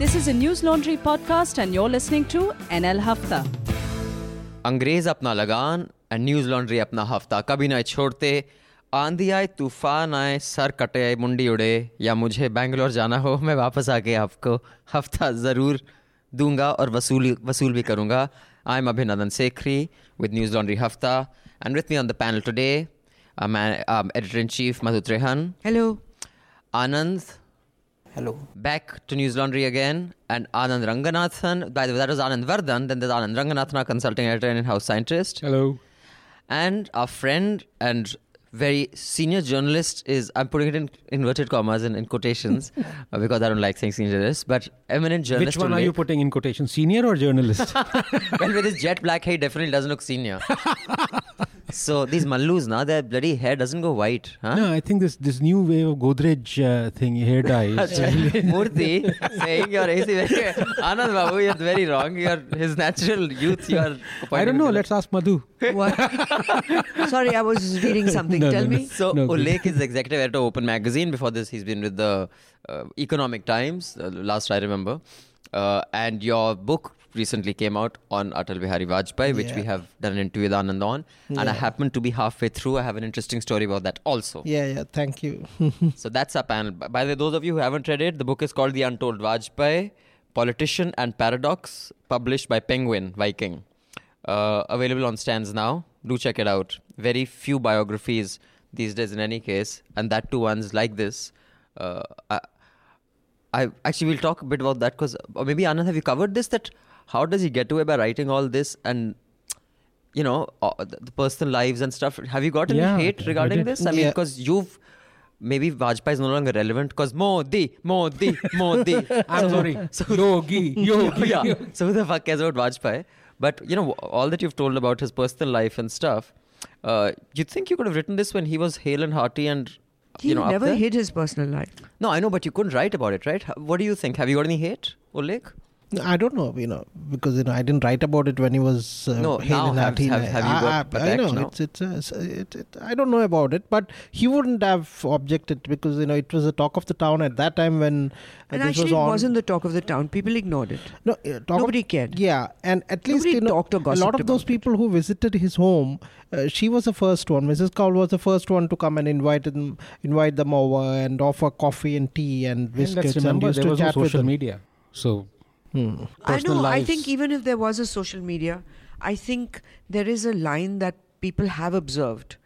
This is a News Laundry podcast, and you're listening to NL Hafta. अंग्रेज़ अपना लगान and news laundry अपना हफ़्ता कभी ना छोड़ते। आंधी आए तूफ़ान आए सर कटे आए मुंडी उड़े या मुझे बैंगलोर जाना हो मैं वापस आके आपको हफ़्ता ज़रूर दूँगा और वसूल वसूल भी करूँगा। I am Abhinandan Sekhri with News Laundry Hafta and with me on the panel today editor in chief Madhu Trehan. Hello Anand Hello. back to News Laundry again, and Anand Ranganathan. By the way, that was Anand Vardhan. Then there's Anand Ranganathan, our consulting editor and in-house scientist. Hello. And our friend and very senior journalist is, I'm putting it in inverted commas and in quotations uh, because I don't like saying senior journalist, but eminent journalist. Which one are you putting in quotation? Senior or journalist? well, with his jet black hair, he definitely doesn't look senior. so these Mallus, now their bloody hair doesn't go white. Huh? no, I think this this new wave of Godrej uh, thing, hair dye. is Murthy saying you're AC Anand Babu, you're very wrong. You're his natural youth. You're. I don't know. Let's ask Madhu. What? Sorry, I was reading something. No, Tell no, no. me. So No, good. Ullekh is executive editor of Open Magazine. Before this, he's been with the uh, Economic Times. Uh, last I remember, uh, and your book recently came out on Atal Bihari Vajpayee, which we have done an interview with Anand on. And I Yeah. happen to be halfway through. I have an interesting story about that also. Yeah, yeah. Thank you. So that's our panel. By the way, those of you who haven't read it, the book is called The Untold Vajpayee, Politician and Paradox, published by Penguin Viking. Uh, available on stands now. Do check it out. Very few biographies these days, in any case, and that too ones like this. Uh, I, I actually will talk a bit about that because, maybe Anand, have you covered this? That how does he get away by writing all this and you know uh, the the personal lives and stuff? Have you got any Yeah, hate regarding did. this? I mean, Yeah. because you've maybe Vajpayee is no longer relevant because Modi, Modi, Modi. I'm sorry. So, Yogi. Yogi. yeah. So who the fuck cares about Vajpayee? But you know all that you've told about his personal life and stuff. Uh, you think you could have written this when he was hale and hearty and He you know never hid his personal life. No, I know, but you couldn't write about it, right? What do you think? Have you got any hate, Ullekh? I don't know, you know, because you know I didn't write about it when he was uh, No, hale now have- have- have you got I, I attacked know now? it's it's, uh, it's it, it, I don't know about it, but he wouldn't have objected because you know it was the talk of the town at that time when uh, And this actually, was it wasn't the talk of the town. People ignored it. no, uh, talk Nobody of, cared. Yeah, and at least Nobody you know, talked or a lot of those about it. people who visited his home, uh, she was the first one. Mrs. Kaul was the first one to come and invite them, invite them over and offer coffee and tea and And biscuits let's and remember used there to was no chat with social them. media. So Hmm. I personal know. I think even if there was a social media, I think there is a line that people have observed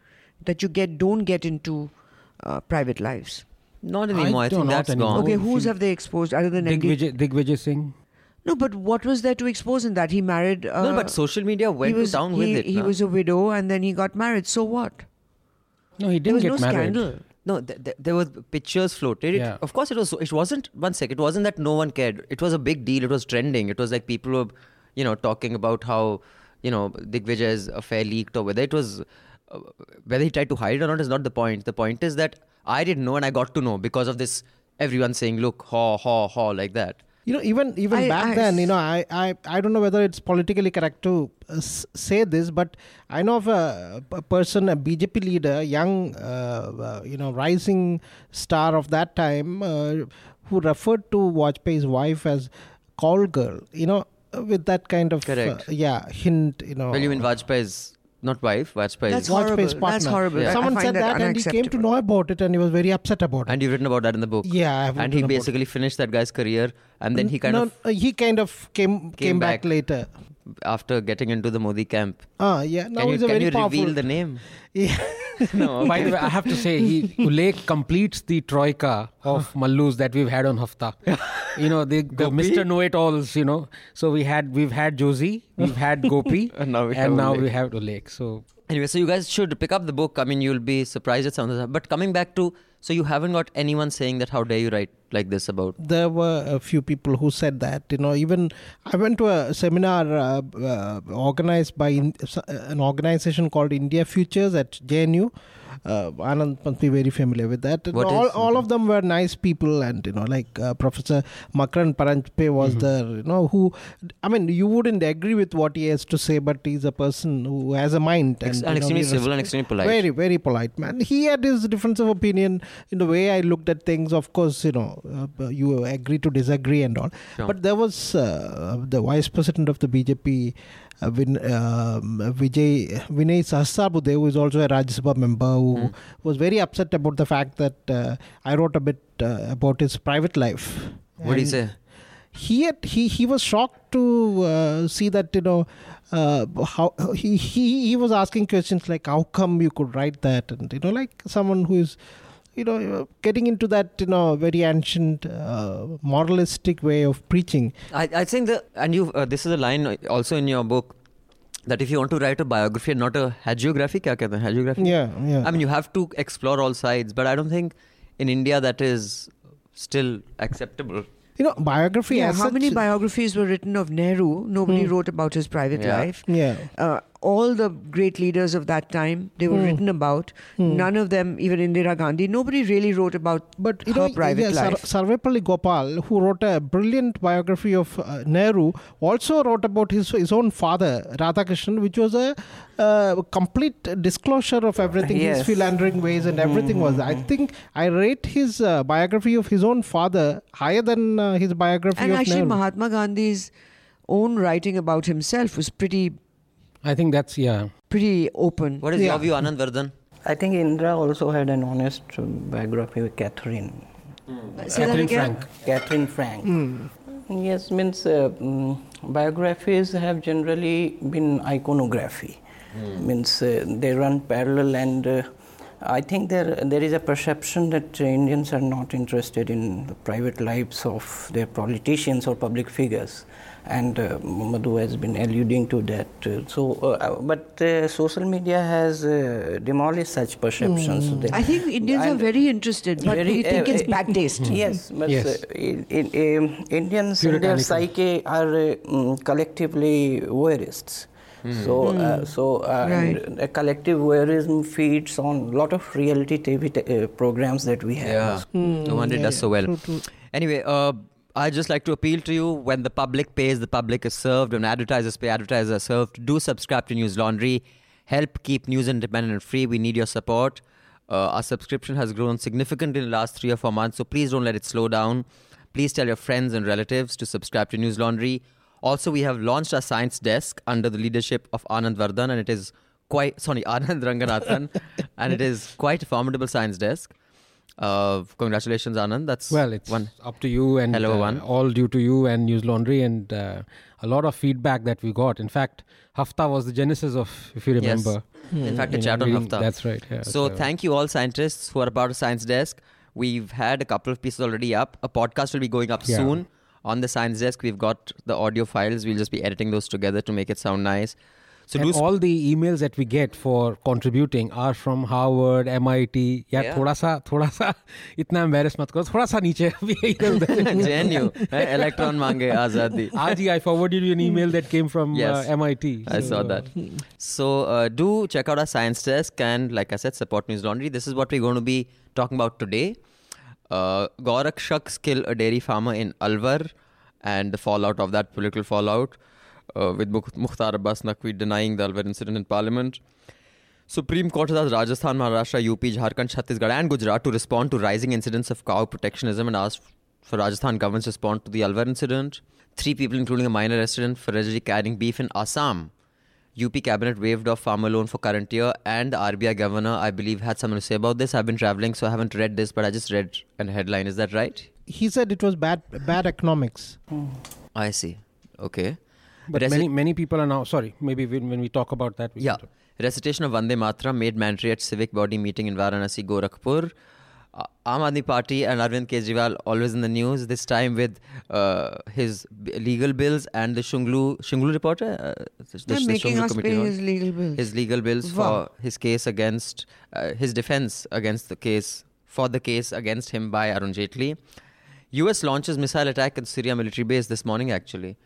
that you get don't get into uh, private lives. Not anymore. I, do think not that's anymore. gone. Okay, whose have they exposed other than MD? Digvijay, Digvijay Singh. No, but what was there to expose in that? He married. Uh, no, but social media went he was, down he, with it. He na? was a widow and then he got married. So what? No, he didn't there was get no married. scandal. No, th- th- there were pictures floated. It- Of course, it was. It wasn't one sec. It wasn't that no one cared. It was a big deal. It was trending. It was like people were, you know, talking about how, you know, Digvijay's affair leaked or whether it was, uh, whether he tried to hide it or not is not the point. The point is that I didn't know and I got to know because of this. Everyone saying, "Look, haw, haw, haw," like that. You know, even even I- back I- then, you know, I, I I don't know whether it's politically correct to uh, s- say this, but I know of a, a person, a BJP leader, young, uh, uh, you know, rising star of that time, uh, who referred to Vajpayee's wife as call girl. You know, uh, with that kind of uh, yeah hint. You know, Well, you mean Vajpayee's not wife, Vajpayee's. That's Vajpayee's horrible. That's horrible. Yeah. Someone said that, and he came to know about it, and he was very upset about it. and you've written about that in the book. yeah, I have And he written it. basically finished that guy's career, and then he kind no, of uh, he kind of came came, back. back. later. After getting into the Modi camp. Ah, yeah. Now can you, he's a can very you powerful. reveal the name? Yeah. no. By the way, I have to say, he Ullekh completes the troika of Mallus that we've had on Hafta. You know, the, the Mr. Know-it-alls. You know, so we had we've had Josie, we've had Gopi, And now we have and now Ullekh. we have Ullekh. So Anyway, so you guys should pick up the book. I mean, you'll be surprised at some of the stuff. But coming back to, so you haven't got anyone saying that, how dare you write like this about. there were a few people who said that you know even i went to a seminar uh, uh, organized by in, an organization called india futures at jnu uh, Anand must be very familiar with that. What all, is- all of them were nice people, and you know, like uh, Professor Makarand Paranjape was Mm-hmm. there. You know, who I mean, you wouldn't agree with what he has to say, but he's a person who has a mind Ex- and, and you know, extremely civil and extremely polite. Very, very polite man. He had his difference of opinion in the way I looked at things. Of course, you know, uh, you agree to disagree and all. Sure. But there was uh, the vice president of the BJP, uh, Vin, um, Vijay Vinay Sahasrabudhe, who is also a Rajya Sabha member, who Hmm. was very upset about the fact that uh, I wrote a bit uh, about his private life. What did he say? He had, he he was shocked to uh, see that you know uh, how he, he he was asking questions like how come you could write that and you know like someone who is you know, getting into that, you know, very ancient uh, moralistic way of preaching. I, I think that, and you, uh, this is a line also in your book that if you want to write a biography and not a hagiography, kya kehte hain? Hagiography? Yeah, yeah. I mean, you have to explore all sides, but I don't think in India that is still acceptable. You know, biography. Yeah, how many biographies were written of Nehru? Nobody hmm. wrote about his private yeah. life. Yeah. Uh, all the great leaders of that time, they were Hmm. written about. Hmm. None of them, even Indira Gandhi, nobody really wrote about But you her know, private yeah, Sar- life. Sarvepalli Gopal, who wrote a brilliant biography of uh, Nehru, also wrote about his his own father, Radhakrishnan, which was a uh, complete disclosure of everything, his philandering ways and everything was. I think I rate his uh, biography of his own father higher than uh, his biography and of actually, Nehru. Mahatma Gandhi's own writing about himself was pretty, I think that's yeah. pretty open. What is Yeah. your view, Anand Vardhan? I think Indra also had an honest uh, biography with Katherine. Say that Katherine again? Frank. Katherine Frank. Yes, means uh, mm, biographies have generally been iconography. Means uh, they run parallel, and uh, I think there there is a perception that uh, Indians are not interested in the private lives of their politicians or public figures. And uh, Madhu has been alluding to that. Uh, so, uh, but uh, social media has uh, demolished such perceptions. That- I think Indians are very interested, but Very, we think uh, it's uh, bad taste. Yes, but Yes. uh, in, in, um, Indians in their psyche are uh, mm, collectively voyeurists. So, uh, so uh, Right. a collective voyeurism feeds on a lot of reality TV t- uh, programs that we have. Yeah. No wonder it yeah, does so well. True, true. Anyway, uh, I just like to appeal to you when the public pays, the public is served. When advertisers pay, advertisers are served. Do subscribe to News Laundry. Help keep news independent and free. We need your support. Uh, our subscription has grown significantly in the last three or four months, so please don't let it slow down. Please tell your friends and relatives to subscribe to News Laundry. Also, we have launched our science desk under the leadership of Anand Vardhan, and it is quite sorry Anand Ranganathan, and it is quite a formidable science desk. Uh, congratulations, Anand. That's Well, it's one. up to you and Hell of a uh, one. all due to you and News Laundry and uh, a lot of feedback that we got. In fact, Hafta was the genesis of, if you remember. Yes. remember. In fact, a chat on Hafta. That's right. Yeah, So, thank you all scientists who are about a science desk. We've had a couple of pieces already up. A podcast will be going up Yeah. soon on the science desk. We've got the audio files. We'll just be editing those together to make it sound nice. So and do sp- all the emails that we get for contributing are from Harvard, MIT. यार Yeah. थोड़ा सा थोड़ा सा इतना embarrass मत करो थोड़ा सा नीचे अभी इधर उधर JNU, eh? electron mange azadi. आज ही I forwarded you an email that came from Yes. uh, MIT. I So, saw that. So uh, do check out our science desk and, like I said, support News Laundry. This is what we're going to be talking about today. Uh, Gorakshaks kill a dairy farmer in Alwar and the fallout of that political fallout, uh, with Mukh- Mukhtar Abbas Naqvi denying the Alwar incident in Parliament. Supreme Court has asked Rajasthan, Maharashtra, UP, Jharkhand, Chhattisgarh, and Gujarat to respond to rising incidents of cow protectionism and asked for Rajasthan governments response to the Alwar incident. Three people, including a minor resident, for allegedly carrying beef in Assam. UP cabinet waived off farmer loan for current year, and the RBI governor, I believe, had something to say about this. I've been traveling, so I haven't read this, but I just read a headline. Is that right? He said it was bad bad economics. I see. Okay. But Reci- many many people are now sorry. Maybe when, when we talk about that, we Yeah. can talk. Recitation of Vande Mataram made mandatory at civic body meeting in Varanasi, Gorakhpur. Uh, Aam Aadmi Party and Arvind Kejriwal always in the news. This time with uh, his b- legal bills and the Shunglu Shunglu reporter. Uh, the, the They're making Shunglu us pay his legal bills. his legal bills Wow. for his case against uh, his defense against the case for the case against him by Arun Jaitley. U.S. launches missile attack at Syria military base this morning. Actually,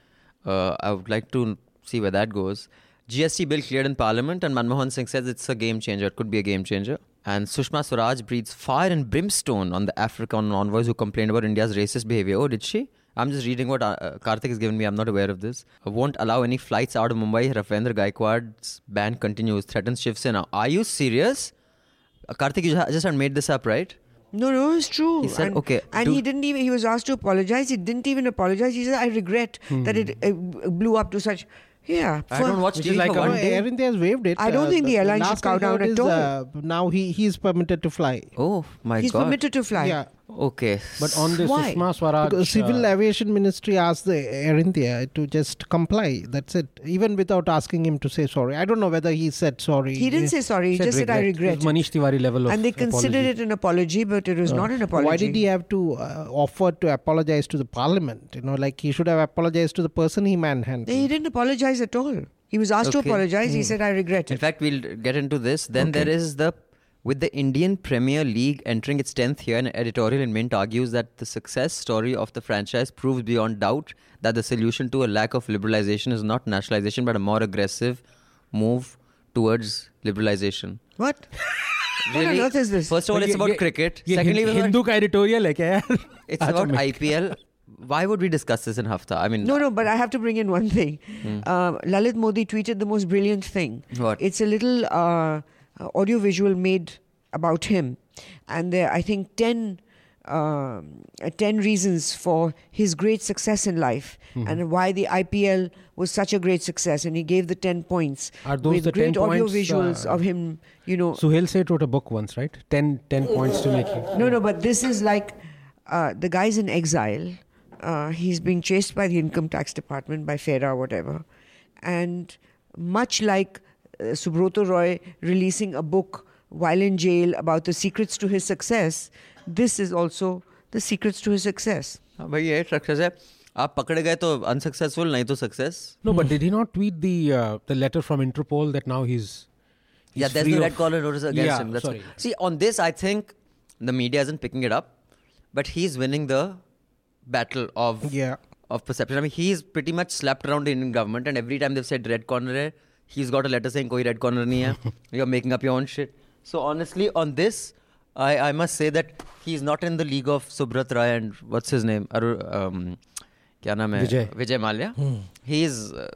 uh, I would like to see where that goes. GST bill cleared in Parliament, and Manmohan Singh says it's a game changer. It could be a game changer. And Sushma Swaraj breathes fire and brimstone on the African envoys who complained about India's racist behavior. Oh, did she? I'm just reading what uh, uh, Karthik has given me. I'm not aware of this. Won't allow any flights out of Mumbai. Ravindra Gaikwad's ban continues. Threatens Shiv Sena. Are you serious? Uh, Karthik, you just made this up, right? No, no, it's true. He said, and, okay, And do- he didn't even, he was asked to apologize. He didn't even apologize. He said, I regret that it uh, blew up to such. Yeah. I for- don't watch Which TV like for one day. Air India has waived it. I don't think the airline should last cow down heard at all. Uh, now he he is permitted to fly. Oh my He's god. He's permitted to fly. Yeah. Okay. But on this Why? Sushma Swaraj, Because Civil uh, Aviation Ministry asked the Air India to just comply. That's it. Even without asking him to say sorry. I don't know whether he said sorry. He didn't say sorry. He said just said, I It was regret. Manish Tiwari level of And they considered apology. it an apology, but it was not an apology. Why did he have to uh, offer to apologize to the parliament? You know, like he should have apologized to the person he manhandled. He didn't apologize at all. He was asked to Okay. apologize. He said, I regret In fact, we'll get into this. Then Okay. there is the with the Indian Premier League entering its 10th year, an editorial in Mint argues that the success story of the franchise proves beyond doubt that the solution to a lack of liberalization is not nationalization but a more aggressive move towards liberalization. What? really? What is this? First of all, it's about cricket. Secondly, Hindu editorial? It's about IPL. Why would we discuss this in Hafta? I mean, no, no, but I have to bring in one thing. Hmm. Uh, Lalit Modi tweeted the most brilliant thing. What? It's a little. Uh, audio visual made about him. And there, I think, 10, um, uh, 10 reasons for his great success in life and why the IPL was such a great success. And he gave the 10 points Are those with the 10 great audio points, visuals uh, of him, you know. Suhel Seth wrote a book once, right? 10, 10 points to make. No, no, but this is like uh, the guy's in exile. Uh, he's being chased by the income tax department, by FERA, whatever. And much like uh, uh, Subrata Roy releasing a book while in jail about the secrets to his success, this is also the secrets to his success. हाँ भाई ये success है। आप पकड़े गए तो unsuccessful नहीं तो success no but did he not tweet the the letter from Interpol that now he is या that's the red collar notice against him that's sorry see on this I think isn't picking it up but he's winning the battle of yeah. of perception. I mean he's pretty much slapped around in government and every time they've said red corner he's got a letter saying koi red corner nahi you're making up your own shit. So honestly on this i i must say that he's not in the league of subrat and what's his name? Aru, um kya naam vijay, vijay mallya hmm. Uh,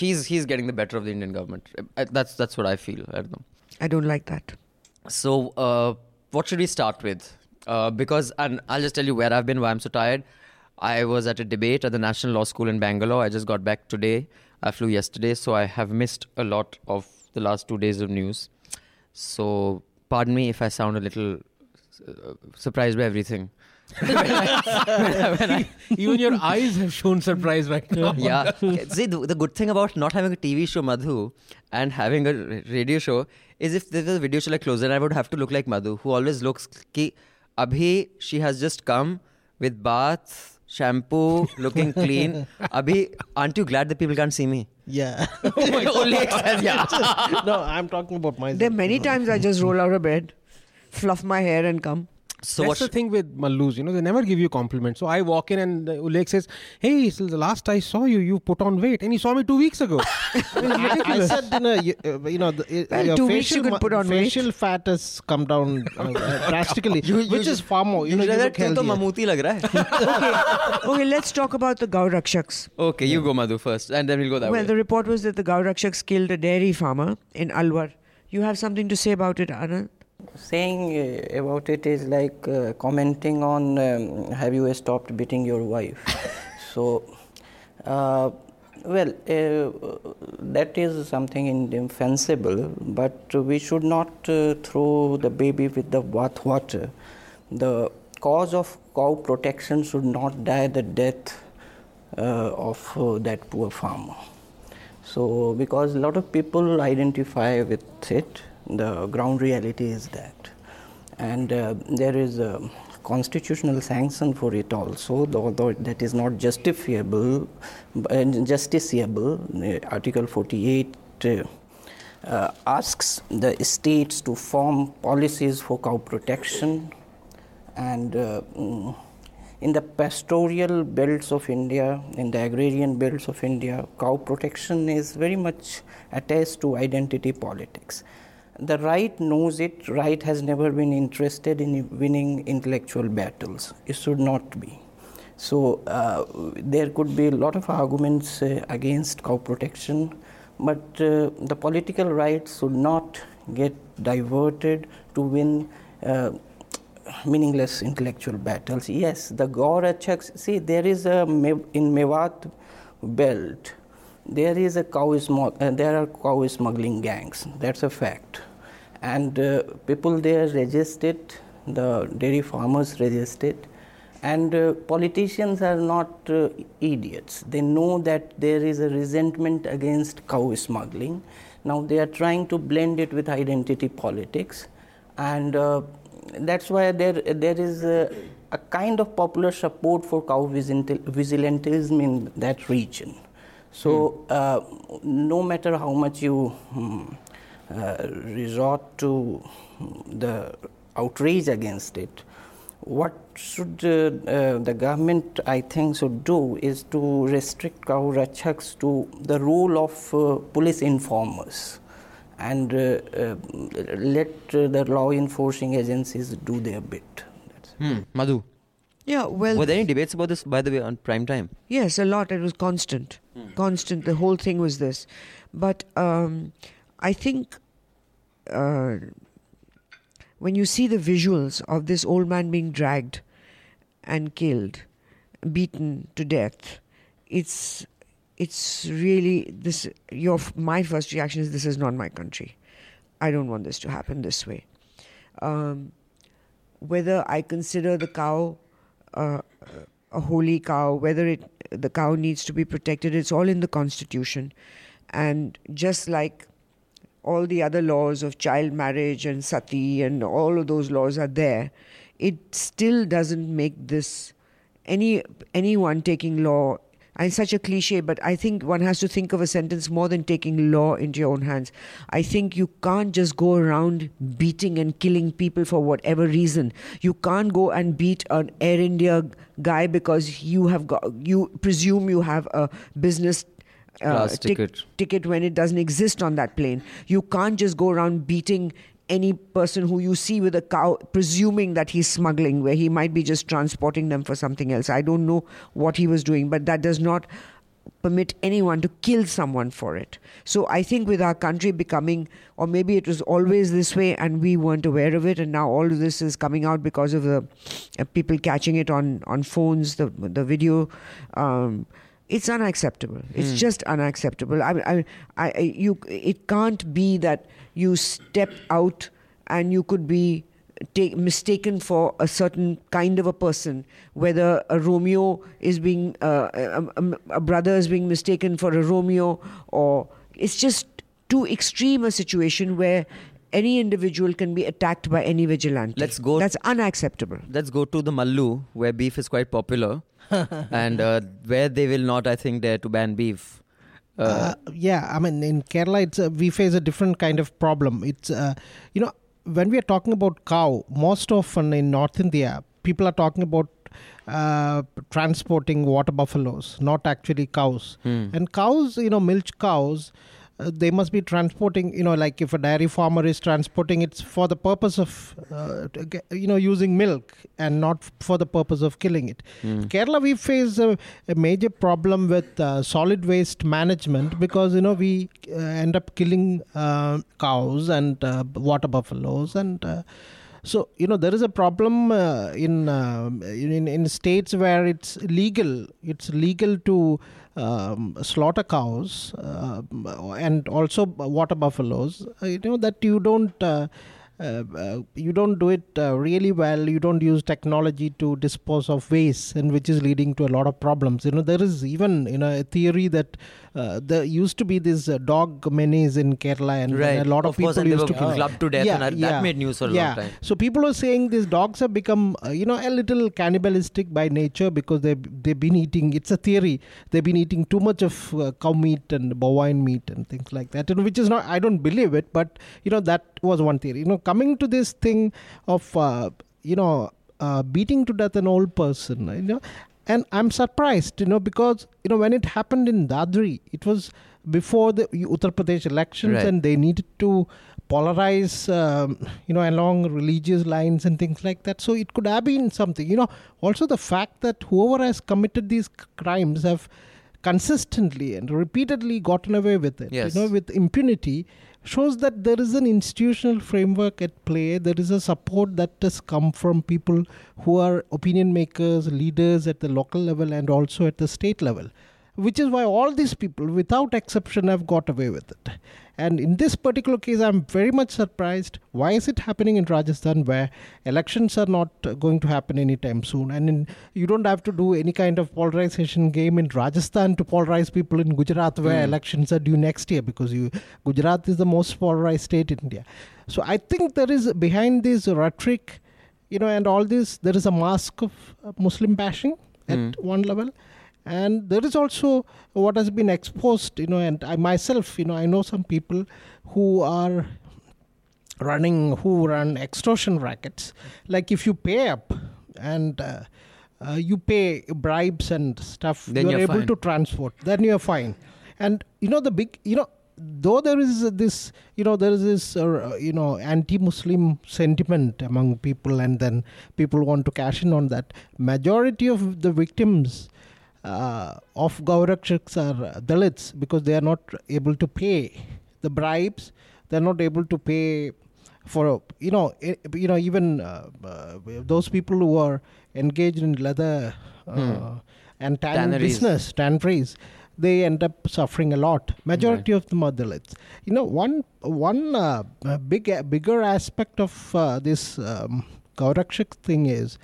he's he's getting the better of the indian government. Uh, that's that's what i feel i don't like that. So uh, what should we start with? Because and i'll just tell you where i've been why i'm so tired. I was at a debate at the national law school in bangalore. I just got back today. I flew yesterday, so I have missed a lot of the last two days of news. So, pardon me if I sound a little uh, surprised by everything. Even your eyes have shown surprise right now. yeah. See, the, the good thing about not having a TV show, Madhu, and having a radio show is if there was a video show like Closer, I would have to look like Madhu, who always looks ki Abhi, she has just come with bath, shampoo, looking clean. Abhi, aren't you glad that people can't see me? Yeah. Oh Only says, yeah. no, I'm talking about myself. There are many times I just roll out of bed, fluff my hair, and come. So That's what? the thing with Mallus, you know, they never give you compliments. So I walk in and uh, Ullekh says, Hey, so the last I saw you, you put on weight. And he saw me two weeks ago. I mean, I, I said, you know, you, uh, you know the, Well, your two weeks facial, you could put on weight. facial fat has come down uh, uh, drastically, which is far more. You know, you look that तू तो healthier. mammootty lag raha hai. Okay, okay let's talk about the Gaurakshaks. Okay, you go Madhu first, and then we'll go that Well, way. Well, the report was that the Gaurakshaks killed a dairy farmer in Alwar. You have something to say about it, Anand? Saying uh, about it is like uh, commenting on um, have you stopped beating your wife? so, uh, well, uh, that is something indefensible, but we should not uh, throw the baby with the bathwater. The cause of cow protection should not die the death uh, of that poor farmer. So, because a lot of people identify with it, the ground reality is that. And uh, there is a constitutional sanction for it also, though, though that is not justifiable, uh, justiciable. Article 48 uh, uh, asks the states to form policies for cow protection and uh, mm, in the pastoral belts of India, in the agrarian belts of India, cow protection is very much attached to identity politics. The right knows it. Right has never been interested in winning intellectual battles. It should not be. So uh, there could be a lot of arguments uh, against cow protection, but uh, the political right should not get diverted to win uh, meaningless intellectual battles. Yes, the Gaurakshaks, see, there is a, in Mewat belt, there is a cow uh, there are cow smuggling gangs. That's a fact. And uh, people there resist it, the dairy farmers resist it. And uh, politicians are not uh, idiots. They know that there is a resentment against cow smuggling. Now they are trying to blend it with identity politics. And uh, that's why there, there is a, a, kind of popular support for cow vigilantism in that region. So, uh, no matter how much you um, uh, resort to the outrage against it, what should uh, uh, the government, I think, should do is to restrict cow rachaks to the role of uh, police informers and uh, uh, let the law enforcing agencies do their bit. Hmm. Madhu. Yeah, well. Were there any debates about this, by the way, on prime time? Yes, a lot. It was constant. Mm. Constant. The whole thing was this. But um, I think uh, when you see the visuals of this old man being dragged and killed, beaten to death, it's it's really this. Your my first reaction is this is not my country. I don't want this to happen this way. Um, whether I consider the cow uh, a holy cow, whether it the cow needs to be protected, it's all in the constitution, and just like all the other laws of child marriage and sati and all of those laws are there, it still doesn't make this any anyone taking law and such a cliche, but I think one has to think of a sentence more than taking law into your own hands. I think you can't just go around beating and killing people for whatever reason. You can't go and beat an Air India guy because you have got you presume you have a business uh, ticket. ticket when it doesn't exist on that plane. You can't just go around beating any person who you see with a cow, presuming that he's smuggling, where he might be just transporting them for something else. I don't know what he was doing, but that does not permit anyone to kill someone for it. So I think with our country becoming, or maybe it was always this way and we weren't aware of it, and now all of this is coming out because of the uh, people catching it on on phones, the the video. Um, it's unacceptable. It's mm. just unacceptable. I, I, I, you, it can't be that you step out and you could be take, mistaken for a certain kind of a person, whether a Romeo is being, uh, a, a, a brother is being mistaken for a Romeo, or it's just too extreme a situation where any individual can be attacked by any vigilante. Let's go. That's unacceptable. Let's go to the Mallu, where beef is quite popular. and uh, where they will not, I think, dare to ban beef. Uh, uh, yeah, I mean, in Kerala, it's uh, we face a different kind of problem. It's uh, you know when we are talking about cow, most often in North India, people are talking about uh, transporting water buffaloes, not actually cows. Hmm. And cows, you know, milch cows they must be transporting you know like if a dairy farmer is transporting it's for the purpose of uh, you know using milk and not for the purpose of killing it mm. kerala we face a, a major problem with uh, solid waste management because you know we uh, end up killing uh, cows and uh, water buffaloes and so you know there is a problem in, in in states where it's legal it's legal to um, slaughter cows uh, and also water buffaloes, uh, you know that you don't. Uh, uh, you don't do it really well you don't use technology to dispose of waste and which is leading to a lot of problems you know there is even you know a theory that uh, there used to be this uh, dog menace in Kerala, and right. a lot of, of people used to kill clubbed to death, yeah, and yeah. that made news for a yeah. long time. So people are saying these dogs have become, uh, you know, a little cannibalistic by nature because they they've been eating. It's a theory. They've been eating too much of uh, cow meat and bovine meat and things like that, and which is not. I don't believe it, but you know that was one theory. You know, coming to this thing of uh, you know. Uh, beating to death an old person, you know, and I'm surprised, you know, because you know when it happened in Dadri, it was before the Uttar Pradesh elections, Right. and they needed to polarize, um, you know, along religious lines and things like that. So it could have been something. You know, also the fact that whoever has committed these crimes have consistently and repeatedly gotten away with it. Yes. You know, with impunity shows that there is an institutional framework at play. There is a support that has come from people who are opinion makers, leaders at the local level and also at the state level. Which is why all these people, without exception, have got away with it. And in this particular case, I'm very much surprised. Why is it happening in Rajasthan where elections are not going to happen anytime soon? And in, you don't have to do any kind of polarization game in Rajasthan to polarize people in Gujarat where elections are due next year because you, Gujarat is the most polarized state in India. So I think there is behind this rhetoric, you know, and all this, there is a mask of uh, Muslim bashing at Mm. one level and there is also what has been exposed you know and i myself you know i know some people who are running who run extortion rackets like if you pay up and uh, uh, you pay bribes and stuff Then you're you're able fine. to transport then you're fine and you know the big you know though there is this you know there is this uh, you know anti-muslim sentiment among people and then people want to cash in on that majority of the victims uh, of Gaurakshaks are Dalits because they are not able to pay the bribes. They are not able to pay for you know eh, you know even uh, uh, those people who are engaged in leather uh, and tan Tanneries. business, tanneries. They end up suffering a lot. Majority of them are Dalits. You know, one one uh, uh, big bigger aspect of uh, this um, Gaurakshak thing is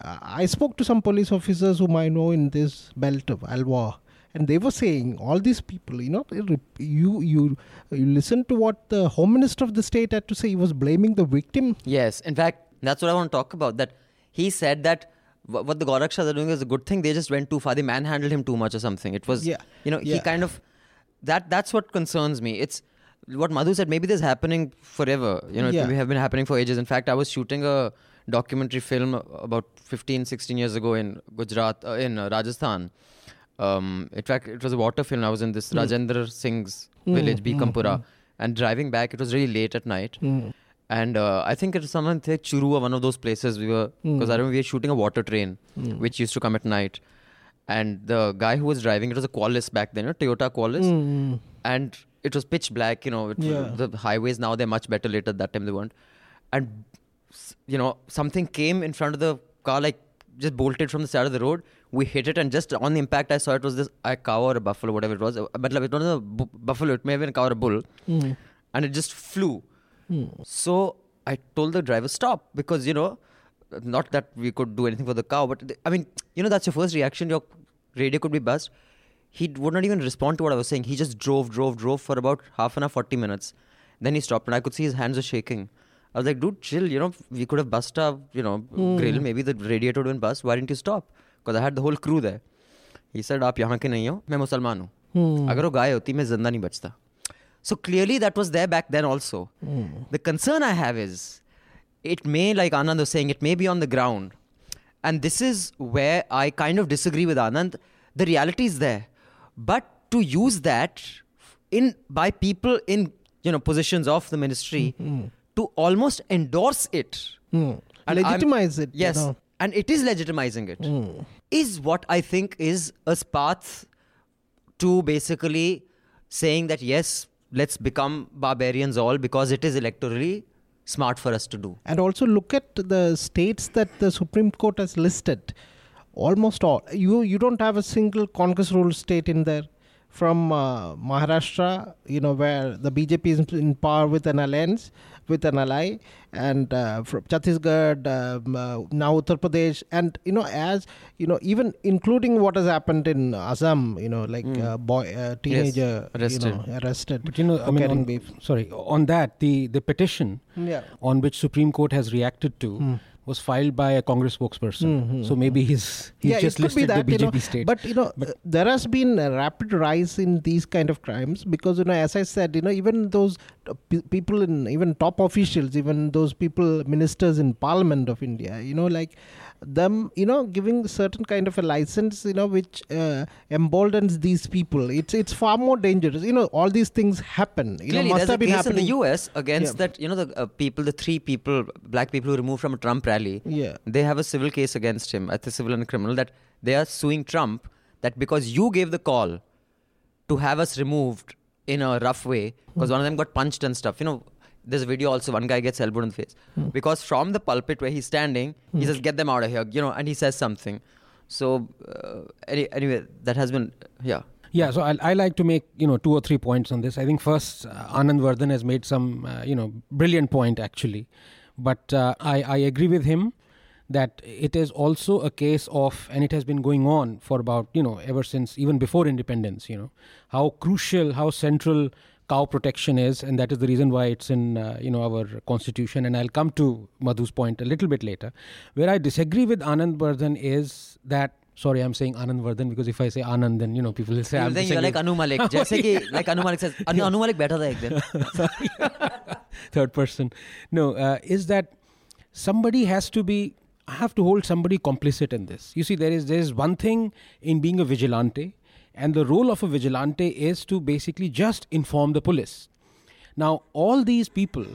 Uh, I spoke to some police officers whom I know in this belt of Alwar, and they were saying all these people, you know, you you you listen to what the home minister of the state had to say. He was blaming the victim. Yes, in fact, that's what I want to talk about. That he said that what the Gorakshas are doing is a good thing. They just went too far. They manhandled him too much or something. It was, Yeah, you know, he kind of that. That's what concerns me. It's what Madhu said. Maybe this is happening forever. You know, Yeah. it have been happening for ages. In fact, I was shooting a documentary film about 15, 16 years ago in Gujarat, uh, in uh, Rajasthan. Um, in fact, it was a water film. I was in this hmm. Rajendra Singh's hmm. village, Bhikampura, hmm. and driving back. It was really late at night. And uh, I think it was someone like Churua, one of those places we were, because I remember we were shooting a water train, which used to come at night. And the guy who was driving, it was a Qualis back then, a Toyota Qualis. And it was pitch black, you know, it, Yeah. the highways now, they're much better later. That time they weren't. And, you know, something came in front of the car, like just bolted from the side of the road. We hit it, and just on the impact, I saw it was this a cow or a buffalo, whatever it was. Uh, But like, it wasn't a bu- buffalo, it may have been a cow or a bull. And it just flew. So I told the driver, stop, because, you know, not that we could do anything for the cow, but I mean, you know, that's your first reaction. Your radio could be buzzed. He would not even respond to what I was saying. He just drove, drove, drove for about half an hour, 40 minutes. Then he stopped, and I could see his hands were shaking. I was like, dude, chill, you know, we could have bust our, you know, grill. Maybe the radiator would have been bust. Why didn't you stop? Because I had the whole crew there. He said, आप यहाँ के नहीं हो मैं मुसलमान हूँ अगर वो गाय होती मैं जिंदा नहीं बचता so clearly that was there back then also. The concern I have is it may, like Anand was saying, it may be on the ground. And this is where I kind of disagree with Anand. The reality is there. But to use that in by people in you know positions of the ministry to almost endorse it hmm. and I'm- Legitimize it, you Yes. know. And it is legitimizing it. Hmm. Is what I think is a path to basically saying that yes, let's become barbarians all because it is electorally smart for us to do. And also look at the states that the Supreme Court has listed. Almost all. You you don't have a single Congress rule state in there. From uh, Maharashtra, you know, where the BJP is in power with an alliance, with an ally, and uh, from Chhattisgarh, um, uh, now Uttar Pradesh, and you know, as you know, even including what has happened in Assam, you know, like uh, boy, uh, teenager, arrested. you know, arrested. But you know, I mean, on, beef. sorry, on that, the, the petition Yeah. on which Supreme Court has reacted to was filed by a Congress spokesperson. So maybe he's, he's yeah, just it could be listed that, the you know, state. But you know, uh, there has been a rapid rise in these kind of crimes because you know, as I said, you know, even those pe- people in even top officials, even those people, ministers in Parliament of India, you know, like them, you know, giving certain kind of a license, you know, which uh, emboldens these people. It's it's far more dangerous. You know, all these things happen. You Clearly, know, must have been happening. in the U.S. against Yeah. that. You know, the uh, people, the three people, black people who removed from a Trump rally. Yeah. They have a civil case against him, at the civil and criminal, that they are suing Trump that because you gave the call to have us removed in a rough way, because one of them got punched and stuff. You know, there's a video also. One guy gets elbowed in the face because from the pulpit where he's standing, he says, "Get them out of here," you know, and he says something. So uh, any, anyway, that has been yeah. Yeah, so I, I like to make you know two or three points on this. I think first, uh, Anand Vardhan has made some uh, you know brilliant point actually, but uh, I I agree with him that it is also a case of and it has been going on for about you know ever since even before independence. You know how crucial, how central cow protection is, and that is the reason why it's in uh, you know our constitution. And I'll come to Madhu's point a little bit later. Where I disagree with Anand Vardhan is that sorry, I'm saying Anand Vardhan because if I say Anand, then you know people will say I'm saying you're like Anu Malik. Oh, Jaise ki, like Anu Malik says, Anu, Anu Malik better than ek. Third person. No, uh, is that somebody has to be. I have to hold somebody complicit in this. You see, there is there is one thing in being a vigilante and the role of a vigilante is to basically just inform the police. Now, all these people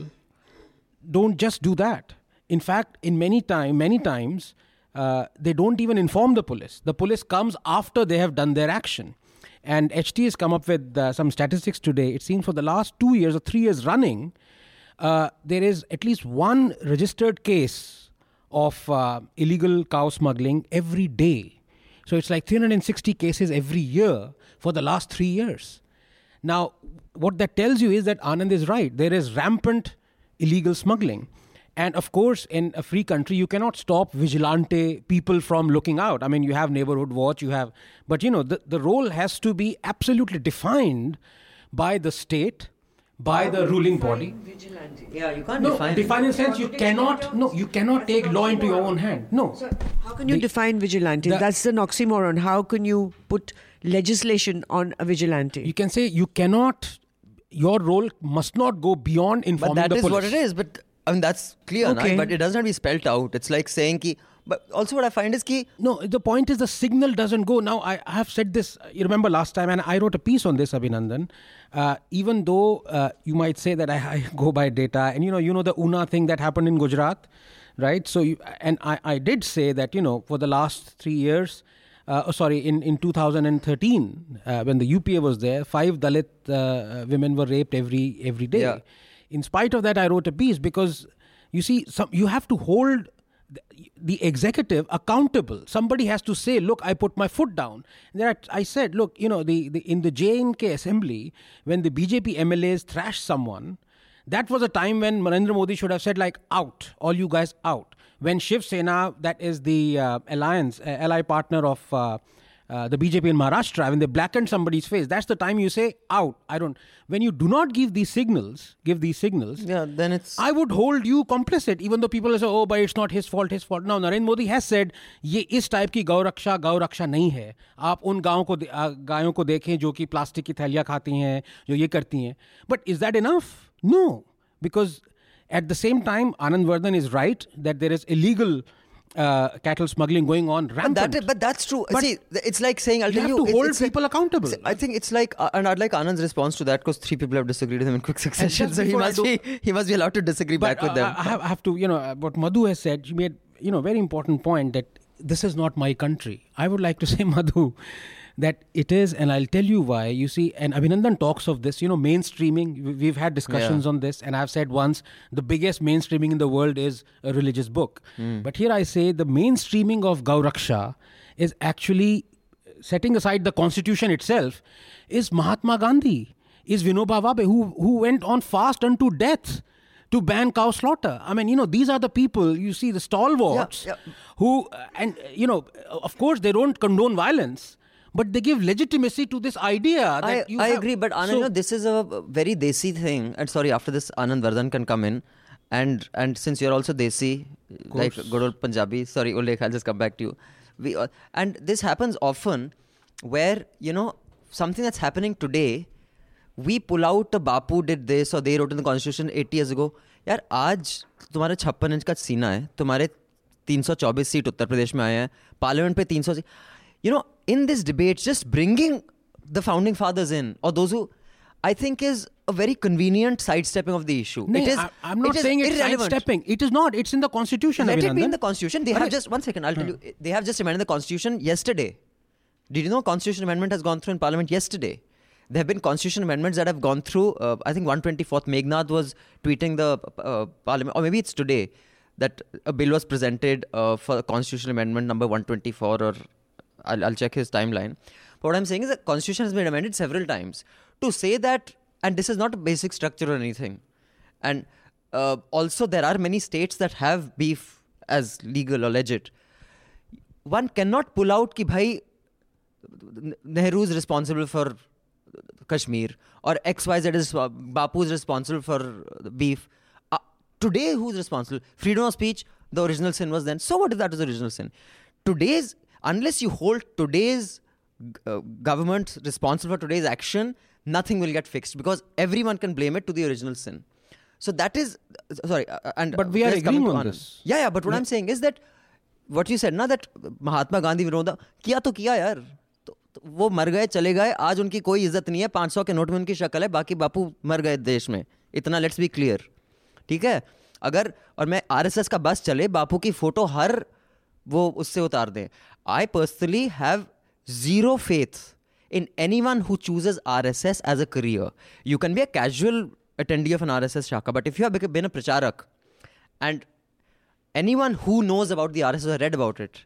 don't just do that. In fact, in many time, many times, uh, they don't even inform the police. The police comes after they have done their action. And HT has come up with uh, some statistics today. It seems for the last two years or three years running, uh, there is at least one registered case of uh, illegal cow smuggling every day. So it's like 360 cases every year for the last three years. Now, what that tells you is that Anand is right. There is rampant illegal smuggling. And of course, in a free country, you cannot stop vigilante people from looking out. I mean, you have neighborhood watch, you have, but you know, the, the role has to be absolutely defined by the state, by the ruling body. Yeah, you can't No, define. define in the sense you cannot, no, you cannot take law into your own hand. No. How can you The- define vigilante? the- That's an oxymoron. How can you put legislation on a vigilante? You can say you cannot, your role must not go beyond but informing that the is police. what it is. But I mean, that's clear. na? Okay. But it doesn't have to be spelt out. It's like saying ki. But also, what I find is ki. No, the point is the signal doesn't go. Now, I, I have said this, you remember last time, and I wrote a piece on this, Abhinandan. Uh, even though uh, you might say that I, I go by data, and you know, you know the UNA thing that happened in Gujarat, right? So, you, and I, I did say that, you know, for the last three years, uh, oh, sorry, in, in 2013, uh, when the UPA was there, five Dalit uh, women were raped every every day. Yeah. In spite of that, I wrote a piece because you see, some you have to hold the, executive accountable. Somebody has to say, "Look, I put my foot down." I, I said, "Look, you know, the, the in the JNK assembly, when the BJP MLAs thrashed someone, that was a time when Narendra Modi should have said, like, out, all you guys out. When Shiv Sena, that is the uh, alliance, uh, ally partner of uh, uh, the BJP in Maharashtra, when they blackened somebody's face, that's the time you say, out. I don't. When you do not give these signals, give these signals, Yeah, then it's. I would hold you complicit, even though people say, oh, but it's not his fault, his fault. Now, Narendra Modi has said, ये इस type की गौ रक्षा गौ रक्षा नहीं है आप उन गायों को गायों को देखें जो कि प्लास्टिक की थैलियाँ खाती हैं जो ये करती हैं but is that enough no because at the same time anand vardhan is right that there is illegal uh, cattle smuggling going on rampant that, but that's true. But See, it's like saying I'll you tell have you. to it's- hold it's like- people accountable. I think it's like, uh, and I'd like Anand's response to that because three people have disagreed with him in quick succession. So he must be he must be allowed to disagree but back with uh, them. I, have, I have to, you know, uh, what Madhu has said, she made, you know, very important point that this is not my country. I would like to say, Madhu, that it is, and I'll tell you why. You see, and Abhinandan talks of this, you know, mainstreaming. We- We've had discussions Yeah. on this, and I've said once the biggest mainstreaming in the world is a religious book. But here I say the mainstreaming of Gauraksha is actually setting aside the constitution itself is Mahatma Gandhi, is Vinoba Bhave, who, who went on fast unto death to ban cow slaughter. I mean, you know, these are the people, you see, the stalwarts Yeah, yeah. who, uh, and, uh, you know, of course, they don't condone violence, but they give legitimacy to this idea. I, I have, agree, but Anand, so, you know, this is a very desi thing. And sorry, after this, Anand Vardhan can come in. And and since you're also desi, like good old Punjabi, sorry, Ullekh, I'll just come back to you. We uh, and this happens often, where you know something that's happening today, we pull out the Bapu did this or they wrote in the constitution 80 years ago. यार आज तुम्हारा छप्पन inch का सीना है तुम्हारे 324 seat Uttar Pradesh में आए हैं पार्लियामेंट पे 300 seat you know in this debate just bringing the founding fathers in or those who I think is a very convenient sidestepping of the issue. No, it is, I, am not it saying it's irrelevant. sidestepping. It is not. It's in the constitution. Let it be in the constitution. They have just one second. I'll tell you. They have just amended the constitution yesterday. Did you know constitution amendment has gone through in parliament yesterday? There have been constitution amendments that have gone through. Uh, I think 124th Meghnad was tweeting the uh, parliament, or maybe it's today that a bill was presented uh, for constitutional amendment number 124, or I'll, I'll check his timeline. But what I'm saying is the constitution has been amended several times to say that, and this is not a basic structure or anything. And uh, also, there are many states that have beef as legal or legit. One cannot pull out ki bhai Nehru is responsible for Kashmir or XYZ is uh, Bapu is responsible for beef. Uh, today, who's responsible? Freedom of speech, the original sin was then. So, what if that was the original sin? Today's unless you hold today's uh, government responsible for today's action, nothing will get fixed because everyone can blame it to the original sin. So that is, uh, sorry, uh, and But we are agreeing on this. Yeah, yeah. But what yeah. I'm saying is that what you said ना that Mahatma Gandhi विरोधा किया तो किया यार तो, तो वो मर गए चले गए आज उनकी कोई इज़्ज़त नहीं है 500 के नोट में उनकी शक्ल है बाकी बापू मर गए देश में इतना लेट्स बी क्लियर ठीक है अगर और मैं आरएसएस का बस चले बापू की फ़ोटो हर वो उससे उतार दें I personally have zero faith in anyone who chooses RSS as a career. You can be a casual attendee of an RSS shakha, but if you have been a pracharak and anyone who knows about the RSS or read about it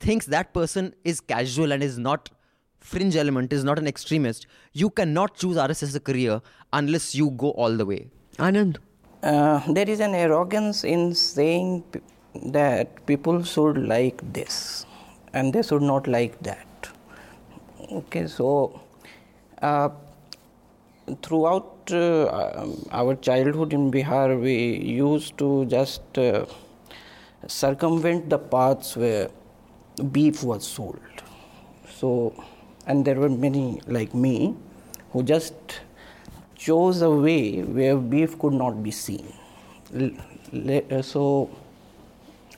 thinks that person is casual and is not fringe element, is not an extremist, you cannot choose RSS as a career unless you go all the way. Anand. Uh, there is an arrogance in saying that people should like this and they should not like that. Okay, so uh, throughout uh, our childhood in Bihar, we used to just uh, circumvent the paths where beef was sold. So, and there were many like me who just chose a way where beef could not be seen. Uh, so,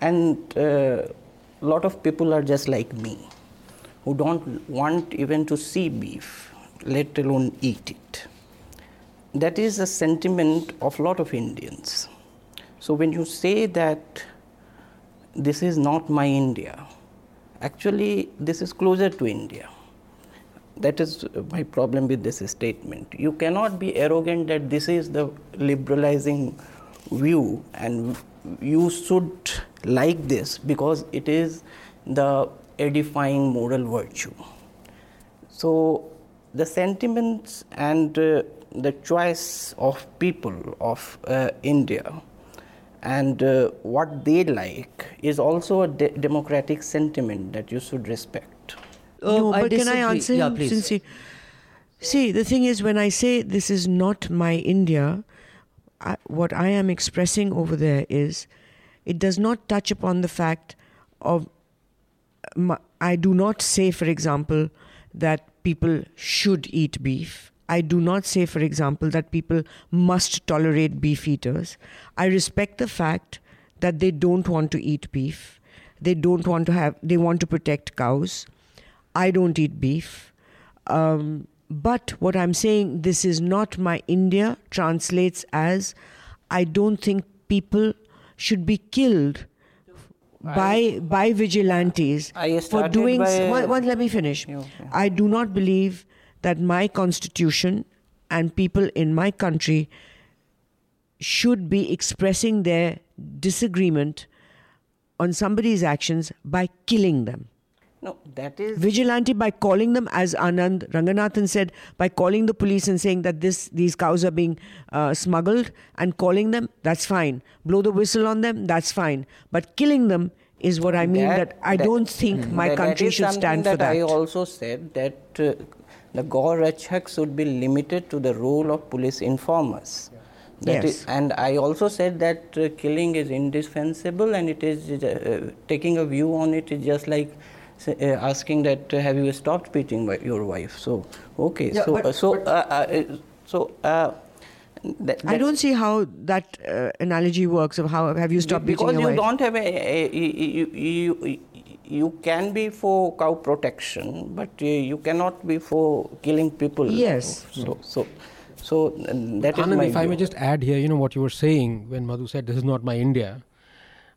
and a lot of people are just like me who don't want even to see beef, let alone eat it. That is a sentiment of a lot of Indians. So when you say that this is not my India, actually this is closer to India. That is my problem with this statement. You cannot be arrogant that this is the liberalizing view and you should like this because it is the edifying moral virtue. So, the sentiments and uh, the choice of people of uh, India and uh, what they like is also a de- democratic sentiment that you should respect. no, Uh, I but can I answer Yeah, please. Since he, see, the thing is, when I say this is not my India, I, what I am expressing over there is, it does not touch upon the fact of. I do not say, for example, that people should eat beef. I do not say, for example, that people must tolerate beef eaters. I respect the fact that they don't want to eat beef. They don't want to have, they want to protect cows. I don't eat beef. Um, but what I'm saying, this is not my India, translates as I don't think people should be killed by by vigilantes I for doing. one, one, let me finish. Okay. I do not believe that my constitution and people in my country should be expressing their disagreement on somebody's actions by killing them. No, that is. Vigilante by calling them, as Anand Ranganathan said, by calling the police and saying that this these cows are being uh, smuggled and calling them, that's fine. Blow the whistle on them, that's fine. But killing them is what I mean. That, I don't think my that- that country should stand for that. I also said that uh, the Gaurakshak should be limited to the role of police informers. That Yes. is- and I also said that uh, killing is indefensible and it is uh, taking a view on it is just like say, uh, asking that uh, have you stopped beating wi- your wife? So okay, Yeah, so but- uh, so uh, uh, so uh, That, I don't see how that uh, analogy works. Of how have you stopped because beating your you wife? don't have a, a, you, you, you can be for cow protection, but uh, you cannot be for killing people. Yes. So so so that is Anand, my if I may just add here, you know what you were saying when Madhu said this is not my India.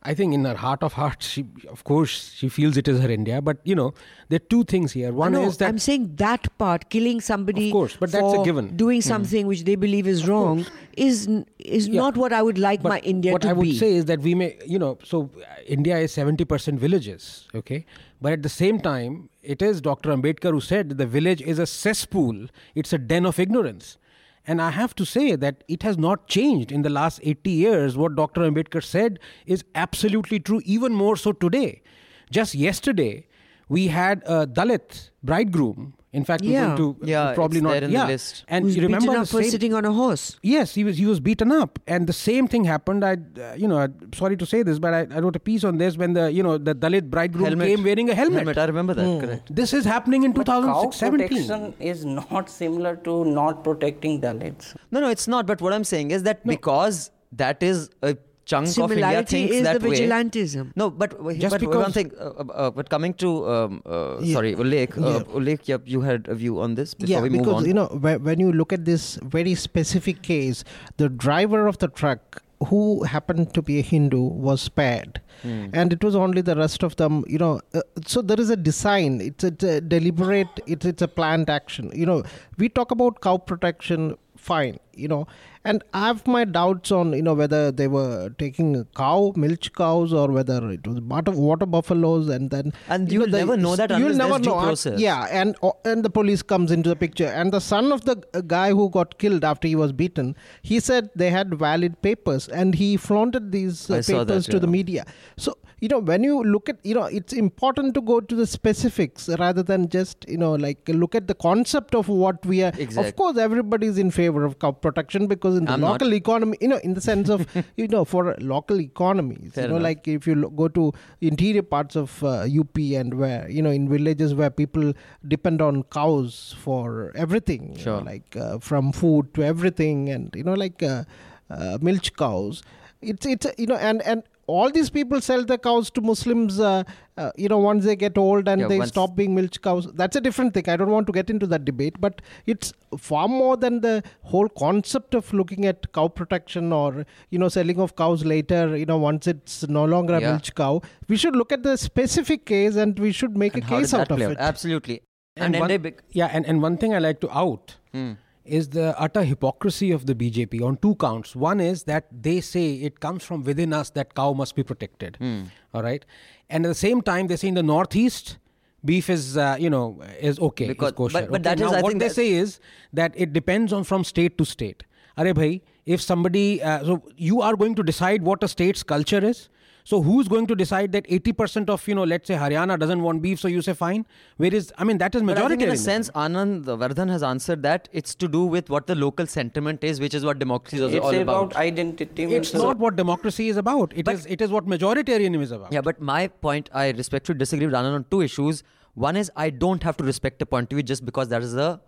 I think in her heart of hearts, she, of course, she feels it is her India. But you know, there are two things here. One no, is that I'm saying that part, killing somebody, Of course, but that's a given. Hmm. Doing something which they believe is wrong is is Yeah. not what I would like but my India to be. what I would say is that we may, you know, so uh, India is 70% villages, okay? But at the same time, it is Dr. Ambedkar who said that the village is a cesspool, it's a den of ignorance. And I have to say that it has not changed in the last 80 years. What Dr. Ambedkar said is absolutely true, even more so today. Just yesterday, we had a Dalit bridegroom. In fact, we're Yeah. going to Yeah, probably it's not. there in the yeah. list. And Who's you remember beaten the up for same- sitting on a horse? Yes, he was he was beaten up, and the same thing happened. I, uh, you know, I'm sorry to say this, but I, I wrote a piece on this when the you know the Dalit bridegroom Helmet. came wearing a helmet. helmet I remember that. Correct. This is happening in But cow 2017. protection is not similar to not protecting Dalits. No, no, it's not. But what I'm saying is that because that is a chunk of India Similarity thinks is that the way. vigilantism. No, but Just but one because- thing. Uh, uh, uh, but coming to um, uh, Yeah. sorry, Ullekh. Uh, Yeah. Ullekh, yep, you had a view on this before yeah, we move because on. you know when you look at this very specific case, the driver of the truck, who happened to be a Hindu, was spared, Hmm. and it was only the rest of them. You know, uh, so there is a design. It's a deliberate. It's it's a planned action. You know, we talk about cow protection. Fine, you know, and I have my doubts on you know whether they were taking cow milch cows or whether it was water, water buffaloes, and then And you you'll never know that you'll never know. Process. Yeah, and uh, and the police comes into the picture and the son of the guy who got killed after he was beaten he said they had valid papers and he flaunted these uh, saw that, papers to the media so you know when you look at you know it's important to go to the specifics rather than just you know like look at the concept of what we are of course everybody is in favor of cow protection because in the I'm not. local economy you know in the sense of you know for local economies Fair you know enough. like if you go to interior parts of uh, UP and where you know in villages where people depend on cows for everything you know, like uh, from food to everything and you know like uh, uh, milch cows it's it's you know and and all these people sell the cows to Muslims, uh, uh, you know, once they get old and Yeah, they stop being milch cows. That's a different thing. I don't want to get into that debate, but it's far more than the whole concept of looking at cow protection or, you know, selling of cows later, you know, once it's no longer a Yeah. milch cow. We should look at the specific case and we should make And a case out of it. Absolutely. And And, one- endemic. Yeah, and, and one thing I like to out Hmm. Is the utter hypocrisy of the BJP on two counts. One is that they say it comes from within us that cow must be protected. Hmm. All right. And at the same time, they say in the Northeast, beef is, uh, you know, is okay. Because- is kosher. but- but okay? that is, now, I what think they say is that it depends on from state to state. Are bhai, if somebody, uh, so you are going to decide what a state's culture is. So who's going to decide that 80% of, you know, let's say Haryana doesn't want beef, so you say fine? Where is, I mean, that is But I think in a sense, Anand Vardhan has answered that it's to do with what the local sentiment is, which is what democracy is It's all about, about. identity. It's means- not what democracy is about. It But- is. It is what majoritarianism is about. Yeah, but my point, I respectfully disagree with Anand on two issues. One is I don't have to respect a point of view just because that is a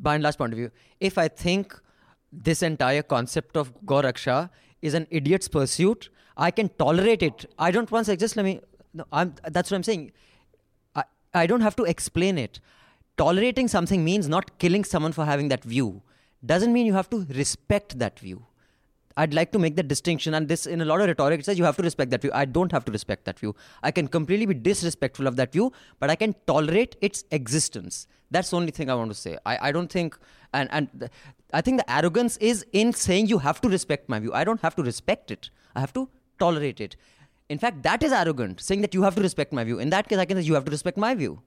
by and large point of view. If I think this entire concept of Goraksha is an idiot's pursuit, I can tolerate it. I don't want to just let me. No, I'm, that's what I'm saying. I, I don't have to explain it. Tolerating something means not killing someone for having that view. Doesn't mean you have to respect that view. I'd like to make that distinction, and this in a lot of rhetoric it says you have to respect that view. I don't have to respect that view. I can completely be disrespectful of that view, but I can tolerate its existence. That's the only thing I want to say. I, I don't think, and and I think the arrogance is in saying you have to respect my view. I don't have to respect it. I have to tolerate it. In fact, that is arrogant, saying that you have to respect my view. In that case, I can say you have to respect my view.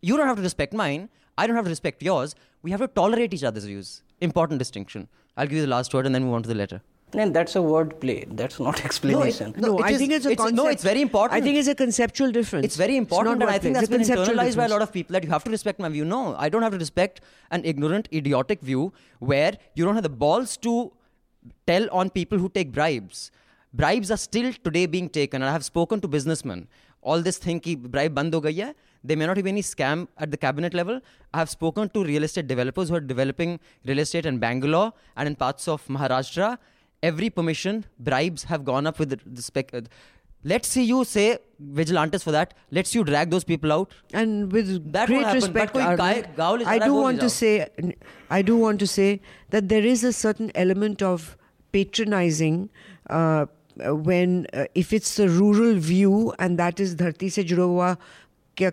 You don't have to respect mine. I don't have to respect yours. We have to tolerate each other's views. Important distinction. I'll give you the last word and then move on to the letter. And that's a word play. That's not explanation. No, it I is- think it's a it's- concept. no, it's very important. I think it's a conceptual difference. It's very not important, and I think It's that's a been conceptual internalized by a lot of people that you have to respect my view. No, I don't have to respect an ignorant, idiotic view where you don't have the balls to tell on people who take bribes bribes are still today being taken. And I have spoken to businessmen. All this thing ki bribe band ho gayi hai. There may not be any scam at the cabinet level. I have spoken to real estate developers who are developing real estate in Bangalore and in parts of Maharashtra. Every permission, bribes have gone up with the, spec. Uh, let's see you say vigilantes for that. Let's you drag those people out. And with that great respect, I do want to say, I do want to say that there is a certain element of patronizing uh, when, uh, if it's the rural view and that is dharti se juda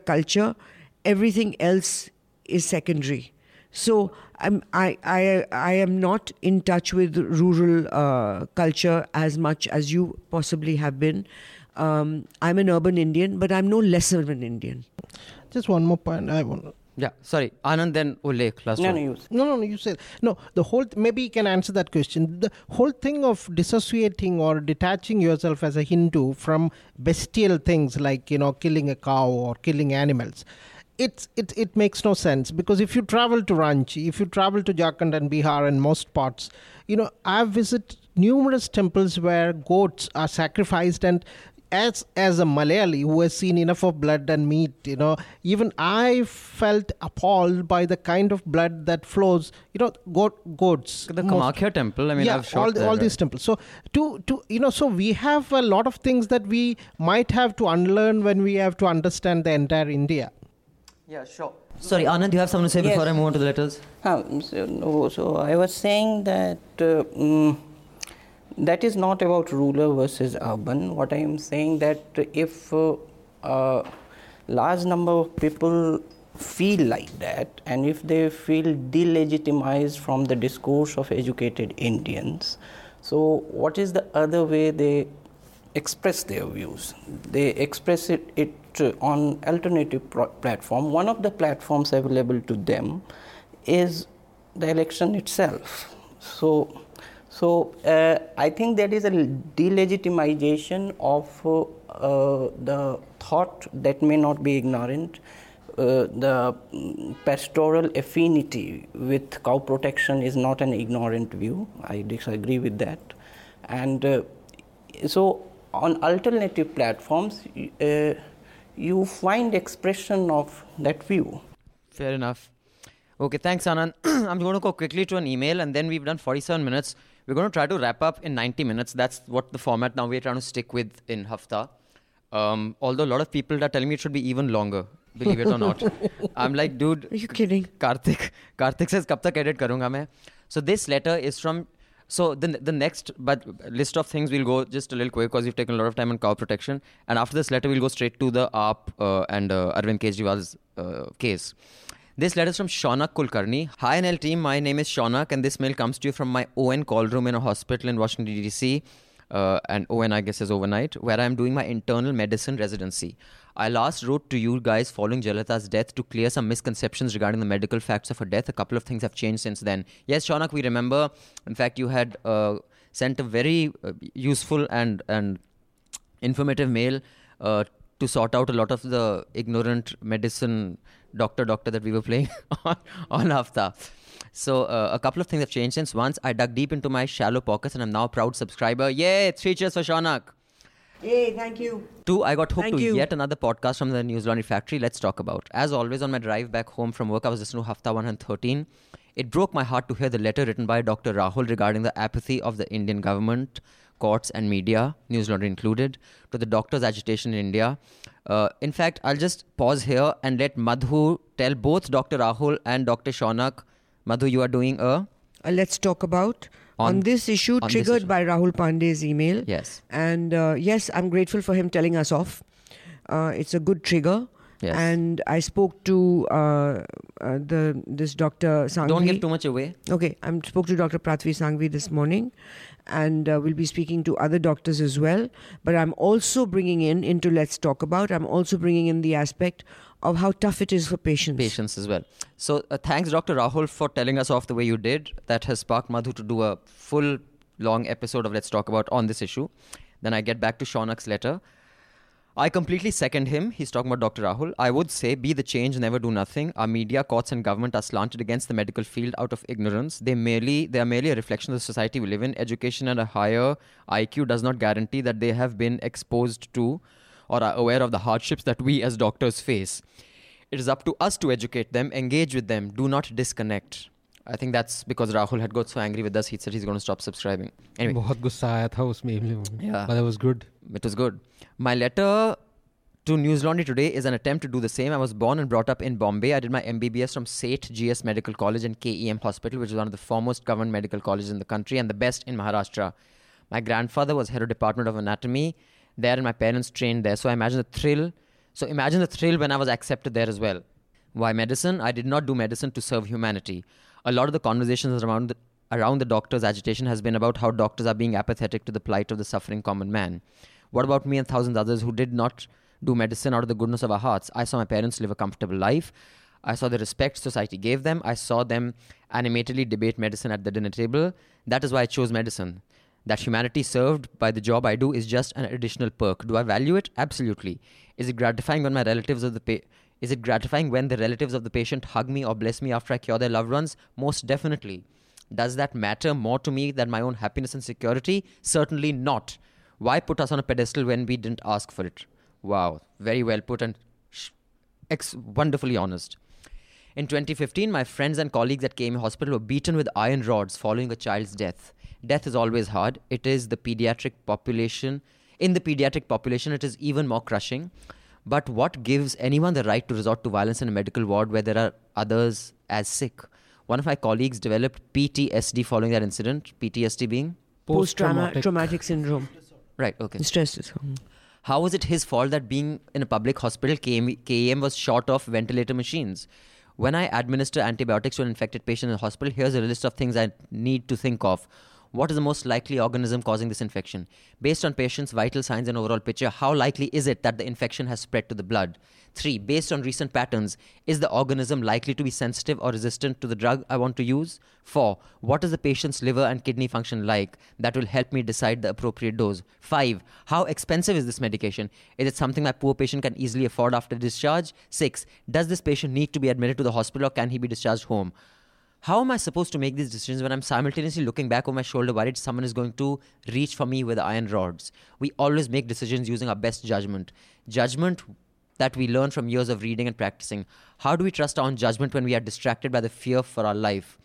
culture, everything else is secondary. So I'm, I, I, I am not in touch with rural uh, culture as much as you possibly have been. Um, I'm an urban Indian, but I'm no less of an Indian. Just one more point. I want. Yeah, sorry. Anand then Ullekh. Last No, one. no, you No, no, no. You said no. The whole maybe you can answer that question. The whole thing of dissociating or detaching yourself as a Hindu from bestial things like you know killing a cow or killing animals. It's, it, it makes no sense because if you travel to Ranchi, if you travel to Jharkhand and Bihar and most parts, you know, I've visited numerous temples where goats are sacrificed and as as a Malayali who has seen enough of blood and meat, you know, even I felt appalled by the kind of blood that flows. You know, goat goats. The most- Kamakhya temple. I mean, yeah, I've shot all the, there, all right? these temples. So to to you know, so we have a lot of things that we might have to unlearn when we have to understand the entire India. Yeah, sure. Sorry, Anand, you have something to say Yes. before I move on to the letters? Um, so, no, so I was saying that uh, mm, that is not about rural versus urban. What I am saying that if uh, a large number of people feel like that, and if they feel delegitimized from the discourse of educated Indians, so what is the other way they express their views? They express it, it uh, on alternative pro- platform. One of the platforms available to them is the election itself. So, so uh, I think that is a delegitimization of uh, the thought that may not be ignorant. Uh, the pastoral affinity with cow protection is not an ignorant view. I disagree with that. And uh, so, on alternative platforms, uh, you find expression of that view. Fair enough. Okay, thanks, Anand. I'm going to go quickly to an email and then we've done 47 minutes. We're going to try to wrap up in 90 minutes. That's what the format now we're trying to stick with in Hafta. Um, although a lot of people are telling me it should be even longer, believe it or not. I'm like, dude. Are you kidding? Karthik. Karthik says, "Kapta tak edit karunga main? So this letter is from. So the, the next but list of things we'll go just a little quick because we've taken a lot of time on cow protection. And after this letter, we'll go straight to the AAP uh, and uh, Arvind Kejriwal's uh, case. This letter is from Shaunak Kulkarni. Hi NL team, my name is Shaunak, and this mail comes to you from my ON call room in a hospital in Washington DC. Uh, and ON, I guess, is overnight, where I'm doing my internal medicine residency. I last wrote to you guys following Jayalalithaa's death to clear some misconceptions regarding the medical facts of her death. A couple of things have changed since then. Yes, Shaunak, we remember. In fact, you had uh, sent a very uh, useful and and informative mail uh, to sort out a lot of the ignorant medicine doctor doctor that we were playing on, on Hafta. So uh, a couple of things have changed since once I dug deep into my shallow pockets and I'm now a proud subscriber. Yay! Three cheers for Shaunak. Yay, thank you. Two, I got hooked Thank to you. yet another podcast from the News Laundry Factory. Let's talk about. As always, on my drive back home from work, I was listening to Hafta 113. It broke my heart to hear the letter written by Dr. Rahul regarding the apathy of the Indian government, courts, and media, News Laundry included, to the doctors' agitation in India. Uh, in fact, I'll just pause here and let Madhu tell both Dr. Rahul and Dr. Shaunak. Madhu, you are doing a. Uh, let's talk about On- on, this issue on this triggered issue. by Rahul Pandey's email. Yes. And uh, yes, I'm grateful for him telling us off. Uh, it's a good trigger. Yes. And I spoke to uh, uh, the this Dr. Sangvi. Don't give too much away. Okay, I spoke to Dr. Prathvi Sangvi this morning, and uh, we'll be speaking to other doctors as well. But I'm also bringing in into Let's Talk About. I'm also bringing in the aspect of how tough it is for patients. patients as well. So uh, thanks, Dr. Rahul, for telling us off the way you did. That has sparked Madhu to do a full, long episode of Let's Talk About on this issue. Then I get back to Shaunak's letter. I completely second him. He's talking about Dr. Rahul. I would say, be the change, never do nothing. Our media, courts, and government are slanted against the medical field out of ignorance. They merely they are merely a reflection of the society we live in. Education and a higher IQ does not guarantee that they have been exposed to or are aware of the hardships that we as doctors face. It is up to us to educate them, engage with them, do not disconnect. I think that's because Rahul had got so angry with us. He said he's going to stop subscribing. Anyway, बहुत गुस्सा आया था उसमें या but it was good to News Laundry today is an attempt to do the same. I was born and brought up in Bombay. I did my MBBS from Seth GS Medical College and KEM Hospital, which is one of the foremost government medical colleges in the country and the best in Maharashtra. My grandfather was head of Department of Anatomy there, and my parents trained there. So I imagine the thrill. So imagine the thrill when I was accepted there as well. Why medicine? I did not do medicine to serve humanity. A lot of the conversations around the, around the doctors' agitation has been about how doctors are being apathetic to the plight of the suffering common man. What about me and thousands others who did not do medicine out of the goodness of our hearts? I saw my parents live a comfortable life. I saw the respect society gave them. I saw them animatedly debate medicine at the dinner table. That is why I chose medicine. That humanity served by the job I do is just an additional perk. Do I value it? Absolutely. Is it gratifying when my relatives of the pa- is it gratifying when the relatives of the patient hug me or bless me after I cure their loved ones? Most definitely. Does that matter more to me than my own happiness and security? Certainly not. Why put us on a pedestal when we didn't ask for it? Wow, very well put and ex- wonderfully honest. In 2015, my friends and colleagues at KEM Hospital were beaten with iron rods following a child's death. Death is always hard. It is the pediatric population. In the pediatric population, it is even more crushing. But what gives anyone the right to resort to violence in a medical ward where there are others as sick? One of my colleagues developed PTSD following that incident. PTSD being? Post Post-traumatic. traumatic syndrome. Right, okay. Stress disorder. How was it his fault that being in a public hospital, KM, KEM was short of ventilator machines? When I administer antibiotics to an infected patient in the hospital, here's a list of things I need to think of. What is the most likely organism causing this infection? Based on patient's vital signs and overall picture, how likely is it that the infection has spread to the blood? Three, based on recent patterns, is the organism likely to be sensitive or resistant to the drug I want to use? Four, what is the patient's liver and kidney function like? That will help me decide the appropriate dose. Five, how expensive is this medication? Is it something my poor patient can easily afford after discharge? Six, does this patient need to be admitted to the hospital or can he be discharged home? How am I supposed to make these decisions when I'm simultaneously looking back over my shoulder worried someone is going to reach for me with iron rods? We always make decisions using our best judgment. Judgment that we learn from years of reading and practicing. How do we trust our own judgment when we are distracted by the fear for our life?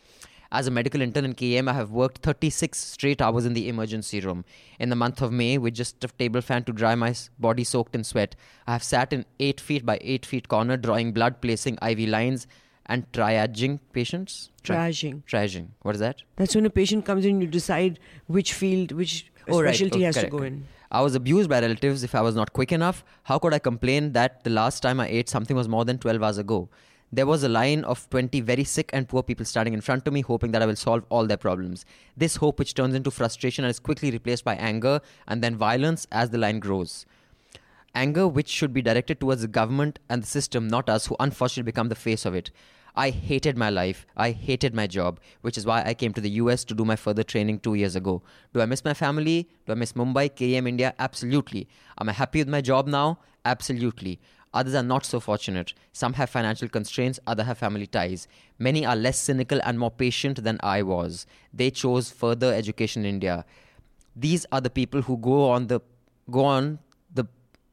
As a medical intern in KEM, I have worked 36 straight hours in the emergency room. In the month of May, with just a table fan to dry my body soaked in sweat, I have sat in 8 feet by 8 feet corner, drawing blood, placing IV lines, and triaging patients. Triaging. Triaging. What is that? That's when a patient comes in, you decide which field, which Oh, right. specialty Oh, has correct, to go in. I was abused by relatives if I was not quick enough. How could I complain that the last time I ate something was more than 12 hours ago? There was a line of 20 very sick and poor people standing in front of me, hoping that I will solve all their problems. This hope, which turns into frustration and is quickly replaced by anger and then violence as the line grows. Anger, which should be directed towards the government and the system, not us, who unfortunately become the face of it. I hated my life. I hated my job, which is why I came to the US to do my further training two years ago. Do I miss my family? Do I miss Mumbai, KEM, India? Absolutely. Am I happy with my job now? Absolutely. Others are not so fortunate. Some have financial constraints, others have family ties. Many are less cynical and more patient than I was. They chose further education in India. These are the people who go on the go on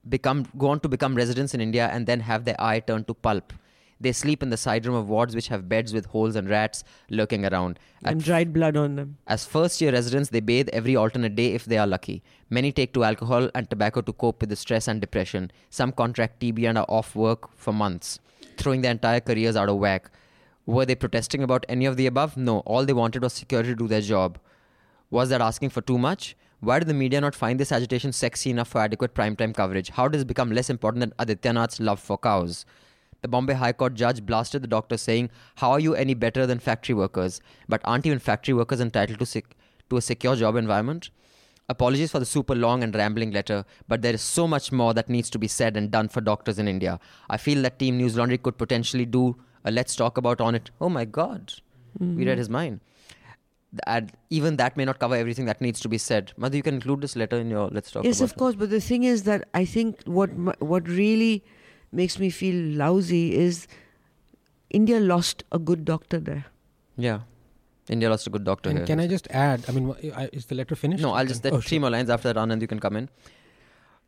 become go on to become residents in India and then have their eye turned to pulp. They sleep in the side room of wards which have beds with holes and rats lurking around. At And dried blood on them. as first year residents, they bathe every alternate day if they are lucky. Many take to alcohol and tobacco to cope with the stress and depression. Some contract TB and are off work for months, throwing their entire careers out of whack. Were they protesting about any of the above? No. All they wanted was security to do their job. Was that asking for too much? Why did the media not find this agitation sexy enough for adequate primetime coverage? How does it become less important than Adityanath's love for cows? The Bombay High Court judge blasted the doctor, saying, How are you any better than factory workers? But aren't even factory workers entitled to, sec- to a secure job environment? Apologies for the super long and rambling letter, but there is so much more that needs to be said and done for doctors in India. I feel that Team News Laundry could potentially do a Let's Talk About on it. Oh my God, mm-hmm. we read his mind. And even that may not cover everything that needs to be said. Madhu, you can include this letter in your Let's Talk yes, About of course. But the thing is that I think what what really makes me feel lousy is India lost a good doctor there. Yeah. India lost a good doctor And here. can I just add? I mean, is the letter finished? No, I'll just, there Oh, three sure. more lines after that, Anand, you can come in.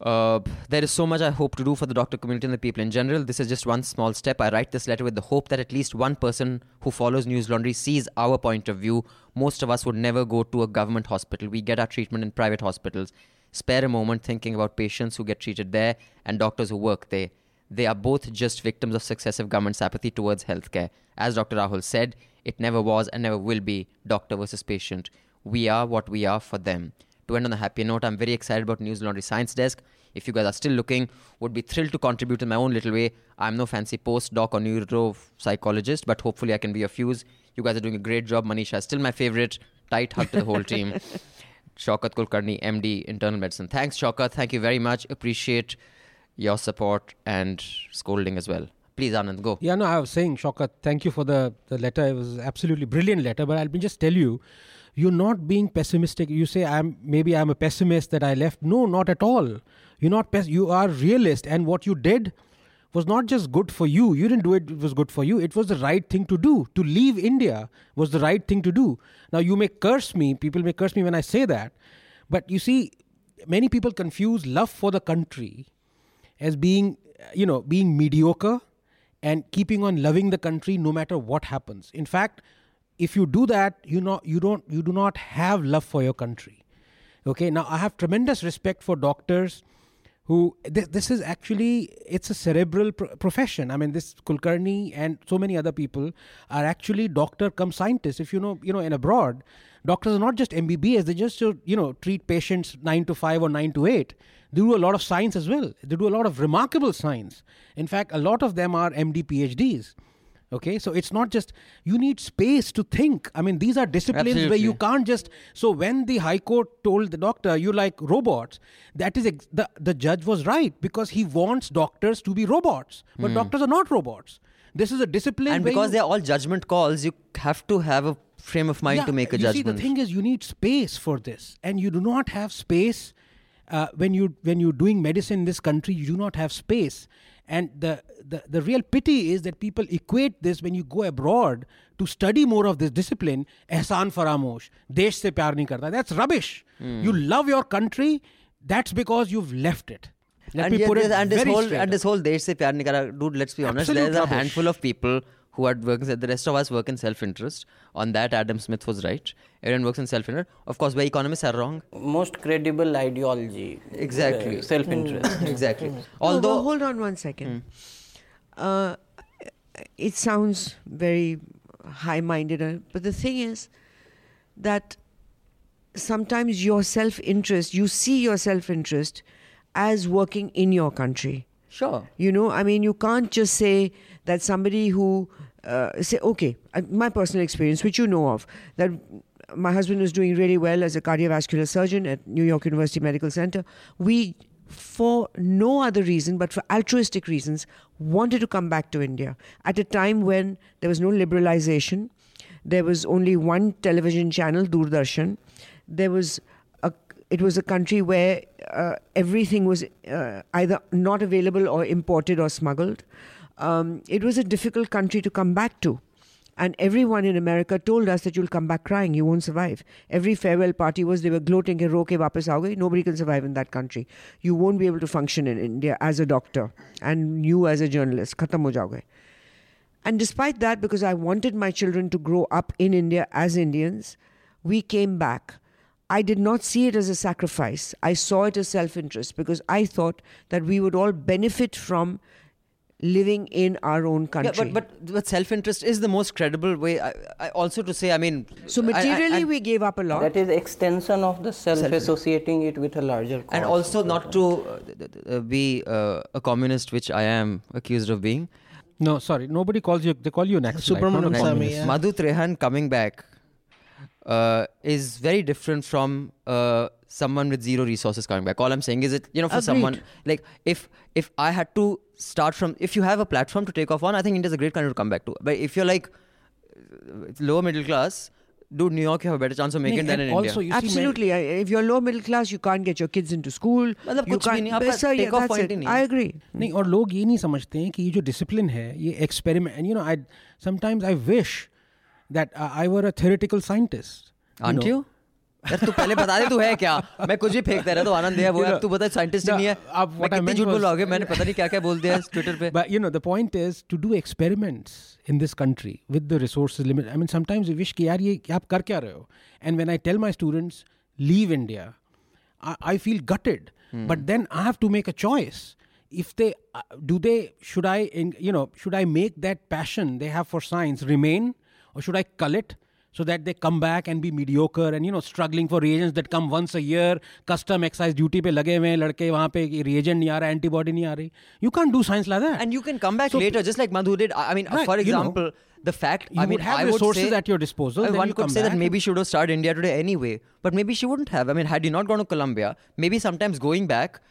Uh, there is so much I hope to do for the doctor community and the people in general. This is just one small step. I write this letter with the hope that at least one person who follows News Laundry sees our point of view. Most of us would never go to a government hospital. We get our treatment in private hospitals. Spare a moment thinking about patients who get treated there and doctors who work there. They are both just victims of successive government's apathy towards healthcare. As Dr. Rahul said, it never was and never will be doctor versus patient. We are what we are for them to end on a happy note, I'm very excited about News Laundry Science Desk. If you guys are still looking, would be thrilled to contribute in my own little way. I'm no fancy postdoc or neuro psychologist, but hopefully I can be of use. You guys are doing a great job. Manisha is still my favorite. Tight hug to the whole team. Shaunak Kulkarni, MD, Internal Medicine. Thanks, Shaunak. Thank you very much. Appreciate your support and scolding as well. Please, Anand, go. Yeah, no, I was saying, Shaunak, thank you for the, the letter. It was absolutely brilliant letter. But I'll just tell you, you're not being pessimistic you say i'm maybe i'm a pessimist that i left no not at all you're not pes- you are realist and what you did was not just good for you. You didn't do it it was good for you. It was the right thing to do. To leave india was the right thing to do. Now you may curse me people may curse me when i say that but you see many people confuse love for the country as being you know being mediocre and keeping on loving the country no matter what happens. In fact if you do that you know you don't you do not have love for your country. Okay now i have tremendous respect for doctors who this, this is actually it's a cerebral profession. I mean this kulkarni and so many other people are actually doctor come scientists. If you know you know in abroad doctors are not just mbbs they just you know treat patients 9 to 5 or 9 to 8 they do a lot of science as well. They do a lot of remarkable science. In fact a lot of them are md phds okay so it's not just you need space to think. I mean these are disciplines Absolutely. where you can't just so when the high court told the doctor you like robots that is ex- the the judge was right because he wants doctors to be robots. But mm. doctors are not robots. This is a discipline and because you, they're all judgment calls you have to have a frame of mind yeah, to make a you judgment see the thing is you need space for this. And you do not have space uh, when you when you're doing medicine in this country you do not have space and the, the, the real pity is that people equate this when you go abroad to study more of this discipline, ehsan faramosh, desh se pyar nahi karta. That's rubbish. Mm. You love your country, that's because you've left it. Let and, yeah, this, and this whole and this whole desh se pyar nahi kara, dude. Let's be honest. Absolute there's rubbish. a handful of people who are working. The rest of us work in self-interest. On that, Adam Smith was right. Everyone works in self-interest. Of course, where economists are wrong. Most credible ideology. Exactly. Uh, self-interest. Mm. exactly. Mm. Although, hold on one second. Mm. Uh, it sounds very high-minded, uh, but the thing is that sometimes your self-interest, you see your self-interest as working in your country. Sure. You know, I mean, you can't just say that somebody who uh, say, okay, uh, my personal experience, which you know of, that my husband was doing really well as a cardiovascular surgeon at New York University Medical Center. We, for no other reason but for altruistic reasons, wanted to come back to India at a time when there was no liberalization. There was only one television channel, Doordarshan. There was a, it was a country where uh, everything was uh, either not available or imported or smuggled um, it was a difficult country to come back to. And everyone in America told us that you'll come back crying, you won't survive. Every farewell party was they were gloating, ke wapas aoge. Nobody can survive in that country. You won't be able to function in India as a doctor and you as a journalist. Khatam. And despite that, because I wanted my children to grow up in India as Indians, we came back. I did not see it as a sacrifice. I saw it as self interest because I thought that we would all benefit from living in our own country. Yeah, but, but, but self interest is the most credible way. I, I also to say, I mean. So materially, I, I, we gave up a lot. That is extension of the self, self associating it with a larger cause. And also not to uh, be uh, a communist, which I am accused of being. No, sorry, nobody calls you. They call you an ex Superman yeah. Madhu Trehan coming back uh, is very different from uh, someone with zero resources coming back. All I'm saying is it, you know, for Agreed. someone like if if I had to start from, if you have a platform to take off on, I think India's a great country to come back to. But if you're like uh, lower middle class, dude, New York, you have a better chance of making it than in also, India. Absolutely. if you're low middle class, you can't get your kids into school. You can't, नहीं, sir, yeah, that's it. I agree. नहीं और लोग ये नहीं समझते हैं कि ये जो डिसिप्लिन है ये experiment you know I sometimes I wish that uh, I were a theoretical scientist. Aren't you? यार तू पहले बता दे तू है क्या? मैं कुछ भी फेंकता रहा तो आनंद है वो। यार तू बता साइंटिस्ट नहीं है। आप मैं कितने झूठ बोलोगे? मैंने पता नहीं क्या क्या बोल दिया ट्विटर पे। You know the point is to do experiments in this country with the resources limit I mean sometimes you wish कि यार ये आप कर क्या रहे हो? And when I tell my students leave India I feel gutted but then I have to make a choice if they uh, do they should i in, you know should i make that passion they have for science remain? Or should i cull it? so that they come back and be mediocre and you know struggling for reagents that come once a year custom excise duty पे लगे हुए हैं लड़के वहाँ पे reagent नहीं आ रहा antibody नहीं आ रही you can't do science like that and you can come back so, later just like Madhu did I mean right, for example you know, the fact you I mean, would have I resources say, at your disposal. I mean, one you could say that maybe she would have started India today anyway, but maybe she wouldn't have. I mean, had you not gone to Columbia, maybe sometimes going back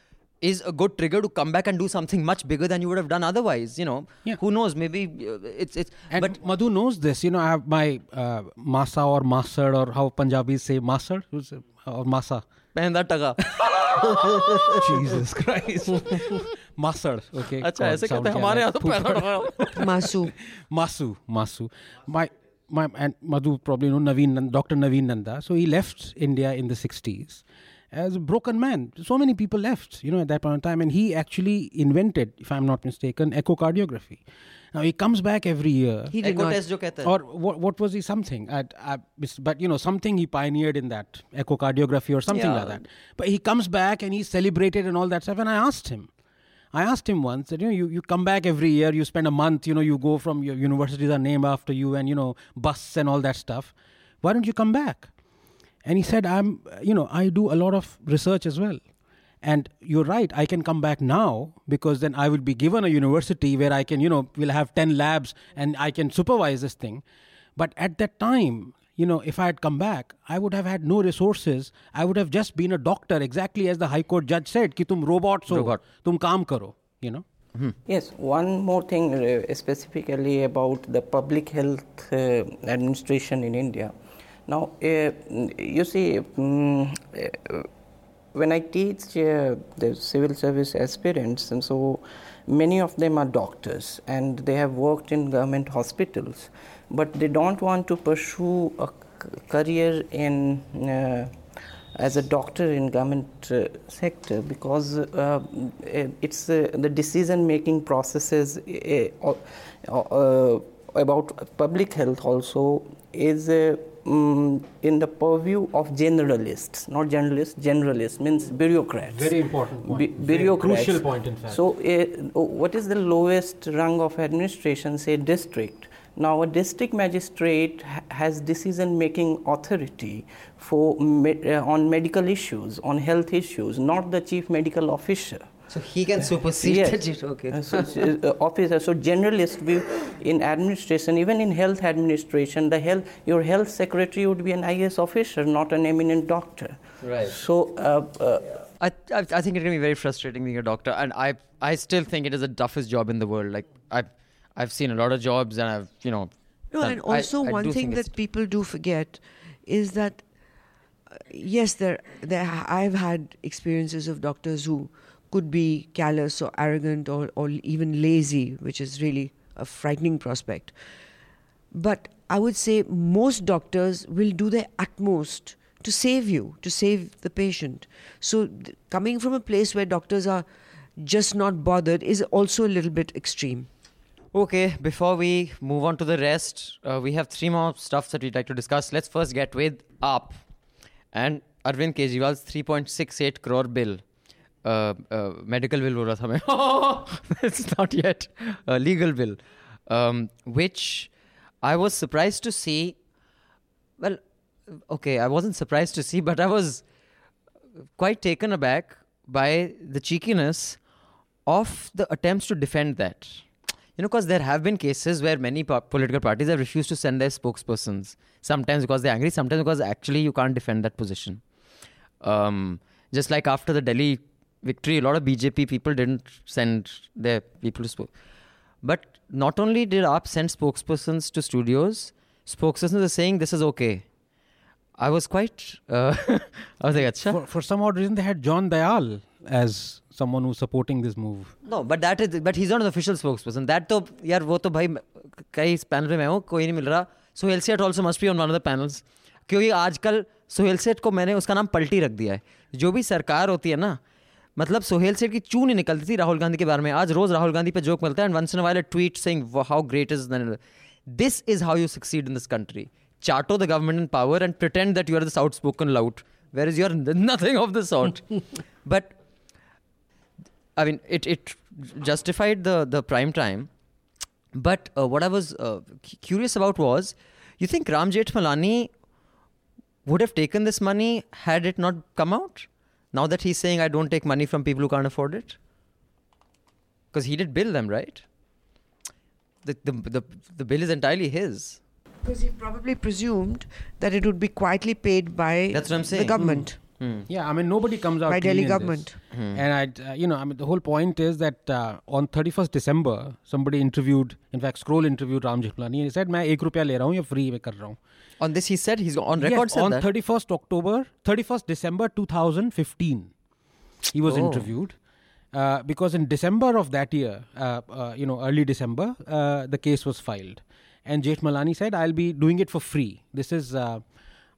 is a good trigger to come back and do something much bigger than you would have done otherwise. You know, yeah. who knows? Maybe uh, it's it's. And but Madhu knows this. You know, I have my uh, masa or masar or how Punjabis say masar or masa. Jesus Christ. मासड़ Okay. अच्छा ऐसे कहते हैं हमारे यहाँ तो पहला मासू Masu. Masu, Masu. my and Madhu probably know Navin Dr. Navin Nanda. So he left India in the 60s as a broken man. So many people left, you know, at that point in time. And he actually invented, if I'm not mistaken, echocardiography. Now he comes back every year. He did echo not. test Or what, what was he? Something. But you know, something he pioneered in that echocardiography or something yeah. like that. But he comes back and he's celebrated and all that stuff. And I asked him. I asked him once that you know you, you come back every year, you spend a month, you know, you go from your universities are named after you and you know, buses and all that stuff. Why don't you come back? And he said i'm you know i do a lot of research as well. And you're right i can come back now because then i will be given a university where i can you know we'll have 10 labs and i can supervise this thing. But at that time you know if i had come back i would have had no resources. I would have just been a doctor exactly as the high court judge said ki tum robots ho Robot. tum kaam karo you know? Yes, one more thing uh, specifically about the public health uh, administration in India. Now, uh, you see, uh, when I teach uh, the civil service aspirants, and so many of them are doctors and they have worked in government hospitals, but they don't want to pursue a career in. As a doctor in government uh, sector because uh, it's uh, the decision making processes about public health also is mm, in the purview of generalists not journalists generalists means bureaucrats Very important point. Bu- bureaucrats crucial point, in fact. so uh, what is the lowest rung of administration say district now, a district magistrate ha- has decision making authority for me- uh, on medical issues, on health issues, not the chief medical officer. So he can supersede Yes. the chief- okay Uh, so, uh, officer, so generalist view in administration, even in health administration, the health your health secretary would be an IS officer, not an eminent doctor. Right. So. Uh, uh, I, I, I think it's going to be very frustrating being a doctor, and I I still think it is the toughest job in the world. Like I've I've seen a lot of jobs, and I've you know. No, and also I one do thing that people do forget is that uh, yes, there, there I've had experiences of doctors who could be callous or arrogant or, or even lazy, which is really a frightening prospect. But I would say most doctors will do their utmost to save you, to save the patient. So, th- coming from a place where doctors are just not bothered is also a little bit extreme. Okay, before we move on to the rest, uh, we have three more stuffs that we'd like to discuss. Let's first get with AAP and Arvind Kejriwal's 3.68 crore bill. Uh, uh, medical bill बोल रहा था मैं. it's not yet. A legal bill. Um, which I was surprised to see. Well, okay, I wasn't surprised to see, but I was quite taken aback by the cheekiness of the attempts to defend that. You know, because there have been cases where many po- political parties have refused to send their spokespersons. Sometimes because they're angry, sometimes because actually you can't defend that position. Um, just like after the Delhi victory, a lot of BJP people didn't send their people to spoke. But not only did AAP send spokespersons to studios, spokespersons are saying this is okay. I was quite. Uh, I was like, Acha. For, for some odd reason, they had John Dayal as someone who's supporting this move. No, but that is, but he's not an official spokesperson. That तो यार वो तो भाई कई panel पे मैं हूँ कोई नहीं मिल रहा. Suhel सेठ also must be on one of the panels. क्योंकि आजकल सोहेल सेठ को मैंने उसका नाम पलटी रख दिया है जो भी सरकार होती है ना मतलब सोहेल सेठ की चू नहीं निकलती थी राहुल गांधी के बारे में आज रोज राहुल गांधी पे जोक मिलता है and once in while tweet saying how great is this is how you succeed in this country चाटो the government in power and pretend that you are this outspoken lout whereas you're nothing of the sort but I mean, it it justified the the prime time. But uh, what I was uh, cu- curious about was, you think Ram Jethmalani would have taken this money had it not come out? Now that he's saying I don't take money from people who can't afford it, because he did bill them, right? The, the the the bill is entirely his. Because he probably presumed that it would be quietly paid by That's what I'm saying. the government, Hmm. Yeah, I mean nobody comes out by clean Delhi in this. government. And I, uh, you know, I mean the whole point is that uh, on 31st December, somebody interviewed, in fact, Scroll interviewed Ram Jethmalani, and he said, "मैं एक रुपया ले रहा हूँ या free में कर रहा हूँ." On this, he said he's on record yes, said on that. 31st October, 31st December 2015, he was Oh. interviewed. Uh, because in December of that year, uh, uh, you know, early December, uh, the case was filed. And Jethmalani said, I'll be doing it for free. This is uh,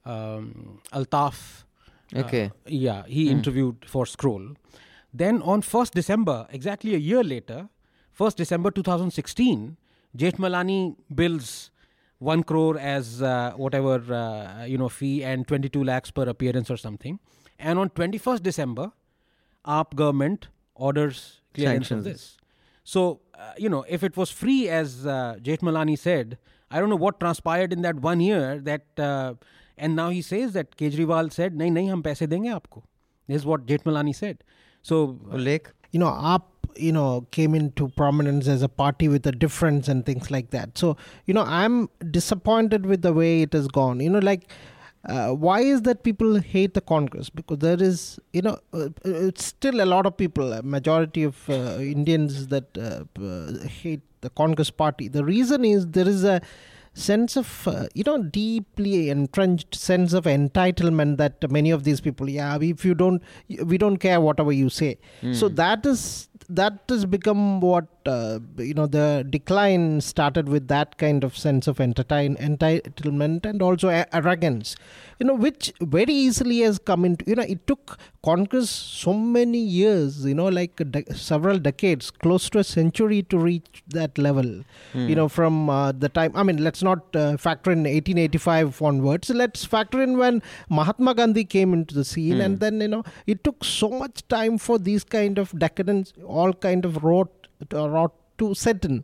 um, Altaf. uh, Okay. yeah, he interviewed for Scroll. Then on 1st December, exactly a year later, 1st December 2016, Jethmalani bills 1 crore as uh, whatever, uh, you know, fee and 22 lakhs per appearance or something. And on 21st December, AAP government orders clearance Sanctions. of this. So, uh, you know, if it was free, as uh, Jethmalani said, I don't know what transpired in that one year that, uh, and now he says that Kejriwal said, nahi, nahi, hum paise denge aapko. This is what Jethmalani said. So, Lake. you know, you know, came into prominence as a party with a difference and things like that. So, you know, I'm disappointed with the way it has gone. You know, like, uh, why is that people hate the Congress? Because there is, you know, uh, it's still a lot of people, a majority of uh, Indians that uh, uh, hate the Congress party. The reason is there is a sense of uh, you know deeply entrenched sense of entitlement that many of these people yeah if you don't we don't care whatever you say. So that is that has become what uh, you know the decline started with that kind of sense of entertain, entitlement and also a- arrogance you know which very easily has come into you know it took congress so many years you know like de- several decades close to a century to reach that level you know from uh, the time i mean let's not uh, factor in 1885 onwards let's factor in when mahatma gandhi came into the scene and then you know it took so much time for these kind of decadence all kind of rot rot to set in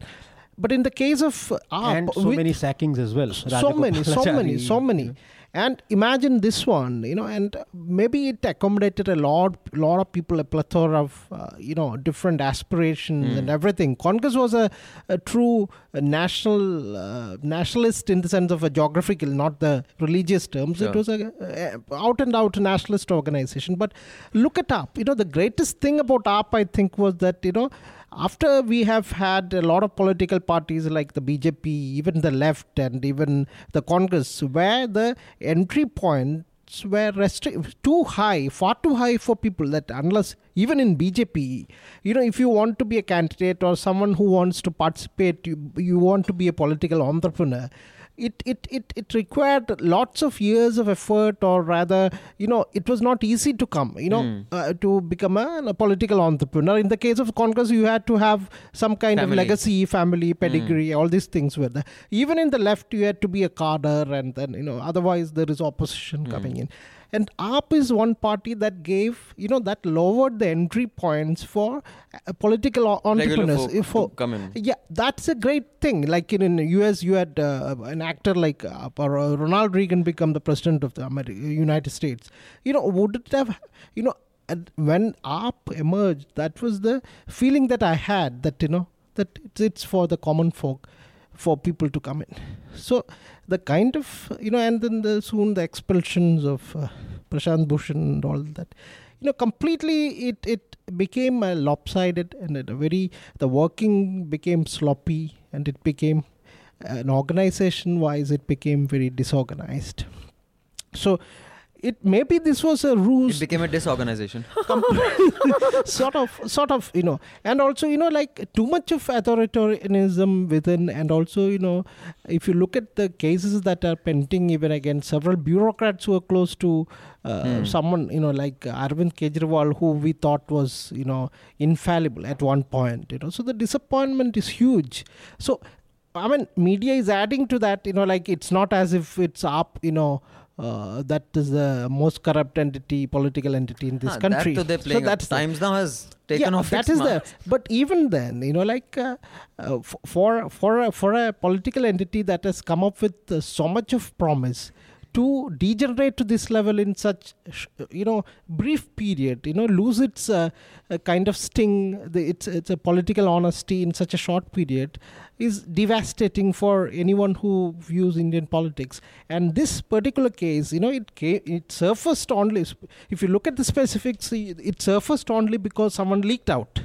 but in the case of AAP, and so many sackings as well. so many, so many, so many. And imagine this one, you know, and maybe it accommodated a lot, lot of people, a plethora of, uh, you know, different aspirations and everything. Congress was a, a true national uh, nationalist in the sense of a geographical, not the religious terms. It was a, a out and out nationalist organization. But look at AAP. You know, the greatest thing about AAP, I think, was that you know after we have had a lot of political parties like the BJP, even the left, and even the Congress, where the entry points were restri- too high, far too high for people that unless even in BJP, you know, if you want to be a candidate or someone who wants to participate, you, you want to be a political entrepreneur. It, it, it, it required lots of years of effort, or rather, you know, it was not easy to come, you know, hmm. uh, to become a, a political entrepreneur. In the case of Congress, you had to have some kind Family. of legacy, family, hmm. pedigree, all these things were there. Even in the left, you had to be a cadre, and then, you know, otherwise there is opposition hmm. coming in. And AAP is one party that gave, you know, that lowered the entry points for uh, political Regular entrepreneurs. folk for, come in. yeah, that's a great thing. Like in, in the US, you had uh, an actor like uh, or, uh, Ronald Reagan become the president of the Ameri- United States. You know, would it have, you know, when AAP emerged, that was the feeling that I had that, you know, that it's, it's for the common folk, for people to come in. So the kind of, you know, and then the, soon the expulsions of uh, Prashant Bhushan and all that you know completely it it became lopsided and a very the working became sloppy and it became an organization wise it became very disorganized. So it maybe this was a ruse It became a disorganization. sort of sort of you know and also you know like too much of authoritarianism within and also you know if you look at the cases that are pending even against several bureaucrats who are close to uh, Hmm. someone you know like Arvind Kejriwal who we thought was you know infallible at one point you know so the disappointment is huge so I mean, media is adding to that. You know, like it's not as if it's up. You know, uh, that is the most corrupt entity, political entity in this Ah, country. That So up. that's the- Times now has taken yeah, off that is the. But even then, you know, like uh, uh, for for a, for a political entity that has come up with uh, so much of promise to degenerate to this level in such you know brief period you know lose its uh, uh, kind of sting the, it's it's a political honesty in such a short period is devastating for anyone who views indian politics. And this particular case you know it came, it surfaced only if you look at the specifics it it surfaced only because someone leaked out.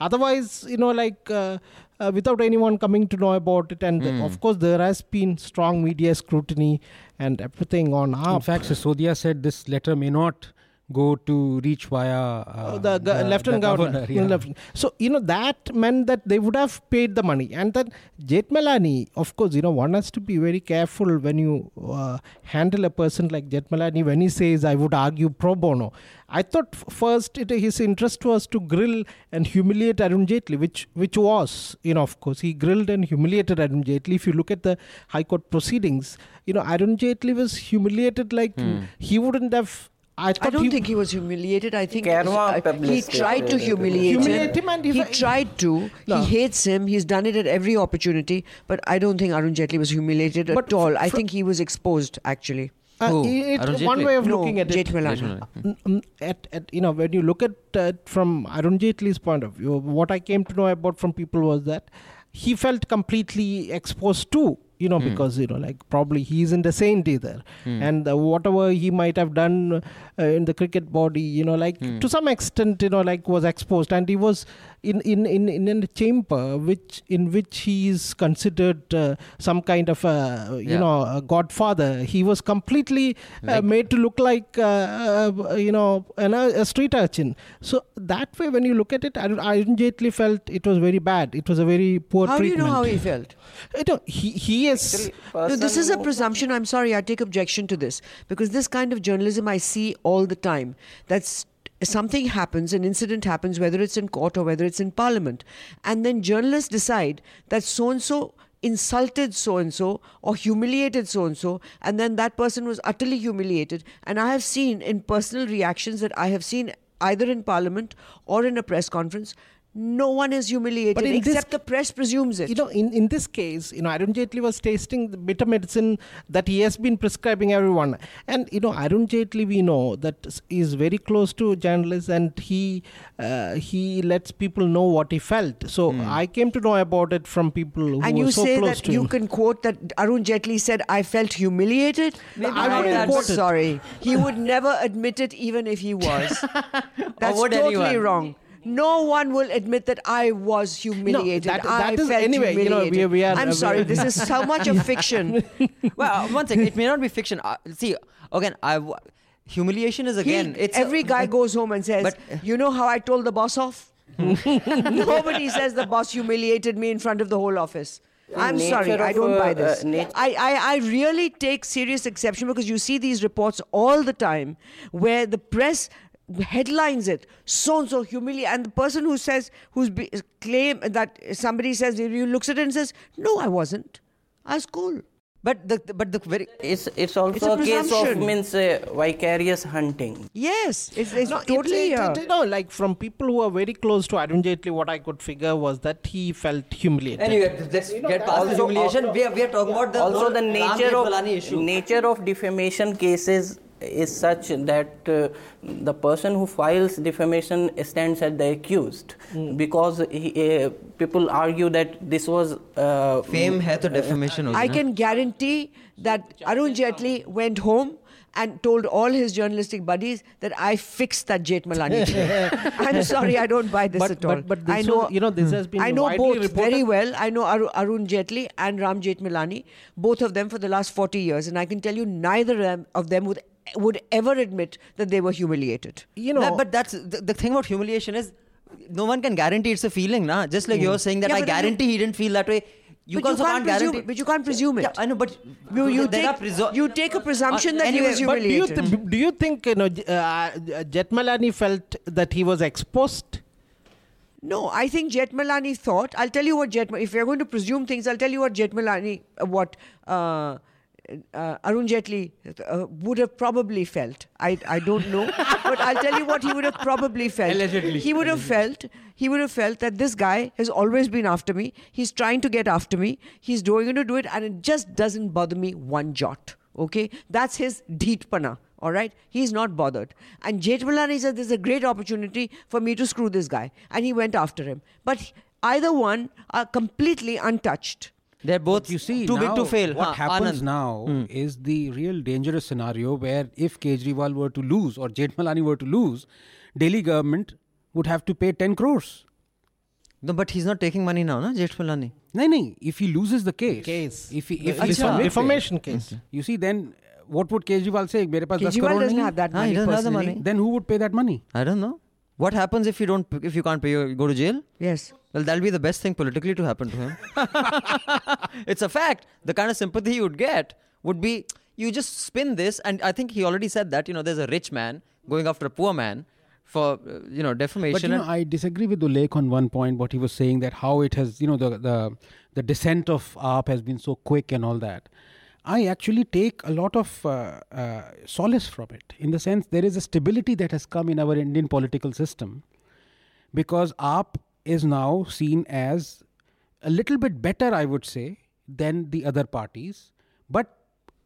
Otherwise you know like uh, uh, without anyone coming to know about it and Hmm. of course there has been strong media scrutiny and everything on AAP In fact, Sisodia said this letter may not go to reach via uh, Oh, the, go- lieutenant the governor. yeah. Lieutenant- So you know that meant that they would have paid the money, and then Jethmalani, of course, you know one has to be very careful when you uh, handle a person like Jethmalani when he says, "I would argue pro bono." I thought first it, his interest was to grill and humiliate Arun Jaitley, which which was, you know, of course, he grilled and humiliated Arun Jaitley. If you look at the High Court proceedings, you know, Arun Jaitley was humiliated like he wouldn't have. I, I don't he, think he was humiliated. I think he tried to humiliate, Humiliate him and he tried to. No. He hates him. He's done it at every opportunity. But I don't think Arun Jaitley was humiliated But at all. I think he was exposed, actually. Uh, Who? it- one way of No, looking at it. Jaitley. Jaitley. Mm, mm, at, at you know when you look at uh, from Arun Jaitley's point of view, what I came to know about from people was that he felt completely exposed to you know because you know like probably he isn't a saint either and uh, whatever he might have done uh, in the cricket body you know like to some extent you know like was exposed. And he was in in in, in a chamber which in which he is considered uh, some kind of a you Yeah. know a godfather. He was completely uh, Like- made to look like uh, uh, you know an, a street urchin. So that way when you look at it I, Arun Jaitley felt it was very bad. It was a very poor How do you treatment know how he felt? I don't, he he Actually, No, this is a presumption. I'm sorry, I take objection to this because this kind of journalism I see all the time. That's something happens, an incident happens, whether it's in court or whether it's in parliament, and then journalists decide that so and so insulted so and so or humiliated so and so, and then that person was utterly humiliated. And I have seen in personal reactions that I have seen either in parliament or in a press conference. No one is humiliated But in this- except the press presumes it. you know, in, in this case, you know, Arun Jaitley was tasting the bitter medicine that he has been prescribing everyone. And, you know, Arun Jaitley, we know that s- is very close to journalists and he uh, he lets people know what he felt. So I came to know about it from people who and were you so say close that to you him. can quote that Arun Jaitley said, I felt humiliated. Maybe I'm not quote sorry. He would never admit it even if he was. That's would totally anyone? wrong. No one will admit that I was humiliated. that- I that is- felt anyway, you know, we- humiliated. we are- I'm we sorry, this is so much of fiction. well, one second. It may not be fiction. Uh, see, again, I w- humiliation is again. He- it's a- every guy goes home and says, but- "You know how I told the boss off." Nobody says the boss humiliated me in front of the whole office. I'm nature sorry, I don't uh, buy uh, this. nat- I, I, I really take serious exception because you see these reports all the time where the press headlines it so and so humiliate and the person who says who's be, claim that somebody says he looks at it and says no i wasn't i was cool But the but the very It's it's also It's a a, case of means uh, vicarious hunting. yes it's, it's No, it- totally it, uh, it- no, like from people who are very close to Arun Jaitley, what I could figure was that he felt humiliated. anyway. Let's get past the Also- humiliation. also- we are we are talking about the also whole the nature of issue. nature of defamation cases is such that uh, the person who files defamation stands at the accused mm. because he, uh, people argue that this was uh, fame had the defamation I can guarantee that Arun Jaitley went home and told all his journalistic buddies that I fixed that Jethmalani. I'm sorry, I don't buy this but, at all. But, but this I know, was, you know, this has been. I know both reported. very well. I know Arun Jaitley and Ram Jethmalani, both of them for the last 40 years, and I can tell you neither of them would would ever admit that they were humiliated. You know, That- but that's the, the thing about humiliation is no one can guarantee it's a feeling, nah. Just like you're saying that Yeah, I you- guarantee he didn't feel that way. You But also can't can't, presume guarantee. but you can't presume it. Yeah, I know, but You, you, there take, are presu- you take a presumption Uh, that anyway, he was but But do you, humiliated. th- do you think you know uh, uh, Jethmalani felt that he was exposed? No, I think Jethmalani thought. I'll tell you what Jethmalani. If we're going to presume things, I'll tell you what Jethmalani, uh, what uh, uh, Arun Jaitley uh, would have probably felt. I I don't know, but I'll tell you what he would have probably felt. Allegedly. he would have felt. He would have felt that this guy has always been after me. He's trying to get after me. He's going to do it, and it just doesn't bother me one jot. Okay, that's his dheetpana. All right, he's not bothered. And Jethmalani said, "There's a great opportunity for me to screw this guy," and he went after him. But either one are completely untouched. They're both you see too now, big to fail. What huh, happens Anand. now is the real dangerous scenario where if Kejriwal were to lose or Jethmalani were to lose, Delhi government would have to pay 10 crores. No, but he's not taking money now, na, Jethmalani. No, no. If he loses the case, Case. if he, if Acha. he Defam- submits it, defamation case. you see, then uh, what would Kejriwal say? "Mere paas 10 Kejriwal crore doesn't nahi have that Ah, he money doesn't have the money. Then who would pay that money? I don't know. What happens if you don't if you can't pay? You go to jail. Yes. Well, that'll be the best thing politically to happen to him. it's a fact. The kind of sympathy you would get would be you just spin this, and I think he already said that. You know, there's a rich man going after a poor man for uh, you know defamation. But you know, I disagree with Ullekh on one point. What he was saying that how it has, you know, the the the descent of AAP has been so quick and all that. I actually take a lot of uh, uh, solace from it in the sense there is a stability that has come in our Indian political system because AAP is now seen as a little bit better, I would say, than the other parties, but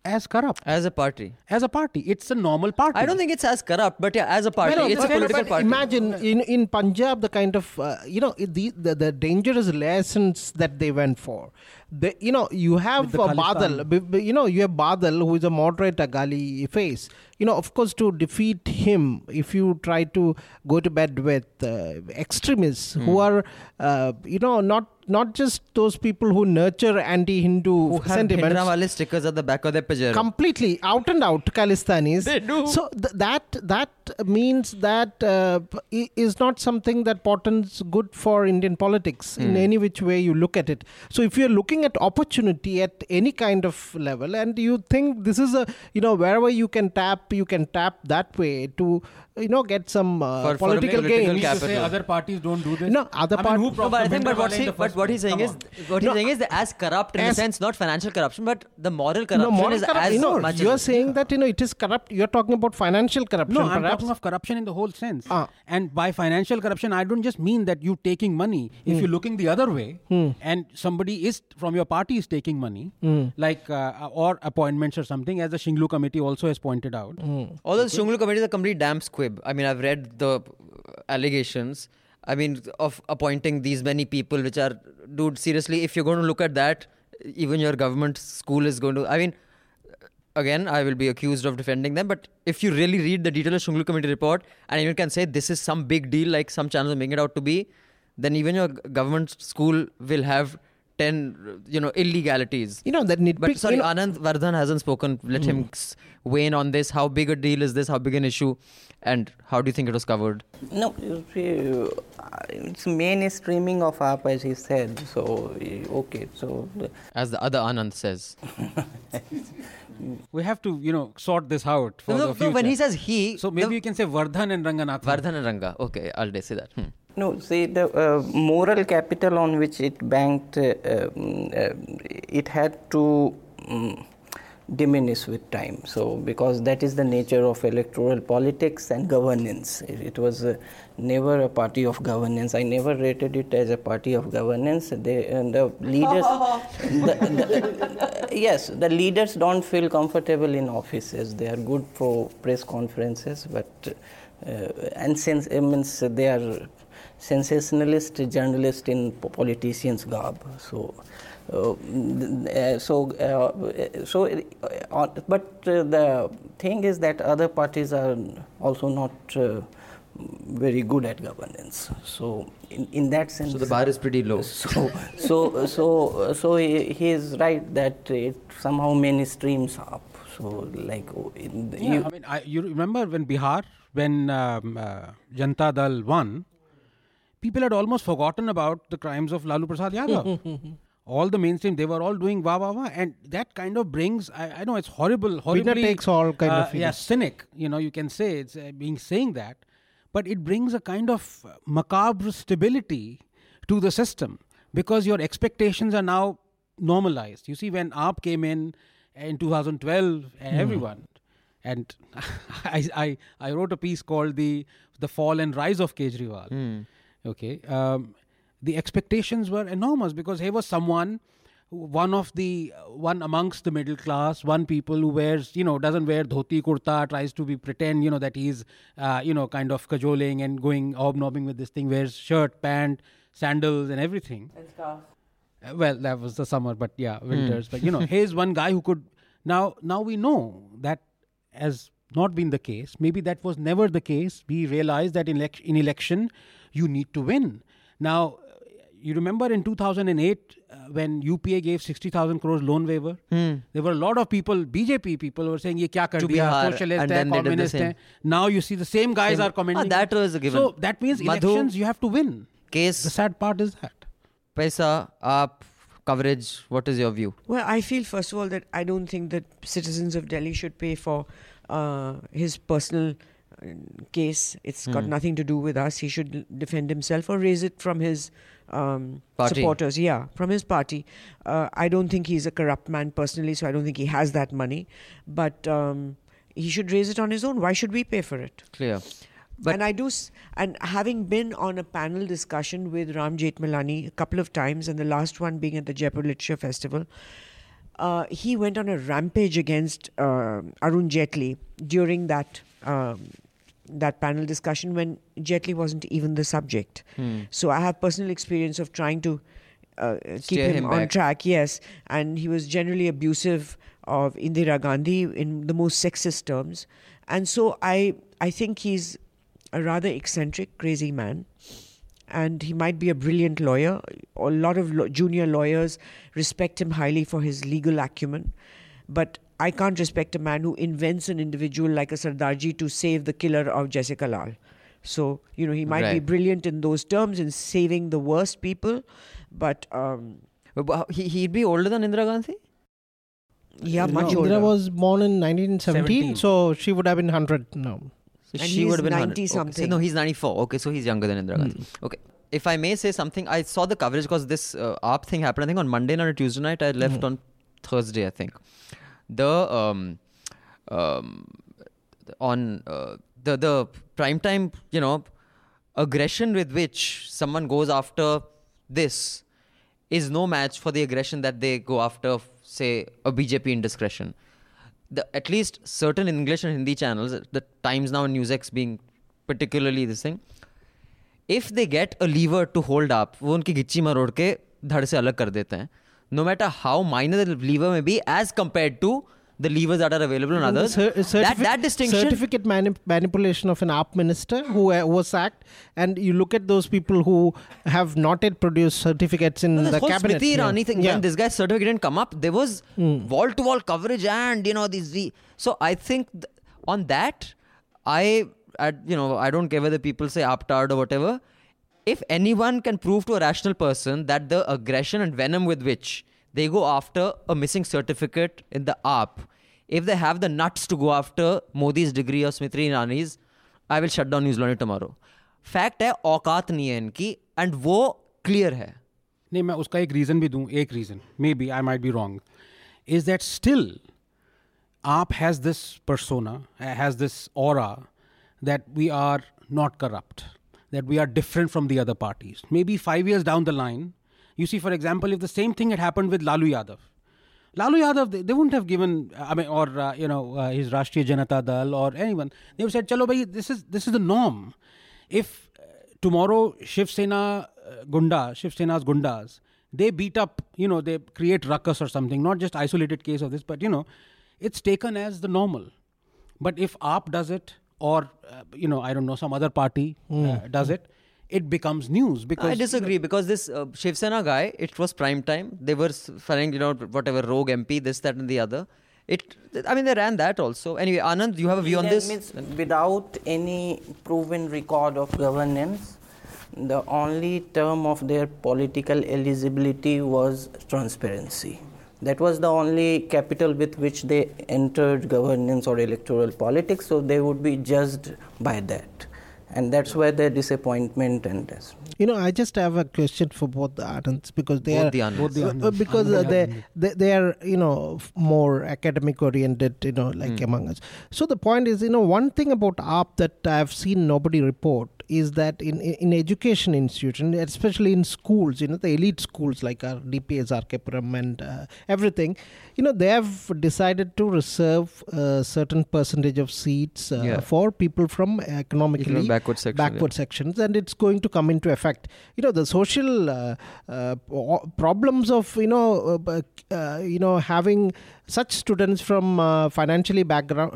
as corrupt as a party. as a party. It's a normal party. I don't think it's as corrupt, but yeah, as a party, Well, it's a political but party. Imagine in, in Punjab the kind of uh, you know the, the the dangerous lessons that they went for. The, you know you have uh, Badal, Khalistan. b- b- you know you have Badal who is a moderate Akali face. You know of course to defeat him, if you try to go to bed with uh, extremists who are uh, you know not not just those people who nurture anti-Hindu who sentiments Bhindranwale stickers at the back of their pajero. completely out and out Khalistanis. They do. So th- that that means that uh, is not something that portends good for Indian politics in any which way you look at it. So if you're looking at opportunity at any kind of level, and you think this is a you know wherever you can tap, you can tap that way to you know get some uh, For- for a political political gains. You mean say other parties don't do this. No, other I part- mean, who No, No, but I think, but, Bhindranwale what's in he, but what he's saying is, on. what he's saying is as corrupt in As- the sense, not financial corruption, but the moral corruption no, corruption moral is corrupt- as you know, much. you're as, saying that you know it is corrupt. You're talking about financial corruption. No, I'm talking of corruption in the whole sense. Ah. And by financial corruption, I don't just mean that you taking money. If you're looking the other way, and somebody is from your party is taking money, like uh, or appointments or something, as the Shunglu committee also has pointed out. All those Shunglu committee is a complete damn I mean, I've read the allegations. I mean, of appointing these many people, which are, dude, seriously, if you're going to look at that, even your government school is going to. I mean, again, I will be accused of defending them, but if you really read the detailed Shunglu committee report and even can say this is some big deal, like some channels are making it out to be, then even your government school will have 10, you know, illegalities. You know that nitpick. But sorry, you know, Anand Vardhan hasn't spoken. Let him s- weigh in on this. How big a deal is this? How big an issue? And how do you think it was covered? No, you see, uh, it's mainstreaming of AAP as he said. So, uh, okay, so As the other Anand says. We have to, you know, sort this out for No, the no, when he says he, so maybe the- you can say Vardhan and Ranganath. Vardhan and Ranga. Okay, I'll just say that. Hmm. No, see, the uh, moral capital on which it banked, uh, um, uh, it had to um, diminish with time. So, because that is the nature of electoral politics and governance. It, it was uh, never a party of governance. I never rated it as a party of governance. They, and the leaders, the, the, yes, the leaders don't feel comfortable in offices. They are good for press conferences, but uh, and since it means they are sensationalist journalists in politicians garb so so uh, so uh, but uh, the thing is that other parties are also not uh, very good at governance. So in, in that sense, So the bar is pretty low. So so so so he, he is right that it somehow many streams up. So like oh, in the, Yeah, you- I mean, I, you remember when Bihar, when um, uh, Janta Dal won, people had almost forgotten about the crimes of Lalu Prasad Yadav. all the mainstream, they were all doing wah wah wah, and that kind of brings. I, I know it's horrible, horribly takes all kind uh, of yeah, cynic. You know, you can say it's uh, being saying that, but it brings a kind of macabre stability to the system because your expectations are now normalized. You see, when AAP came in in 2012, everyone, and I, I, I wrote a piece called the the fall and rise of Kejriwal. Okay, um, the expectations were enormous because he was someone one of the one amongst the middle class one people who wears you know doesn't wear dhoti kurta tries to be pretend you know that he's uh, you know kind of cajoling and going hobnobbing with this thing wears shirt pant sandals and everything. Uh, well that was the summer but yeah winters. But you know he's one guy who could now now we know that has not been the case. Maybe that was never the case. We realized that in, elec- in election you need to win. Now you remember in 2008 uh, when UPA gave 60,000 crores loan waiver there were a lot of people BJP people were saying ye kya kar To diya Bihar, socialist and hai then they did the communist hai now you see the same guys Same- are commenting Ah, that was a given. so that means Madhu- elections you have to win Case, the sad part is that paisa, up, coverage. What is your view? Well, I feel first of all that I don't think that citizens of Delhi should pay for uh, his personal uh, case. It's got Hmm. nothing to do with us. He should defend himself or raise it from his um, supporters. Yeah, from his party. Uh, I don't think he's a corrupt man personally, so I don't think he has that money. But um, he should raise it on his own. Why should we pay for it? Clear. But and I do, s- and having been on a panel discussion with Ram Jethmalani a couple of times, and the last one being at the Jaipur Literature Festival, uh, he went on a rampage against uh, Arun Jaitley during that um, that panel discussion when Jaitley wasn't even the subject. Hmm. So I have personal experience of trying to uh, keep him, him on back. track. Yes, and he was generally abusive of Indira Gandhi in the most sexist terms, and so I I think he's a rather eccentric, crazy man. And he might be a brilliant lawyer. A lot of lo- junior lawyers respect him highly for his legal acumen. But I can't respect a man who invents an individual like a Sardarji to save the killer of Jessica Lal. So, you know, he might be brilliant in those terms in saving the worst people, but um, But he, he'd be older than Indira Gandhi? yeah, No, much Indira older. was born in 1917, 17. so she would have been 100 now. So And she would have been 100. 90 Okay, so something. no, he's 94. Okay, so he's younger than Indira Gandhi. Okay. If I may say something, I saw the coverage because this uh, AAP thing happened, I think, on Monday night or Tuesday night. I left on Thursday, I think. The, um, um, on uh, the, the prime time, you know, aggression with which someone goes after this is no match for the aggression that they go after, say, a BJP indiscretion. The, at least certain English and Hindi channels, the Times Now and NewsX being particularly this thing, if they get a lever to hold up, वो उनकी गिच्ची मरोड़ के धड़ से अलग कर देते हैं no matter how minor the lever may be as compared to the levers that are available on others. Cer- that, certifi- that distinction Certificate mani- manipulation of an AAP minister who uh, was sacked, and you look at those people who have not yet produced certificates in No, the whole cabinet. Smriti yeah. Irani thing, Yeah. when this guy's certificate didn't come up, there was wall to wall coverage and, you know, these. The, so I think th- on that, I, I, you know, I don't care whether people say aptard or whatever if anyone can prove to a rational person that the aggression and venom with which they go after a missing certificate in the AAP, if they have the nuts to go after Modi's degree or Smriti Irani's, I will shut down news tomorrow. Fact है औकात नहीं ki and and clear hai. है नहीं मैं उसका एक reason भी दूँ एक reason maybe I might be wrong is that still AAP has this persona has this और that we are not corrupt that we are different from the other parties maybe five years down the line you see for example if the same thing had happened with lalu yadav Lalu Yadav, they, they wouldn't have given, I mean, or uh, you know, uh, his Rashtriya Janata Dal or anyone. They would have said, "Chalo, bhai, this is this is the norm." If uh, tomorrow Shiv Sena uh, Gunda, Shiv Sena's Gundas, they beat up, you know, they create ruckus or something. Not just isolated case of this, but you know, it's taken as the normal. But if AAP does it, or uh, you know I don't know some other party uh, does it, it becomes news because I disagree because this uh, Shiv Sena guy, it was prime time. They were s- firing, you know, whatever rogue MP, this, that, and the other. It, I mean, they ran that also. Anyway, Anand, you have a view on this? means without any proven record of governance, the only term of their political eligibility was transparency. That was the only capital with which they entered governance or electoral politics, so they would be judged by that. And that's where their disappointment and. You know, I just have a question for both the Anands because they Both are the Anands. Both the Uh, Anands. because uh, Anand they, they they are you know f- more academic oriented you know like Hmm. among us so the point is you know one thing about AAP that i've seen nobody report is that in in in education institution especially in schools you know the elite schools like our dps RK Puram and uh, everything you know they have decided to reserve a certain percentage of seats uh, Yeah. for people from economically backward section, yeah. backward sections and it's going to come into effect you know the social uh, uh, problems of you know uh, uh, you know having such students from uh, financially background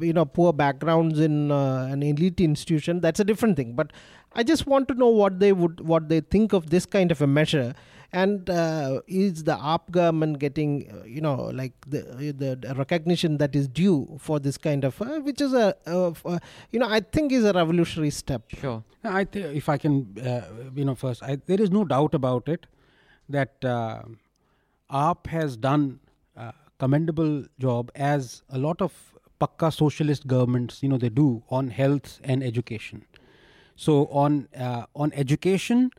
you know poor backgrounds in an elite institution that's a different thing. But i just want to know what they would what they think of this kind of a measure and uh, is the AAP government getting, uh, you know, like the, the recognition that is due for this kind of, uh, which is a, uh, f- uh, you know, I think is a revolutionary step. Sure. I think if I can, uh, you know, first, I, there is no doubt about it that uh, AAP has done a commendable job as a lot of pakka socialist governments, you know, they do on health and education. So on uh, on education,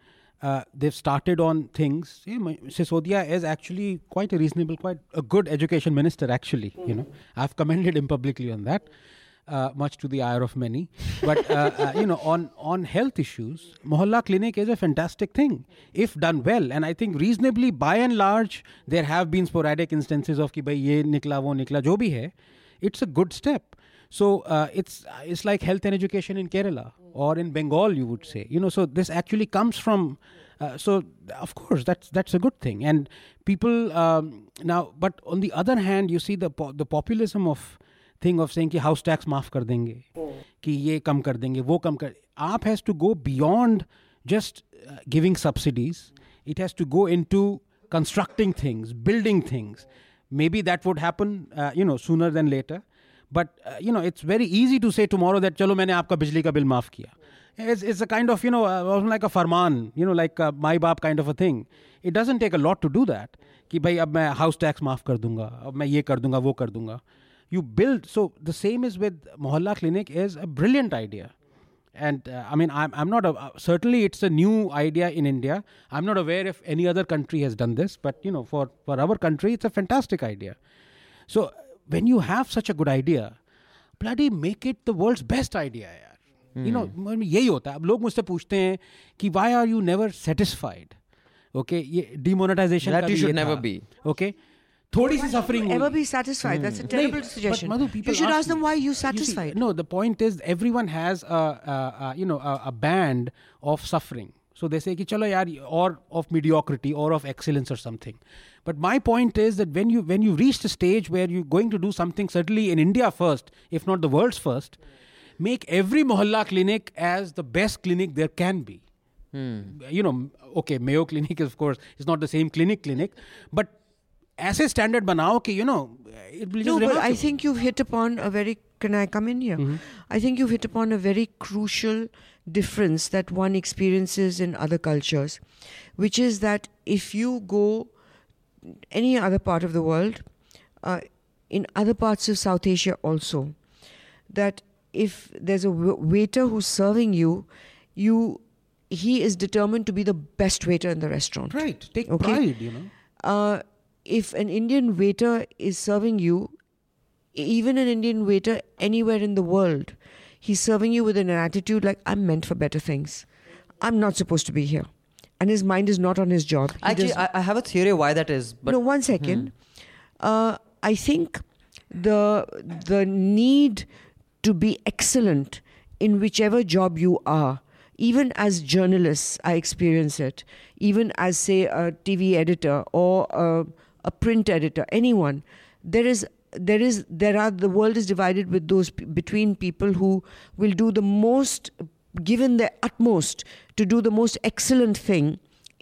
uh, they've started on things. Yeah, Sisodia is actually quite a reasonable, quite a good education minister. Actually, mm-hmm. you know, I've commended him publicly on that, uh, much to the ire of many. But uh, uh, you know, on on health issues, Mohalla Clinic is a fantastic thing if done well. And I think reasonably, by and large, there have been sporadic instances of ki bhai ye nikla wo nikla jo bhi hai. It's a good step. So uh, it's it's like health and education in Kerala or in Bengal, you would say. You know, so this actually comes from. Uh, so of course that's that's a good thing and people um, now but on the other hand you see the po- the populism of thing of saying ki house tax maaf kar denge ki ye kam kar denge wo kam kar aap has to go beyond just uh, giving subsidies it has to go into constructing things building things maybe that would happen uh, you know sooner than later but uh, you know it's very easy to say tomorrow that चलो मैंने आपका बिजली का bill माफ किया it's, it's a kind of you know uh, almost like a farman you know like a my बाप kind of a thing it doesn't take a lot to do that कि भाई अब मैं house tax माफ कर दूंगा अब मैं ये कर दूंगा वो कर दूंगा you build so the same is with mohalla clinic is a brilliant idea and uh, i mean I'm, I'm not a, uh, certainly it's a new idea in india i'm not aware if any other country has done this but you know for for our country it's a fantastic idea so uh, when you have such a good idea bloody make it the world's best idea यार you know मतलब यही होता है अब लोग मुझसे पूछते हैं कि why are you never satisfied okay ये demonetization That का you भी should ये never था. be. okay थोड़ी सी suffering Ever हुई। be satisfied? That's a terrible But suggestion. Madhu, people you should ask them me- why you see, satisfied. no, the point is everyone has a, a, a you know a, a band of suffering. So they say कि चलो यार or of mediocrity or of excellence or something. But my point is that when you when you reach the stage where you're going to do something certainly in India first, if not the world's first, make every mohalla clinic as the best clinic there can be. You know, okay, Mayo Clinic is of course is not the same clinic clinic, but ऐसे standard बनाओ कि you know it will No, just but I remarkable. think you've hit upon a very. Can I come in here? Mm-hmm. I think you've hit upon a very crucial difference that one experiences in other cultures, which is that if you go any other part of the world, uh, in other parts of South Asia also, that if there's a waiter who's serving you, you he is determined to be the best waiter in the restaurant. Right. Take Okay. pride, you know. uh, if an Indian waiter is serving you, even an Indian waiter anywhere in the world, he's serving you with an attitude like, I'm meant for better things. I'm not supposed to be here. And his mind is not on his job. He Actually, I, I have a theory why that is. But no, one second. Uh, I think the the need to be excellent in whichever job you are, even as journalists, I experience it. Even as say a TV editor or a, a print editor, anyone, there is there is there are the world is divided with those between people who will do the most given their utmost to do the most excellent thing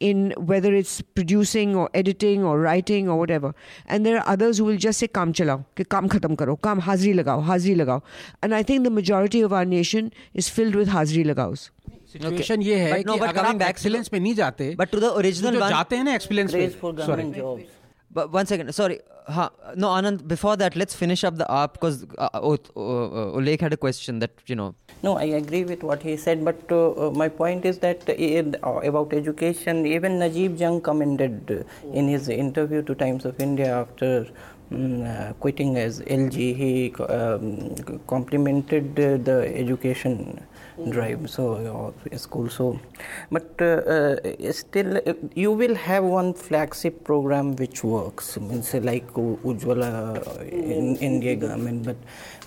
in whether it's producing or editing or writing or whatever and there are others who will just say kam chalao कि काम खत्म करो काम हाजिरी लगाओ हाजिरी लगाओ and i think the majority of our nation is filled with हाजिरी लगाओs सिचुएशन ये है But no, कि but अगर coming आप back to एक्सीलेंस पे नहीं जाते but to the तो original जो one- जाते हैं ना एक्सीलेंस Praise for पे government jobs. but one second, sorry. Huh. No, Anand, before that, let's finish up the AAP because uh, uh, uh, Ullekh had a question that, you know. No, I agree with what he said, but uh, uh, my point is that uh, about education, even Najib Jung commented uh, in his interview to Times of India after mm, uh, quitting as LG, he um, complimented uh, the education drive, so school. So, but uh, uh, still, uh, you will have one flagship program which works, means like U- Ujjwala in India government, but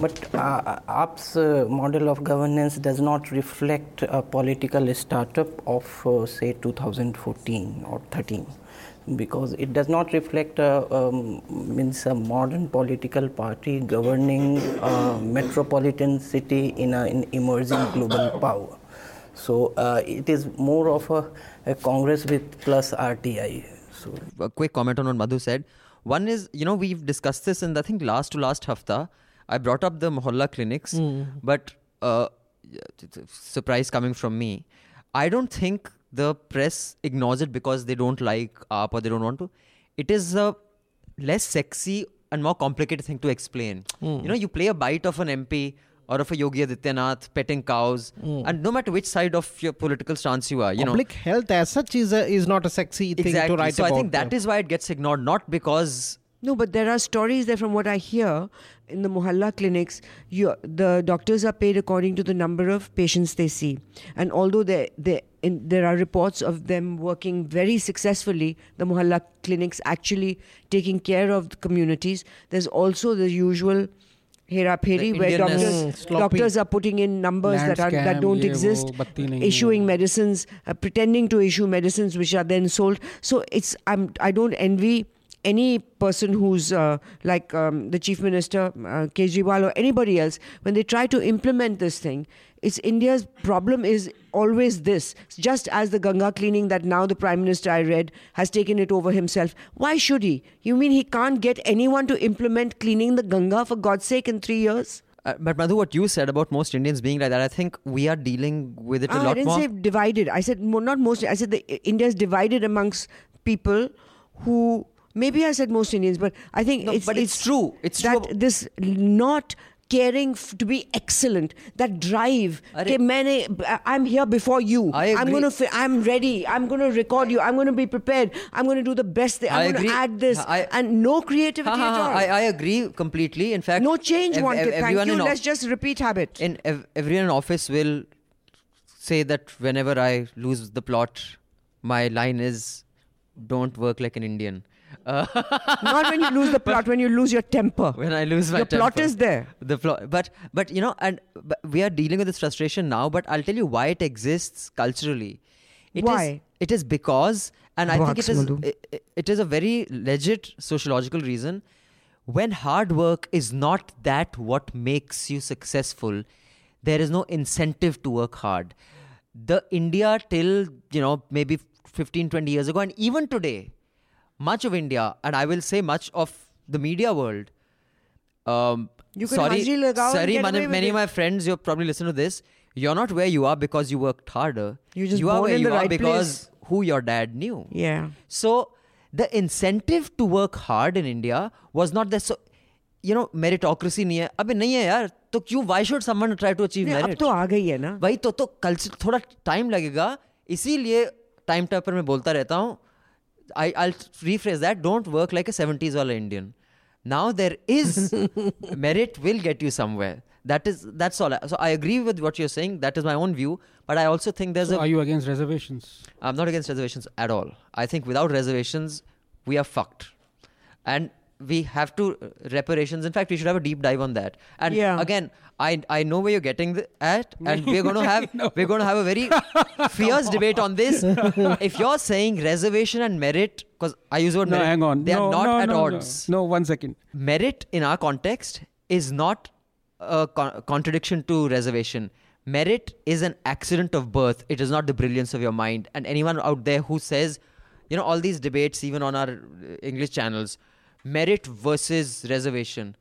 but uh, uh, model of governance does not reflect a political startup of say 2014 or 13 because it does not reflect a um, means a modern political party governing a metropolitan city in a in emerging global power so uh, it is more of a, a congress with plus rti so a quick comment on what Madhu said. One is, you know, we've discussed this in I think last to last hafta. I brought up the Mohalla clinics, but uh, surprise coming from me. I don't think the press ignores it because they don't like AAP or they don't want to. It is a less sexy and more complicated thing to explain. Hmm. You know, you play a bite of an MP or of a Yogi Adityanath petting cows, hmm. and no matter which side of your political stance you are, you know, Public health as such is a, is not a sexy thing exactly. to write so about. So I think that is why it gets ignored, not because No, but there are stories that, from what I hear, in the Mohalla clinics, you, the doctors are paid according to the number of patients they see. And although they, they, in, there are reports of them working very successfully, the Mohalla clinics actually taking care of the communities, there's also the usual hera pheri where doctors, doctors are putting in numbers that, are, that don't exist, issuing medicines, uh, pretending to issue medicines which are then sold. So it's I'm I don't envy any person who's uh, like um, the chief minister uh, Kejriwal or anybody else when they try to implement this thing. It's India's problem is always this. Just as the Ganga cleaning that now the prime minister I read has taken it over himself. Why should he? You mean he can't get anyone to implement cleaning the Ganga for God's sake in three years? Uh, but Madhu, what you said about most Indians being like that, I think we are dealing with it a Ah, I didn't more. say divided. I said mo- not most. I said the India is divided amongst people who maybe I said most Indians, but I think no, it's, but it's, it's, true. It's that true. this not caring f- to be excellent that drive okay man i'm here before you. I agree. i'm going to fi- i'm ready. I'm going to record you. I'm going to be prepared. I'm going to do the best thing. I'm going to add this. I, and no creativity ha, ha, ha, I, I, agree completely. In fact no change ev- wanted. Ev- thank you. let's just repeat habit. In ev- everyone in office will say that whenever i lose the plot my line is don't work like an indian. Uh, not when you lose the plot. When you lose your temper. when I lose my Your plot is there. the plot but but you know and we are dealing with this frustration now but i'll tell you why it exists culturally It is- Why? it is because and i think it is it, it is a very legit sociological reason when hard work is not that what makes you successful there is no incentive to work hard the india till you know maybe 15 20 years ago and even today much of india and i will say much of the media world um, You can sorry, Hanji lagao and sorry, get many, away with many it. of my friends, you probably listen to this. You're not where you are because you worked harder. You're just you are born where in you the are right because place. who your dad knew. Yeah. So the incentive to work hard in India was not that so you know meritocracy नहीं है अबे नहीं है यार तो क्यों why should someone try to achieve नहीं, अब merit तो आ गई है ना वही तो तो कल से थोड़ा टाइम लगेगा इसीलिए टाइम टाइम पर मैं बोलता रहता हूँ I, I'll rephrase that. Don't work like a 70s or an Indian. Now there is merit will get you somewhere. That is that's all. So I agree with what you're saying. That is my own view. But I also think there's so a. Are you against reservations? I'm not against reservations at all. I think without reservations, we are fucked. And we have to uh, reparations. In fact, we should have a deep dive on that. And Yeah. again, I I know where you're getting the, at, and we're going to have we're going to have a very fierce debate on this. if you're saying reservation and merit, because I use the word No, merit, hang on. they no, are not no, at no, odds. No. no, one second. Merit in our context is not a con- contradiction to reservation. Merit is an accident of birth. It is not the brilliance of your mind. And anyone out there who says, you know, all these debates, even on our uh, English channels, merit versus reservation.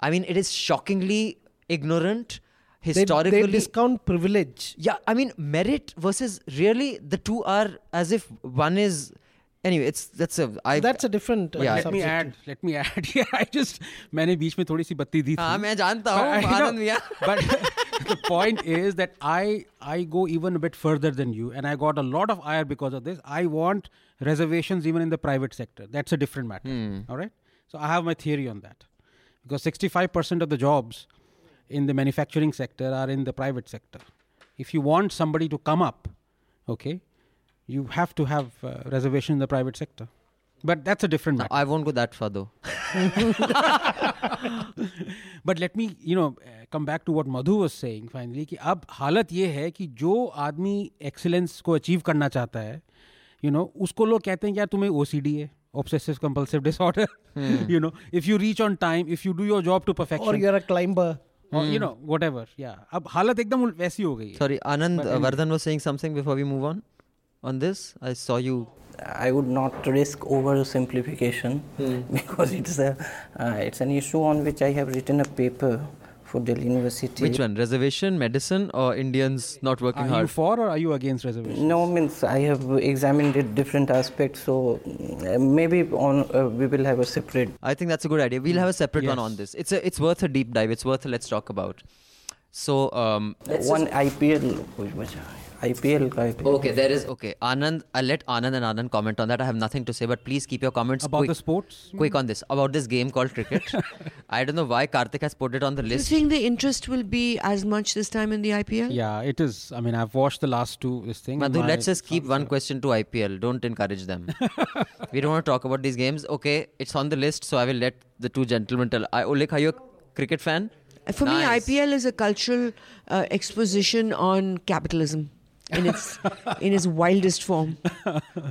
I mean, it is shockingly ignorant, They, historically. they discount privilege. yeah, I mean, merit versus really the two are as if one is. Anyway, it's that's a. I, That's a different. Uh, Yeah. let me subject. add. Let me add. Yeah, I just मैंने बीच में थोड़ी सी बत्ती दी थी. हाँ, मैं जानता But हूँ, I know- आनंद मियाँ। But the point is that I I go even a bit further than you, and I got a lot of ire because of this. I want reservations even in the private sector. That's a different matter. Hmm. All right. So I have my theory on that, because 65% of the jobs in the manufacturing sector are in the private sector. If you want somebody to come up, okay, you have to have uh, reservation in the private sector. But that's a different No, matter. I won't go that far though. But let me you know come back to what Madhu was saying finally कि अब हालत ये है कि जो आदमी excellence को achieve करना चाहता है यू नो उसको लोग कहते हैं कि यार तुम्हें ओसीडी है obsessive compulsive disorder you know if you reach on time if you do your job to perfection Or you're a climber. or, you know whatever yeah अब हालत एकदम उल- वैसी हो गई है Sorry, Anand But uh, anyway. Vardhan was saying something before we move on. On this, I saw you. I would not risk oversimplification because it's a uh, it's an issue on which I have written a paper for Delhi University. Which one? Reservation, medicine, or Indians not working hard. are you for or are you against reservation No, means I have examined it different aspects, so uh, maybe on uh, we will have a separate. I think that's a good idea. We'll have a separate one on this. It's a, it's worth a deep dive. It's worth a let's talk about. So um, one just- IPL, which IPL, IPL. Okay, there is okay. Anand, I'll let Anand and Anand comment on that. I have nothing to say, but please keep your comments about quick, the sports quick on this about this game called cricket. I don't know why Karthik has put it on the list. Do you think the interest will be as much this time in the IPL? yeah it is i mean i've watched the last two this thing Madhu, let's just keep one question to IPL. Don't encourage them. we don't want to talk about these games. Okay, it's on the list, so I will let the two gentlemen tell. I, Ullekh, are you a cricket fan? For Nice. me, IPL is a cultural uh, exposition on capitalism in its in its wildest form.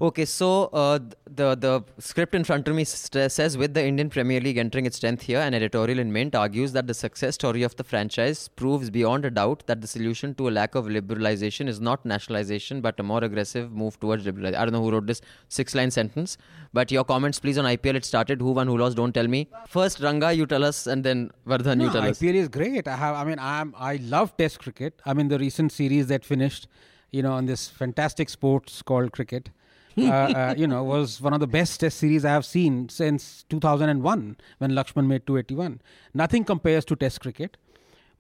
Okay, so uh, the the script in front of me st- says with the Indian Premier League entering its 10th year, an editorial in Mint argues that the success story of the franchise proves beyond a doubt that the solution to a lack of liberalization is not nationalization but a more aggressive move towards liberalization. I don't know who wrote this six line sentence, but your comments please on IPL. It started. Who won? Who lost? Don't tell me. First, Ranga, you tell us, and then Vardhan, you No, tell us. IPL is great. I have. I mean, I'm. I love Test cricket. I mean, the recent series that finished, you know, on this fantastic sports called cricket. uh, uh, you know, was one of the best test series I have seen since 2001 when Lakshman made 281. Nothing compares to test cricket.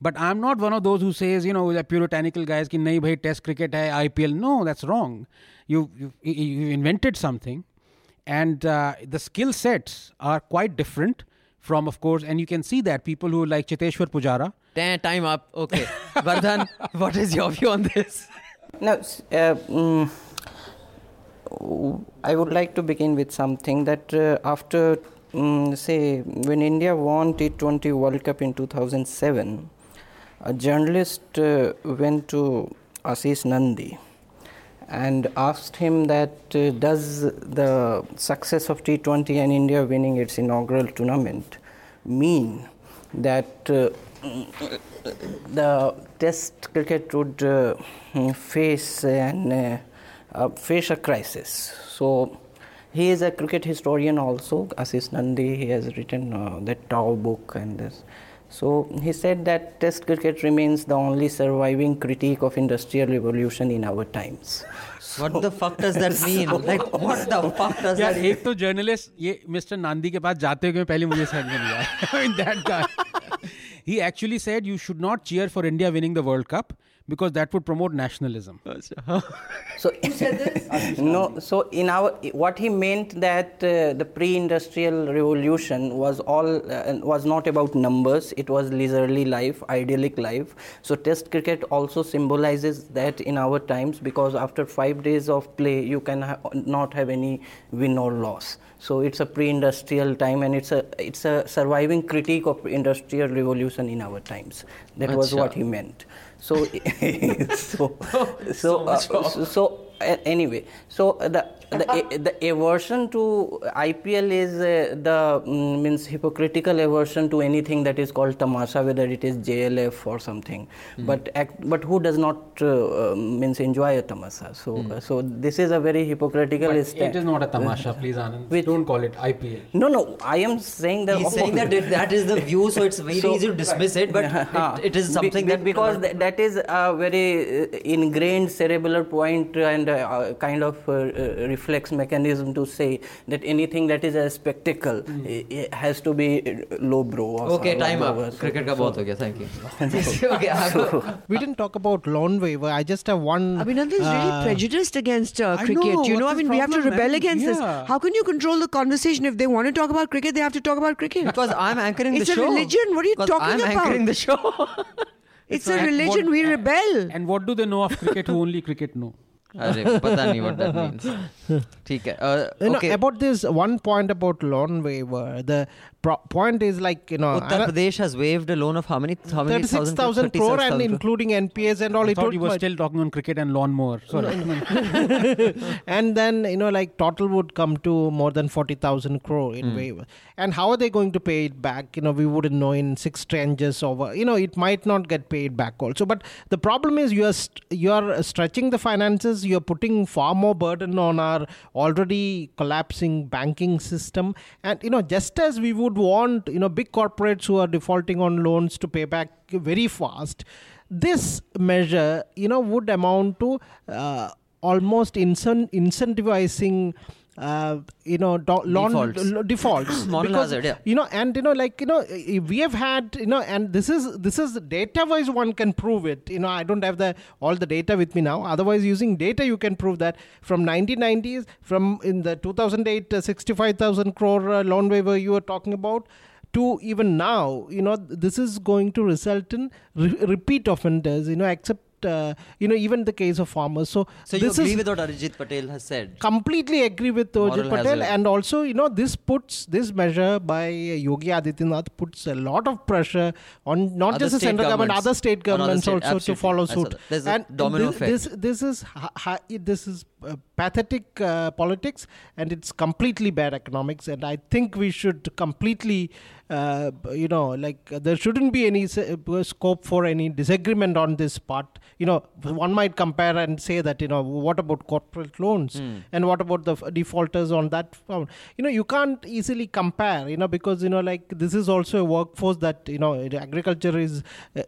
But I'm not one of those who says, you know, the puritanical guys, ki nahi bhai, test cricket hai, IPL. No, that's wrong. You, you, you invented something. And uh, the skill sets are quite different from, of course, and you can see that people who like Cheteshwar Pujara. Damn, time up. Okay. Vardhan, what is your view on this? Now, uh, mm, I would like to begin with something that uh, after, mm, say, when India won T20 World Cup in 2007, a journalist uh, went to Ashis Nandy and asked him that uh, does the success of T20 and India winning its inaugural tournament mean that uh, the test cricket would uh, face an uh, uh, face a crisis. So he is a cricket historian also. Ashis Nandy he has written uh, the Tao book and this. So he said that test cricket remains the only surviving critique of industrial revolution in our times What the fuck does that mean? Like, what the fuck does यार that mean? एक तो journalist ये mister नांदी के पास जाते हुए पहले मुझे समझ में नहीं आया that guy he actually said you should not cheer for India winning the World Cup because that would promote nationalism. So no, so in our what he meant that uh, the pre-industrial revolution was all uh, was not about numbers. It was leisurely life, idyllic life. So Test cricket also symbolizes that in our times because after five days of play, you can ha- not have any win or loss. So it's a pre-industrial time, and it's a it's a surviving critique of industrial revolution in our times. That was Acha. what he meant. So so so uh, so, so uh, anyway, so uh, the the, the aversion to IPL is uh, the mm, means hypocritical aversion to anything that is called tamasha, whether it is JLF or something. But act, but who does not uh, uh, means enjoy a tamasha? So uh, so this is a very hypocritical stand. it is not a tamasha, please, Anand. Which- Don't call it IPL. No, no, I am saying that. He's saying that it, that is the view, so it's very So- easy to dismiss it, but Huh. it, it is something be- that because th- that is a very uh, ingrained cerebral point and uh, uh, kind of uh, uh, reflex mechanism to say that anything that is a spectacle i- i- has to be uh, low bro. or Okay, so- time whatever. up. So- Cricket ka bahut ho gaya. Thank you. okay, I have a- We didn't talk about loan waiver. I just have one. Abhinandan's really uh, really prejudiced against uh, cricket. know, you know, I mean, the we have to rebel man? against this. How can you control the conversation if they want to talk about cricket? They have to talk about cricket. because I'm anchoring It's the a religion. What are you Because talking I'm about? anchoring the show. it's So, a and religion. what- we rebel. And what do they know of cricket who only cricket know? अरे पता नहीं what that means. ठीक है. Uh, You know, okay. about this one point about loan waiver, the pro- point is like, you know, Uttar Pradesh has waived a loan of how many? How many? 36,000 crore and including NPS and all. I it thought would you were might- still talking on cricket and lawnmower. Sorry. and then you know like total would come to more than 40000 crore in hmm. waiver and how are they going to pay it back you know we wouldn't know in six tranches over you know it might not get paid back also but the problem is you are st- you are stretching the finances you are putting far more burden on our already collapsing banking system and you know just as we would want you know big corporates who are defaulting on loans to pay back very fast. This measure you know would amount to uh, almost incen- incentivizing uh, you know do- loan Defaults. Moral Because, hazard, yeah. you know and you know like you know we have had you know and this is this is data wise one can prove it you know i don't have the all the data with me now otherwise using data you can prove that from 1990s from in the 2008 uh, 65000 crore uh, loan waiver you were talking about to even now, you know, this is going to result in re- repeat offenders, you know, except, uh, you know, even the case of farmers. So, So you this agree is with what Urjit Patel has said? completely agree with Moral Patel, hazard. and also, you know, this puts this measure by Yogi Adityanath puts a lot of pressure on not Other just the central government, other state On other governments state- also to follow suit. There's a and domino this, effect. this this is ha- ha- this is uh, pathetic uh, politics, and it's completely bad economics. And I think we should completely, uh, you know, like uh, there shouldn't be any uh, scope for any disagreement on this part. You know, one might compare and say that you know what about corporate loans Hmm. and what about the defaulters on that front? You know, you can't easily compare. You know, because you know, like this is also a workforce that you know agriculture is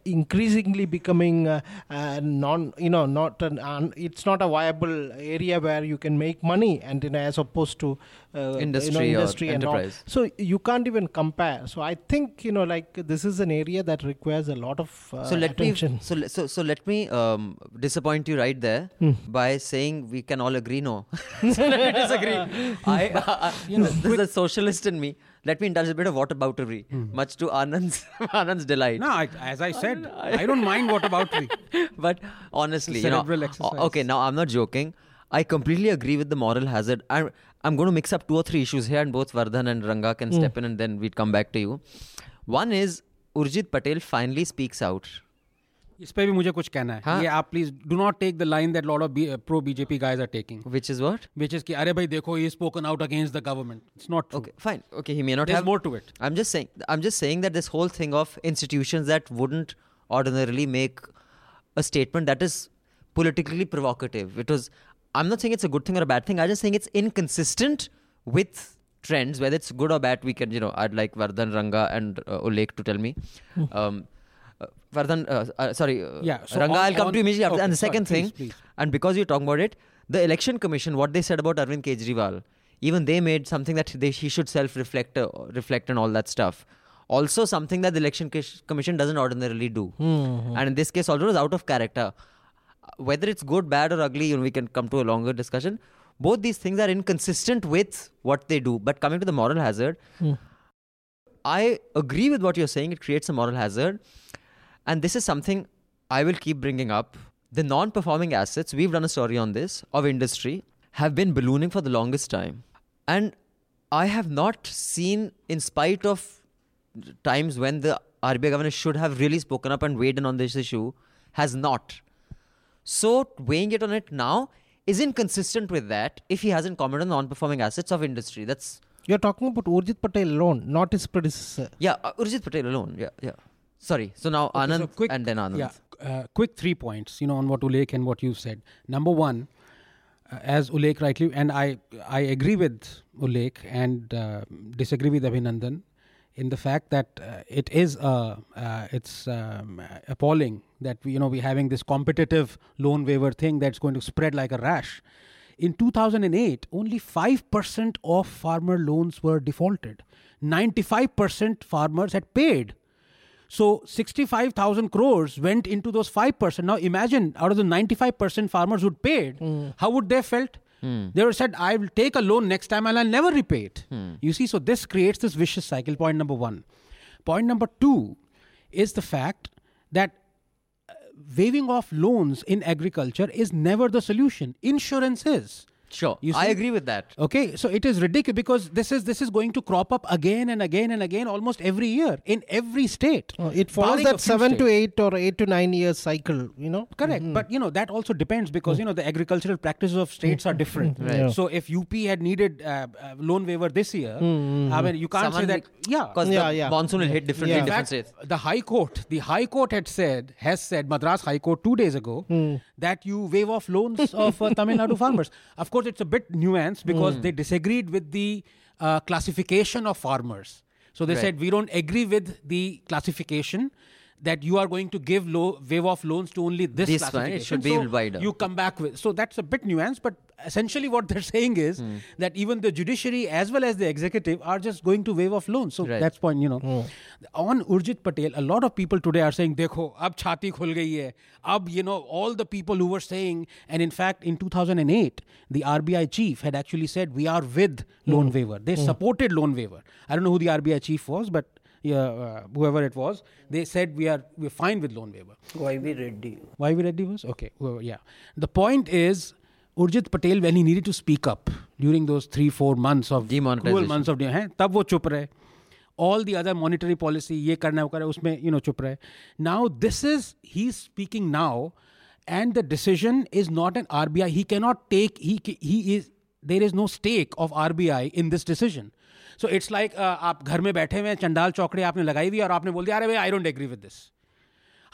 increasingly becoming uh, uh, non. You know, not an. un it's not a viable area where you can make money, and you know, as opposed to uh, Industry you know, industry and all. enterprise. So you can't even compare. So So i think you know, like this is an area that requires a lot of uh, so let attention. me so so so let me um, disappoint you right there Hmm. by saying we can all agree no. so let me disagree. I, I, you know this is the socialist in me. Let me indulge a bit of whataboutery, much to Anand's Anand's delight. No, I, as I said, I don't mind what about me. but honestly, you know, Cerebral exercise. okay, now I'm not joking. I completely agree with the moral hazard. I'm, I'm going to mix up two or three issues here, and both Vardhan and Ranga can step in, and then we'd come back to you. One is Urjit Patel finally speaks out. इस पे भी मुझे कुछ कहना है हाँ. ये आप please do not take the line that lot of pro BJP guys are taking Which is what? which is कि अरे भाई देखो he spoken out against the government it's not true Okay, fine. Okay, he may not there's have more to it I'm just saying. I'm just saying that this whole thing of institutions that wouldn't ordinarily make a statement that is politically provocative. It was. I'm not saying it's a good thing or a bad thing. I'm just saying it's inconsistent with trends, whether it's good or bad. We can, you know, I'd like Vardhan, Ranga, and uh, Ullekh to tell me. Um, uh, Vardhan, uh, uh, sorry, uh, Yeah, so Ranga, on- I'll come on- to you immediately after. okay, and the sorry, second please, thing, please. and because you're talking about it, the election commission, what they said about Arvind Kejriwal, even they made something that they, he should self-reflect, uh, reflect and all that stuff. also something that the election commission doesn't ordinarily do. Hmm. And in this case, also, it was out of character. Whether it's good, bad, or ugly, you know, we can come to a longer discussion. Both these things are inconsistent with what they do. But coming to the moral hazard, hmm. I agree with what you're saying. It creates a moral hazard. And this is something I will keep bringing up. The non performing assets, we've done a story on this, of industry, have been ballooning for the longest time. And I have not seen, in spite of times when the RBI governor should have really spoken up and weighed in on this issue, has not. So, weighing it on it now is inconsistent with that if he hasn't commented on non performing assets of industry. That's, You're talking about Urjit Patel alone, not his predecessor. yeah, uh, Urjit Patel alone. Yeah, yeah. Sorry. So now Okay, Anand so quick- and then Anand. Yeah, uh, quick three points, you know, on what Ullekh and what you've said. Number one, uh, as Ullekh rightly, and I, I agree with Ullekh and uh, disagree with Abhinandan in the fact that uh, it is, uh, uh, it's um, appalling that we, you know, we're having this competitive loan waiver thing that's going to spread like a rash. In 2008, only 5% of farmer loans were defaulted. 95% farmers had paid. So 65,000 crores went into those 5%. Now imagine out of the 95% farmers who paid, hmm. how would they felt? Hmm. They were said, I will take a loan next time and I'll never repay it. Hmm. You see, so this creates this vicious cycle. Point number one. Point number two is the fact that waiving off loans in agriculture is never the solution. Insurance is. Sure. You I agree with that. Okay, so it is ridiculous because this is this is going to crop up again and again and again almost every year in every state. Uh, it follows that few seven to eight or eight to nine years cycle, you know. Correct, but you know that also depends because you know the agricultural practices of states are different. Right. So if UP had needed uh, uh, loan waiver this year, I mean you can't say that. Yeah, Because Yeah, the yeah. monsoon will hit differently Yeah. in in different fact, states. the High Court, the High Court had said, has said, Madras High Court two days ago, that you waive off loans of uh, Tamil Nadu farmers. Of course, it's a bit nuanced because they disagreed with the uh, classification of farmers. So they Right. said we don't agree with the classification that you are going to give low waive off loans to only this, This one, it should be So wider. You come back with so that's a bit nuanced, but essentially what they're saying is Hmm. that even the judiciary as well as the executive are just going to waive off loans. So Right. that's point you know. On Urjit Patel, a lot of people today are saying, "Dekho, ab chhati khul gayi hai." Ab you know all the people who were saying, and in fact in 2008 the RBI chief had actually said we are with loan waiver. They supported loan waiver. I don't know who the RBI chief was, but yeah, uh, whoever it was, they said we are we're fine with loan waiver. YV Reddy. YV Reddy was? Okay, well, yeah. The point is, Urjit Patel when he needed to speak up during those three four months of cruel months of हैं तब वो चुप रहे। All the other monetary policy ये करना वो करे उसमें यू नो चुप रहे। Now this is he speaking now and the decision is not an R B I he cannot take he is there is no stake of R B I in this decision so it's like आप घर में बैठे हुए हैं चंडाल चौकड़ी आपने लगाई हुई और आपने बोल दिया अरे भाई I don't agree with this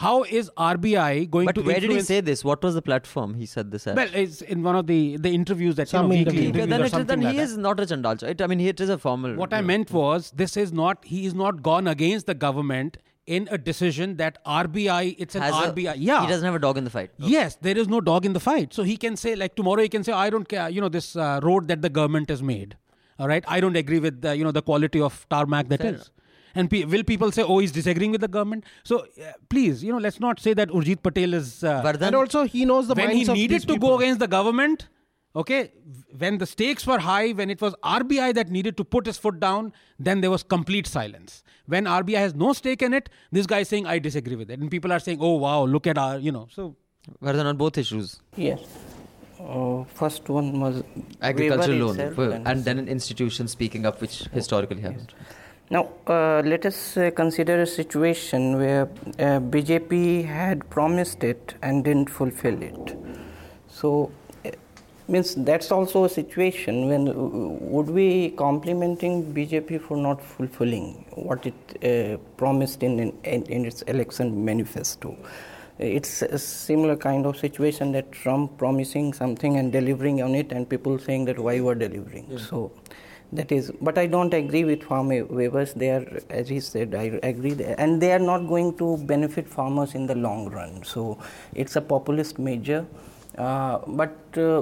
How is RBI going But to where did he say this? What was the platform he said this at? Well, it's in one of the the interviews that Some you know, weekly interview. Interviews then, or it, then like he that. is. is not a Chandal. It, I mean, it is a formal. What I meant was this is not he is not gone against the government in a decision that RBI it's an has a- RBI yeah He doesn't have a dog in the fight. Yes, there is no dog in the fight. So he can say, like tomorrow, he can say, I don't care. You know, this uh, road that the government has made. All right, I don't agree with the, you know the quality of tarmac that is. Fair And pe- will people say, oh, he's disagreeing with the government? So uh, please, you know, let's not say that Urjit Patel is. Uh, Vardhan, and also, he knows the when minds he of needed these to people. go against the government, okay, when the stakes were high, when it was RBI that needed to put his foot down, then there was complete silence. When RBI has no stake in it, this guy is saying, I disagree with it. And people are saying, oh, wow, look at our, you know. So Vardhan on both issues. Yes. Uh, first one was Agricultural loan. and and then an institution speaking up, which historically happened. Now, uh, let us uh, consider a situation where uh, BJP had promised it and didn't fulfill it. So, uh, means that's also a situation when uh, would we complimenting BJP for not fulfilling what it uh, promised in, in in its election manifesto. It's a similar kind of situation that Trump promising something and delivering on it, and people saying that why we're delivering. So that is, but I don't agree with farm waivers. They are, as he said, I agree, and they are not going to benefit farmers in the long run. So it's a populist measure, Uh, but uh,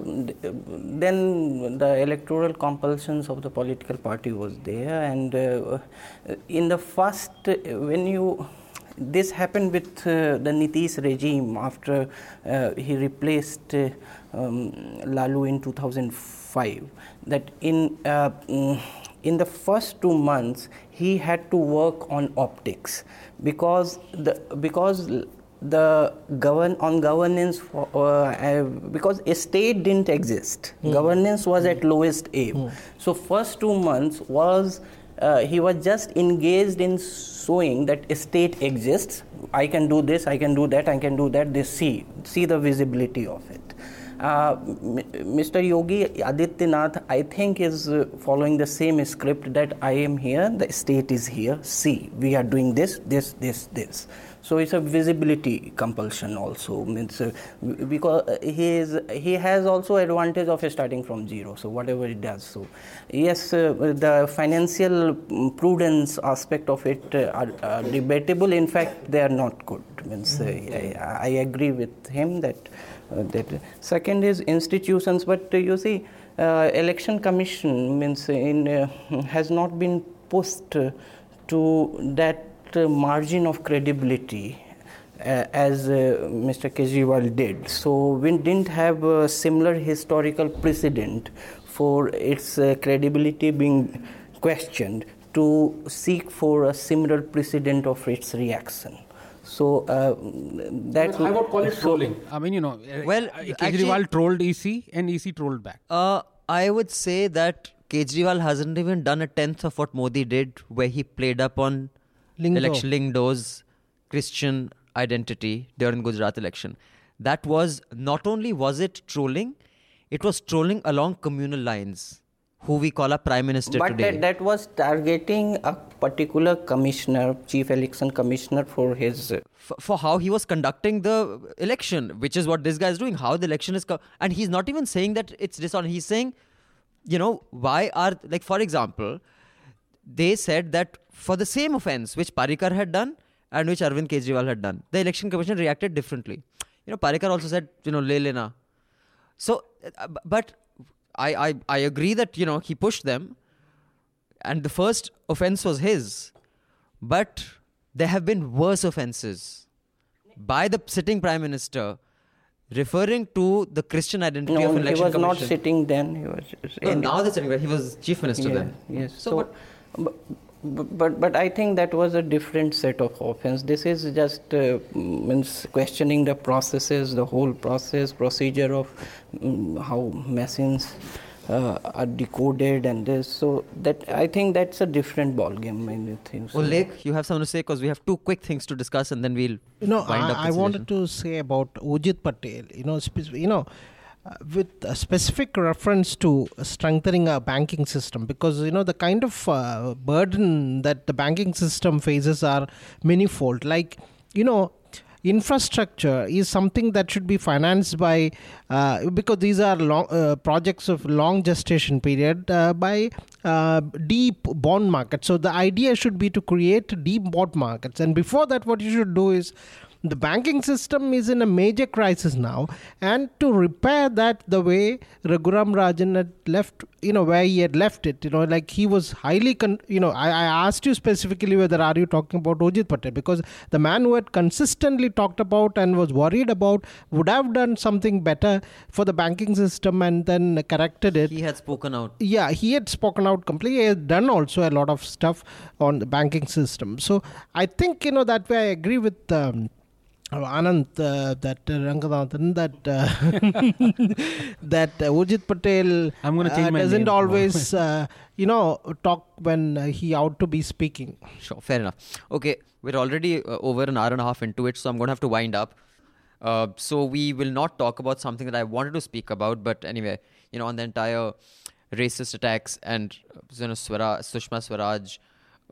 then the electoral compulsions of the political party was there, and uh, in the first, when you this happened with uh, the Nitish regime after uh, he replaced uh, um, Lalu in 2005. That in mm, in the first two months he had to work on optics because the because the govern on governance for, uh, uh, because a state didn't exist mm. governance was mm. at lowest ebb mm. so first two months was uh, he was just engaged in showing that a state exists i can do this i can do that i can do that they see see the visibility of it uh, Mr. Yogi Adityanath, I think, is uh, following the same script that I am here, the state is here, see, we are doing this, this, this, this. So it's a visibility compulsion also means uh, because he is he has also advantage of starting from zero. So whatever it does. So yes, uh, the financial prudence aspect of it uh, are, are, debatable. In fact, they are not good. Means uh, I, I, agree with him that uh, that second is institutions. But uh, you see, election commission means in has not been pushed to that margin of credibility uh, as uh, Mr. Kejriwal did. So we didn't have a similar historical precedent for its uh, credibility being questioned to seek for a similar precedent of its reaction. So uh, that I would call it trolling. I mean, you know, uh, well, Kejriwal actually, trolled EC and EC trolled back. Uh, I would say that Kejriwal hasn't even done a tenth of what Modi did, where he played up on Lyngdoh. election Lyngdoh's Christian identity during Gujarat election. That was not only was it trolling, it was trolling along communal lines. Who we call a prime minister but today. That, that was targeting a particular commissioner, chief election commissioner, for his for, for, how he was conducting the election, which is what this guy is doing. How the election is, co- and he's not even saying that it's dishonest. He's saying, you know, why are like for example, they said that for the same offense which Parrikar had done and which Arvind Kejriwal had done, the election commission reacted differently. You know, Parrikar also said, you know, le lena. So, uh, but I, I, I agree that, you know, he pushed them and the first offense was his. But there have been worse offenses by the sitting prime minister referring to the Christian identity no, of election he was commission. not sitting then. He was. No, now they're sitting. He was chief minister yeah, then. Yes. So, so but, but, but but I think that was a different set of offense. This is just uh, means questioning the processes, the whole process, procedure of um, how machines uh, are decoded and this. So that I think that's a different ball game. Many things. Well, Lake, you have something to say because we have two quick things to discuss and then we'll. You know, I, I wanted to say about Urjit Patel. You know, you know with a specific reference to strengthening our banking system because you know the kind of uh, burden that the banking system faces are manifold. Like you know infrastructure is something that should be financed by uh, because these are long uh, projects of long gestation period uh, by uh, deep bond markets. So the idea should be to create deep bond markets. And before that what you should do is the banking system is in a major crisis now, and to repair that the way Raghuram Rajan had left, you know, where he had left it, you know, like he was highly, con- you know, I, I asked you specifically whether are you talking about Urjit Patel because the man who had consistently talked about and was worried about would have done something better for the banking system and then corrected it. He had spoken out. Yeah, he had spoken out completely. He had done also a lot of stuff on the banking system. So I think you know that way I agree with. Um, Oh, Anand, uh, that uh, Ranganathan, that uh, that uh, Urjit Patel I'm gonna change uh, my doesn't name. always, uh, you know, talk when uh, he ought to be speaking. Sure, fair enough. Okay, we're already uh, over an hour and a half into it, so I'm going to have to wind up. Uh, so we will not talk about something that I wanted to speak about, but anyway, you know, on the entire racist attacks and you know, Swara, Sushma Swaraj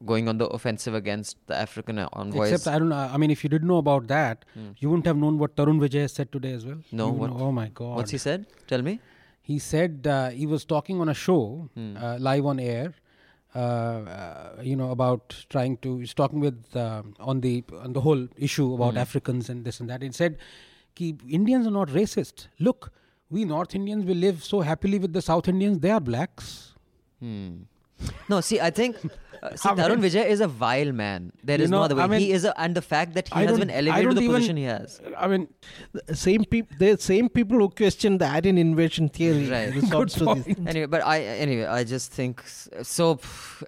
going on the offensive against the African envoys. Except I don't know. I mean, if you didn't know about that, hmm. you wouldn't have known what Tarun Vijay said today as well. No. What, oh my God. What's he said? Tell me. He said uh, he was talking on a show hmm. uh, live on air. Uh, uh you know about trying to. He's talking with uh, on the on the whole issue about hmm. Africans and this and that. He said कि Indians are not racist. Look, we North Indians we live so happily with the South Indians. They are blacks. No, see, I think uh, see, Tarun Vijay is a vile man. There is You is no other way. I mean- he is, a, and the fact that he I has been elevated to the even- position he has. I mean, The same people, the same people who question the Aryan invasion theory Right. resorts to this. point. anyway, but I anyway, I just think so.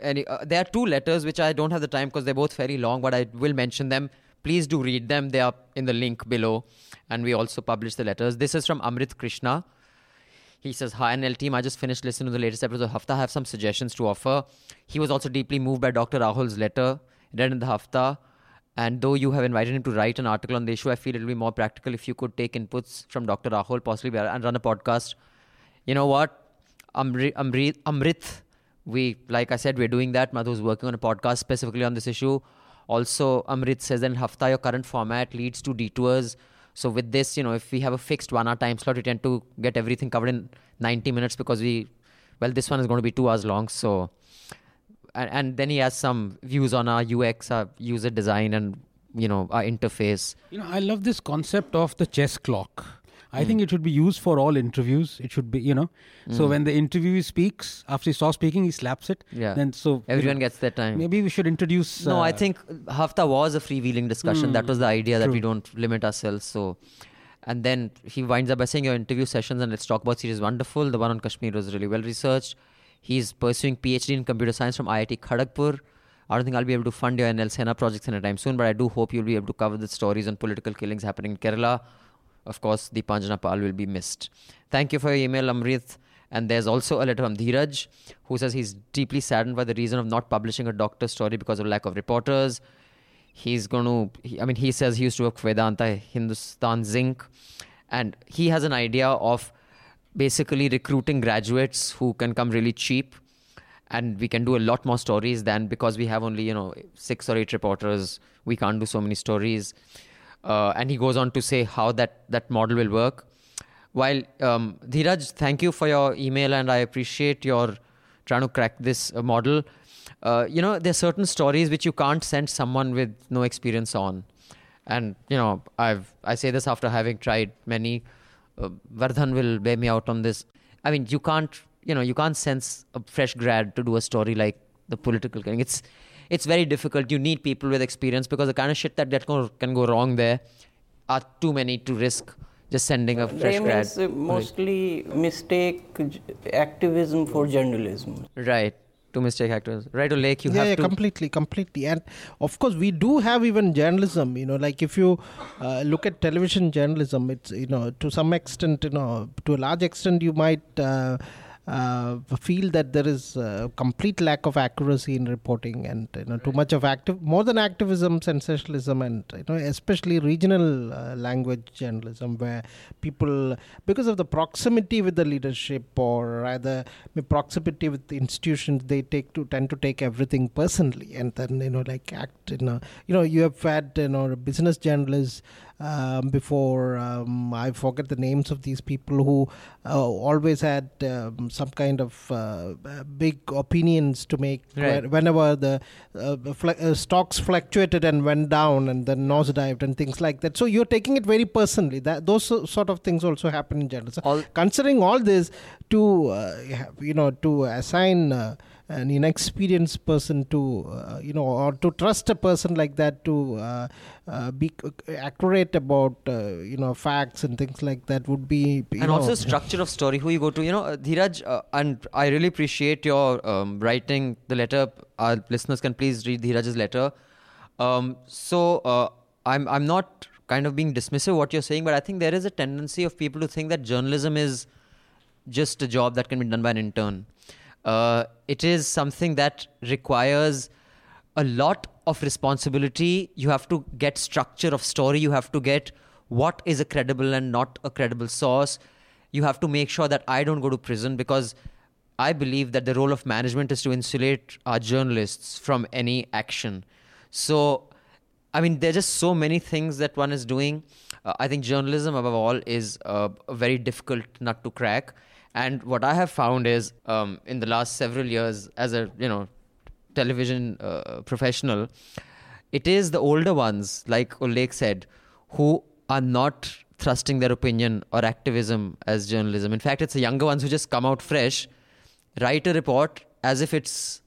Any, uh, there are two letters which I don't have the time because they're both very long, but I will mention them. Please do read them. They are in the link below, and we also publish the letters. This is from Amrit Krishna. He says, Hi, NL team. I just finished listening to the latest episode of Hafta. I have some suggestions to offer. He was also deeply moved by Dr. Rahul's letter read in the Hafta. And though you have invited him to write an article on the issue, I feel it will be more practical if you could take inputs from Dr. Rahul, possibly, and run a podcast. You know what? Amrit, Amrit, Amrit we, like I said, we're doing that. Madhu's working on a podcast specifically on this issue. Also, Amrit says that in Hafta, your current format leads to detours. So with this, you know, if we have a fixed one hour time slot, we tend to get everything covered in 90 minutes because we, well, this one is going to be two hours long. So, and, and then he has some views on our UX, our user design, and you know, our interface. You know, I love this concept of the chess clock. Hmm. I think it should be used for all interviews. It should be, you know, so when the interviewee speaks, after he stops speaking, he slaps it. Yeah. Then so Everyone gets their time. Maybe we should introduce. No, I uh, think Hafta was a freewheeling discussion. that was the idea that we don't limit ourselves. So, and then he winds up by saying your interview sessions and let's talk about series wonderful. The one on Kashmir was really well researched. He's pursuing PhD in computer science from IIT Kharagpur. I don't think I'll be able to fund your NL Sena projects anytime soon, but I do hope you'll be able to cover the stories on political killings happening in Kerala. Of course, the Panjana Pal will be missed. Thank you for your email, Amrit. And there's also a letter from Dheeraj, who says he's deeply saddened by the reason of not publishing a doctor story because of lack of reporters. He's going to, he, I mean, he says he used to work for Vedanta, Hindustan Zinc, and he has an idea of basically recruiting graduates who can come really cheap and we can do a lot more stories than because we have only you know six or eight reporters we can't do so many stories uh, and he goes on to say how that that model will work while um, Dheeraj, thank you for your email and I appreciate your trying to crack this uh, model. Uh, you know, there are certain stories which you can't send someone with no experience on, and you know, I've I say this after having tried many. Uh, Vardhan will bear me out on this. I mean, you can't, you know, you can't sense a fresh grad to do a story like the political killing. It's it's very difficult. You need people with experience because the kind of shit that, that can go wrong there are too many to risk just sending a fresh They grad. means, uh, mostly mistake activism for journalism. Right. To mistake actors. Right, or Lake, you yeah, have yeah, to. completely, completely. And of course, we do have even journalism. You know, like if you uh, look at television journalism, it's you know to some extent, you know, to a large extent, you might. Uh, feel that there is a complete lack of accuracy in reporting and you know too much of active more than activism sensationalism and you know especially regional uh, language journalism where people because of the proximity with the leadership or rather proximity with the institutions they take to tend to take everything personally and then you know like act you know you know you have had you know business journalists um, before um, I forget the names of these people who uh, always had um, some kind of uh, big opinions to make Right. whenever the uh, fl- uh, stocks fluctuated and went down and then nosedived and things like that. So you're taking it very personally. That those sort of things also happen in journalism. All- Considering all this, to uh, you know to assign. An inexperienced person to uh, you know or to trust a person like that to uh, uh, be accurate about uh, you know facts and things like that would be and know, also structure of story, who you go to. You know, uh, Dheeraj, uh, and I really appreciate your um, writing the letter. Our listeners can please read Dheeraj's letter. Um, so uh, I'm I'm not kind of being dismissive what you're saying, but I think there is a tendency of people to think that journalism is just a job that can be done by an intern. Uh, it is something that requires a lot of responsibility. You have to get structure of story. You have to get what is a credible and not a credible source. You have to make sure that I don't go to prison because I believe that the role of management is to insulate our journalists from any action. So, I mean, there are just so many things that one is doing. Uh, I think journalism, above all, is uh, a very difficult nut to crack. And what I have found is, um, in the last several years, as a you know television uh, professional, it is the older ones, like Ullekh said, who are not thrusting their opinion or activism as journalism. In fact, it's the younger ones who just come out fresh, write a report as if it's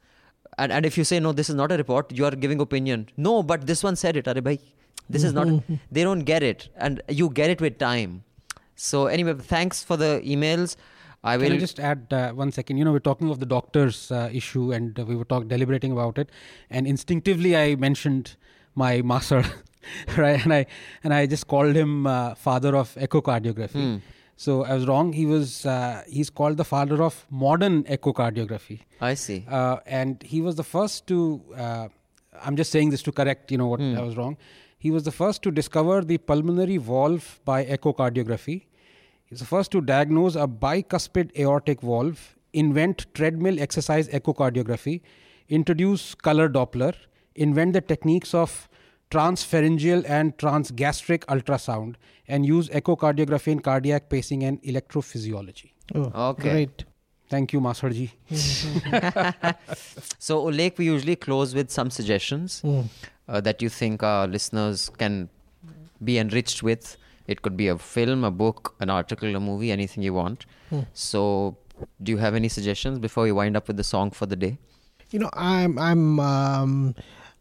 and, and if you say no, this is not a report, you are giving opinion. No, but this one said it. Are bhai, this is not. they don't get it, and you get it with time. So anyway, thanks for the emails. I will Can I just add uh, one second? You know, we're talking of the doctor's uh, issue, and uh, we were talk deliberating about it, and instinctively I mentioned my master, right? And I and I just called him uh, father of echocardiography. So I was wrong. He was uh, he's called the father of modern echocardiography, I see. uh, and he was the first to. Uh, I'm just saying this to correct, you know, what I was wrong. He was the first to discover the pulmonary valve by echocardiography. He's the first to diagnose a bicuspid aortic valve, invent treadmill exercise echocardiography, introduce color Doppler, invent the techniques of transpharyngeal and transgastric ultrasound, and use echocardiography in cardiac pacing and electrophysiology. Oh, Okay. Great. Thank you, Masarji. So, Ullekh, we usually close with some suggestions Hmm. uh, that you think our listeners can be enriched with. It could be a film, a book, an article, a movie, anything you want. Hmm. So, do you have any suggestions before we wind up with the song for the day? You know, I'm I'm um,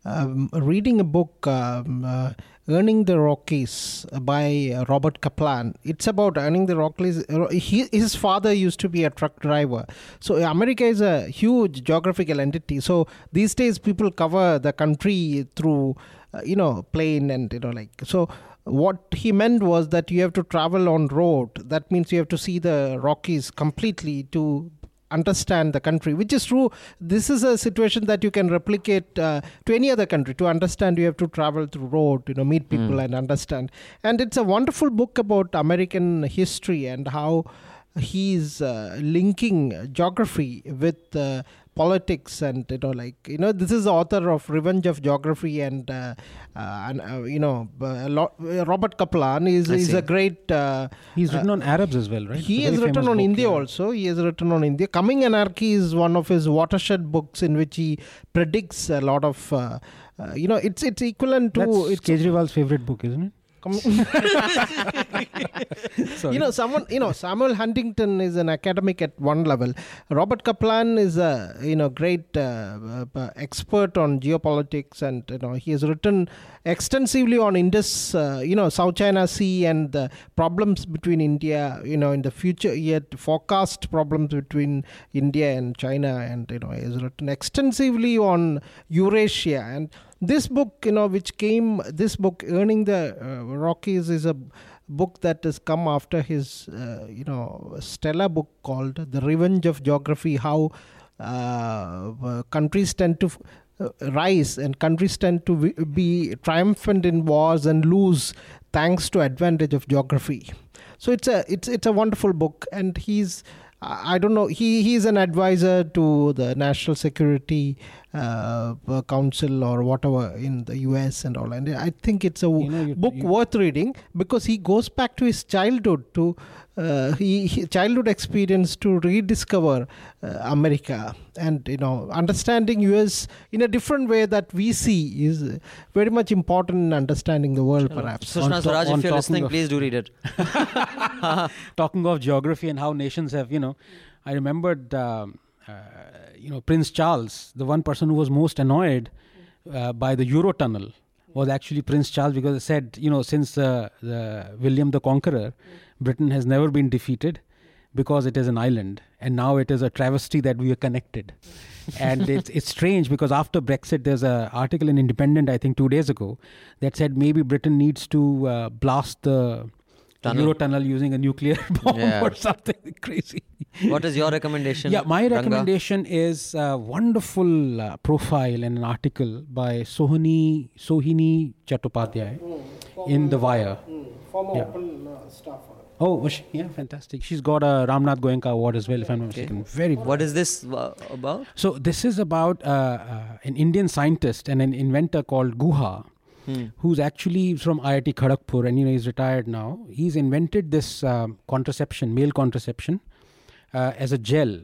um, reading a book, um, uh, "Earning the Rockies" by Robert Kaplan. It's about earning the Rockies. He, his father used to be a truck driver, so America is a huge geographical entity. So these days, people cover the country through, uh, you know, plane and you know, like so. What he meant was that you have to travel on road. That means you have to see the Rockies completely to understand the country which is true. This is a situation that you can replicate uh, to any other country. To understand you have to travel through road you know meet people and understand. And it's a wonderful book about american history and how he's uh, linking geography with uh, politics and you know like you know this is the author of revenge of geography and uh, uh, and uh, you know a lot, robert kaplan is is a great uh, He's written on Arabs as well, right? he has written on book, India yeah. also. He has written on India. Coming Anarchy is one of his watershed books in which he predicts a lot of, uh, uh, you know, it's it's equivalent to That's it's Kejriwal's favorite book, isn't it? you know someone you know Samuel Huntington is an academic at one level. Robert Kaplan is a you know great uh, uh, expert on geopolitics and you know he has written extensively on Indus uh, you know South China Sea and the problems between India you know in the future yet forecast problems between India and China and you know he has written extensively on Eurasia. And this book you know which came this book earning the uh, Rockies is a book that has come after his uh, you know stellar book called the revenge of geography how uh, uh, countries tend to uh, rise and countries tend to be- triumphant in wars and lose thanks to advantage of geography so it's a it's it's a wonderful book and he's I don't know. He he's an advisor to the National Security uh, Council or whatever in the U.S. and all. And I think it's a You know, you- book you- worth reading because he goes back to his childhood to uh, he, he childhood experience to rediscover uh, America and you know understanding US in a different way that we see is uh, very much important in understanding the world perhaps. Sushma to- Swaraj, if you're listening, of- please do read it. talking of geography and how nations have, you know, I remembered, um, uh, you know, Prince Charles, the one person who was most annoyed uh, by the Eurotunnel was actually Prince Charles because it said, you know, since uh, the William the Conqueror, Britain has never been defeated because it is an island, and now it is a travesty that we are connected. and it's it's strange because after Brexit, there's an article in Independent, I think, two days ago, that said maybe Britain needs to uh, blast the Tunnel. Eurotunnel using a nuclear bomb Yeah. or something crazy. What is your recommendation? Yeah, my Ranga? recommendation is a wonderful uh, profile and an article by Sohini Sohini Chattopadhyay in The Wire. Former Yeah. open uh, staffer. Oh, was she? Yeah, fantastic. She's got a Ramnath Goenka award as well, if I'm not Okay. mistaken. Very good. What is this uh, about? So this is about uh, uh, an Indian scientist and an inventor called Guha, Hmm. who's actually from IIT Kharagpur, and you know he's retired now. He's invented this um, contraception, male contraception, uh, as a gel,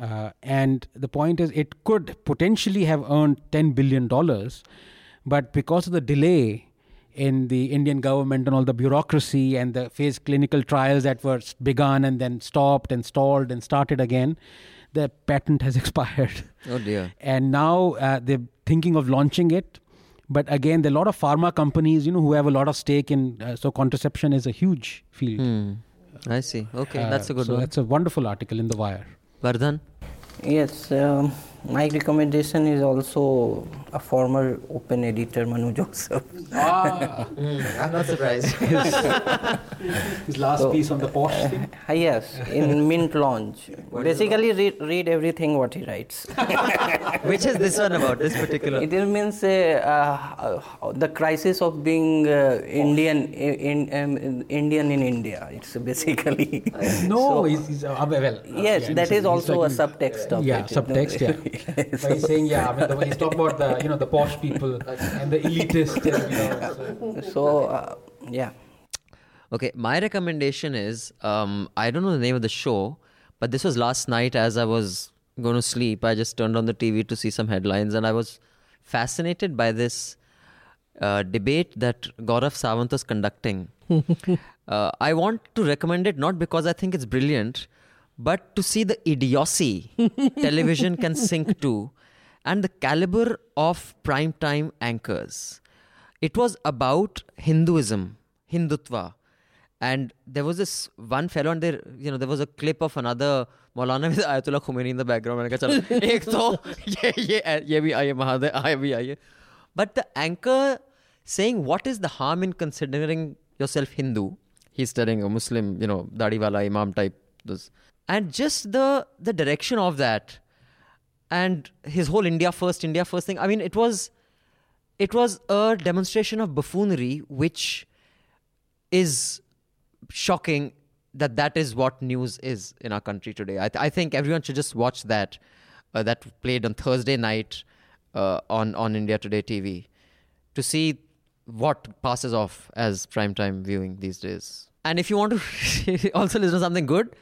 uh, and the point is it could potentially have earned ten billion dollars, but because of the delay in the Indian government and all the bureaucracy and the phase clinical trials that were begun and then stopped and stalled and started again, the patent has expired. Oh dear. and now uh, they're thinking of launching it. But again, there are a lot of pharma companies, you know, who have a lot of stake in. Uh, so contraception is a huge field. Hmm. I see. Okay, Uh, that's a good so one. That's a wonderful article in the Wire. Vardhan. Yes, um, my recommendation is also a former open editor, Manu Joseph. Ah, I'm not surprised. His last piece on the Porsche thing. Ah, yes, in Mint Lounge. Basically, read, read everything what he writes. Which is this one about? This particular. It means uh, uh, uh, the crisis of being uh, Indian in, um, Indian in India. It's basically No, So- he's, he's uh, well. uh, yes, yeah, that he's- is also a talking- subtext of yeah, it. you know. subtext, yeah. But he's saying, yeah, I mean, the, he's talking about the, you know, the posh people and the elitist, and, you know, so- so uh, yeah. Okay, my recommendation is um, I don't know the name of the show, but this was last night as I was going to sleep. I just turned on the TV to see some headlines, and I was fascinated by this uh, debate that Gaurav Sawant was conducting. uh, I want to recommend it not because I think it's brilliant, but to see the idiocy television can sink to and the caliber of primetime anchors. It was about Hinduism, Hindutva. And there was this one fellow, and there, you know, there was a clip of another Maulana with Ayatollah Khomeini in the background. And I said, "Ek to ye ye ye bhi aaye Mahadev, aaye bhi aaye." But the anchor saying, "What is the harm in considering yourself Hindu?" He's telling a Muslim, you know, dadiwala imam type those and just the the direction of that, and his whole India first, India first thing. I mean, it was it was a demonstration of buffoonery, which is shocking that that is what news is in our country today. I, th- I think everyone should just watch that. Uh, that played on Thursday night uh, on on India Today TV to see what passes off as primetime viewing these days. And if you want to also listen to something good,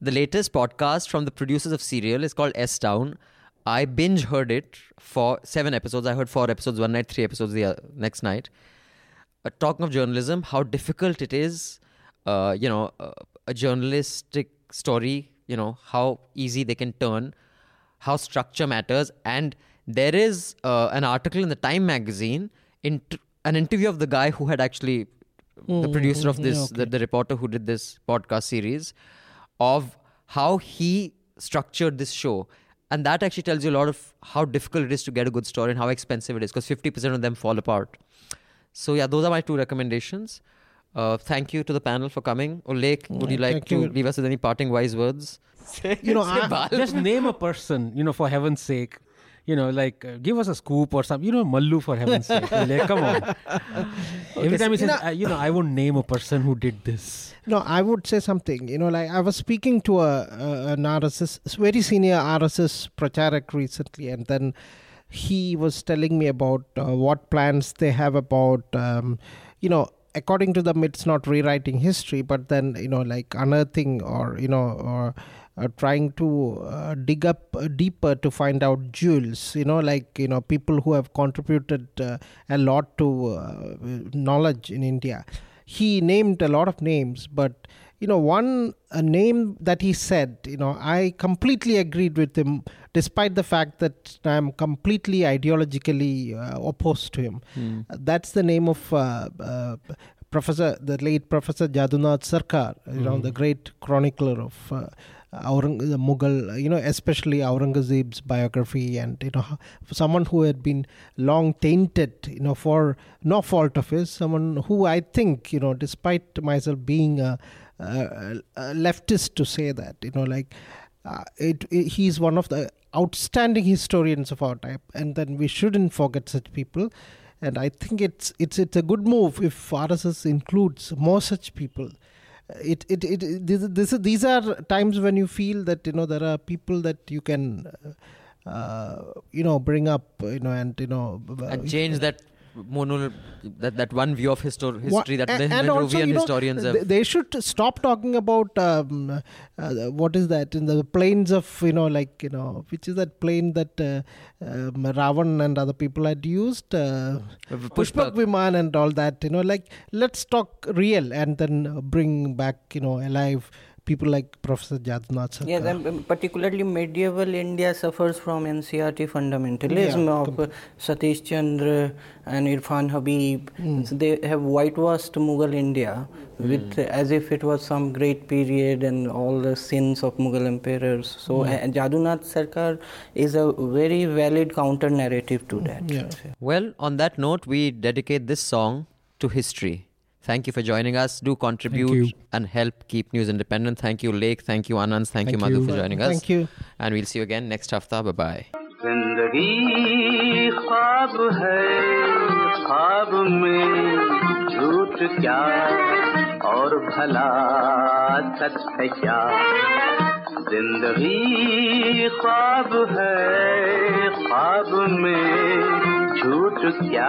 the latest podcast from the producers of Serial is called S Town. I binge heard it for seven episodes. I heard four episodes one night, three episodes the uh, next night. Uh, talking of journalism, how difficult it is, uh, you know, uh, a journalistic story, you know, how easy they can turn, how structure matters. And there is uh, an article in the Time magazine, in an interview of the guy who had actually, the producer of this, the, the reporter who did this podcast series, of how he structured this show. And that actually tells you a lot of how difficult it is to get a good story and how expensive it is because 50% of them fall apart. So, yeah, those are my two recommendations. Uh, thank you to the panel for coming. Ullekh, would you like thank to you. leave us with any parting wise words? You know, I, just name a person, you know, for heaven's sake. You know, like uh, give us a scoop or something. You know, Mallu for heaven's sake. Like, come on. Every time he says, uh, you know, I won't name a person who did this. No, I would say something. You know, like I was speaking to a, a an RSS, very senior RSS pracharak recently, and then he was telling me about uh, what plans they have about, um, you know, according to them, it's not rewriting history, but then you know, like unearthing or you know, or uh, trying to uh, dig up uh, deeper to find out jewels. You know, like you know, people who have contributed uh, a lot to uh, knowledge in India. He named a lot of names but you know one a name that he said you know i completely agreed with him despite the fact that i'm completely ideologically uh, opposed to him. Uh, that's the name of uh, uh, professor the late professor jadunath sarkar you know the great chronicler of uh, Aurang- the Mughal, you know, especially Aurangzeb's biography, and you know, someone who had been long tainted, you know, for no fault of his, someone who I think, you know, despite myself being a, a, a leftist to say that, you know, like uh, it, it, he's one of the outstanding historians of our time, and then we shouldn't forget such people. And I think it's it's it's a good move if RSS includes more such people it it, it, this, this these are times when you feel that you know there are people that you can uh, uh, you know bring up you know and you know uh, and change that mono, that, that one view of histor- history that a- the and also, you know, historians th- have. They should stop talking about um, uh, what is that in the planes of you know like you know which is that plane that uh, um, Ravan and other people had used. Uh, Pushpak Viman and all that, you know, like let's talk real and then bring back, you know, alive people like Professor Jadunath Sarkar. Yes, and particularly medieval India suffers from NCERT fundamentalism Yeah, of uh, Satish Chandra and Irfan Habib. So they have whitewashed Mughal India with uh, as if it was some great period and all the sins of Mughal emperors. So uh, Jadunath Sarkar is a very valid counter narrative to that. Yeah. Well, on that note, we dedicate this song to history. Thank you for joining us. Do contribute and help keep news independent. Thank you, Ullekh. Thank you, Anand. Thank, Thank you, Madhu, you. for joining us. Thank you. And we'll see you again next hafta. Bye bye. जिंदगी ख्वाब है ख्वाब में झूठ क्या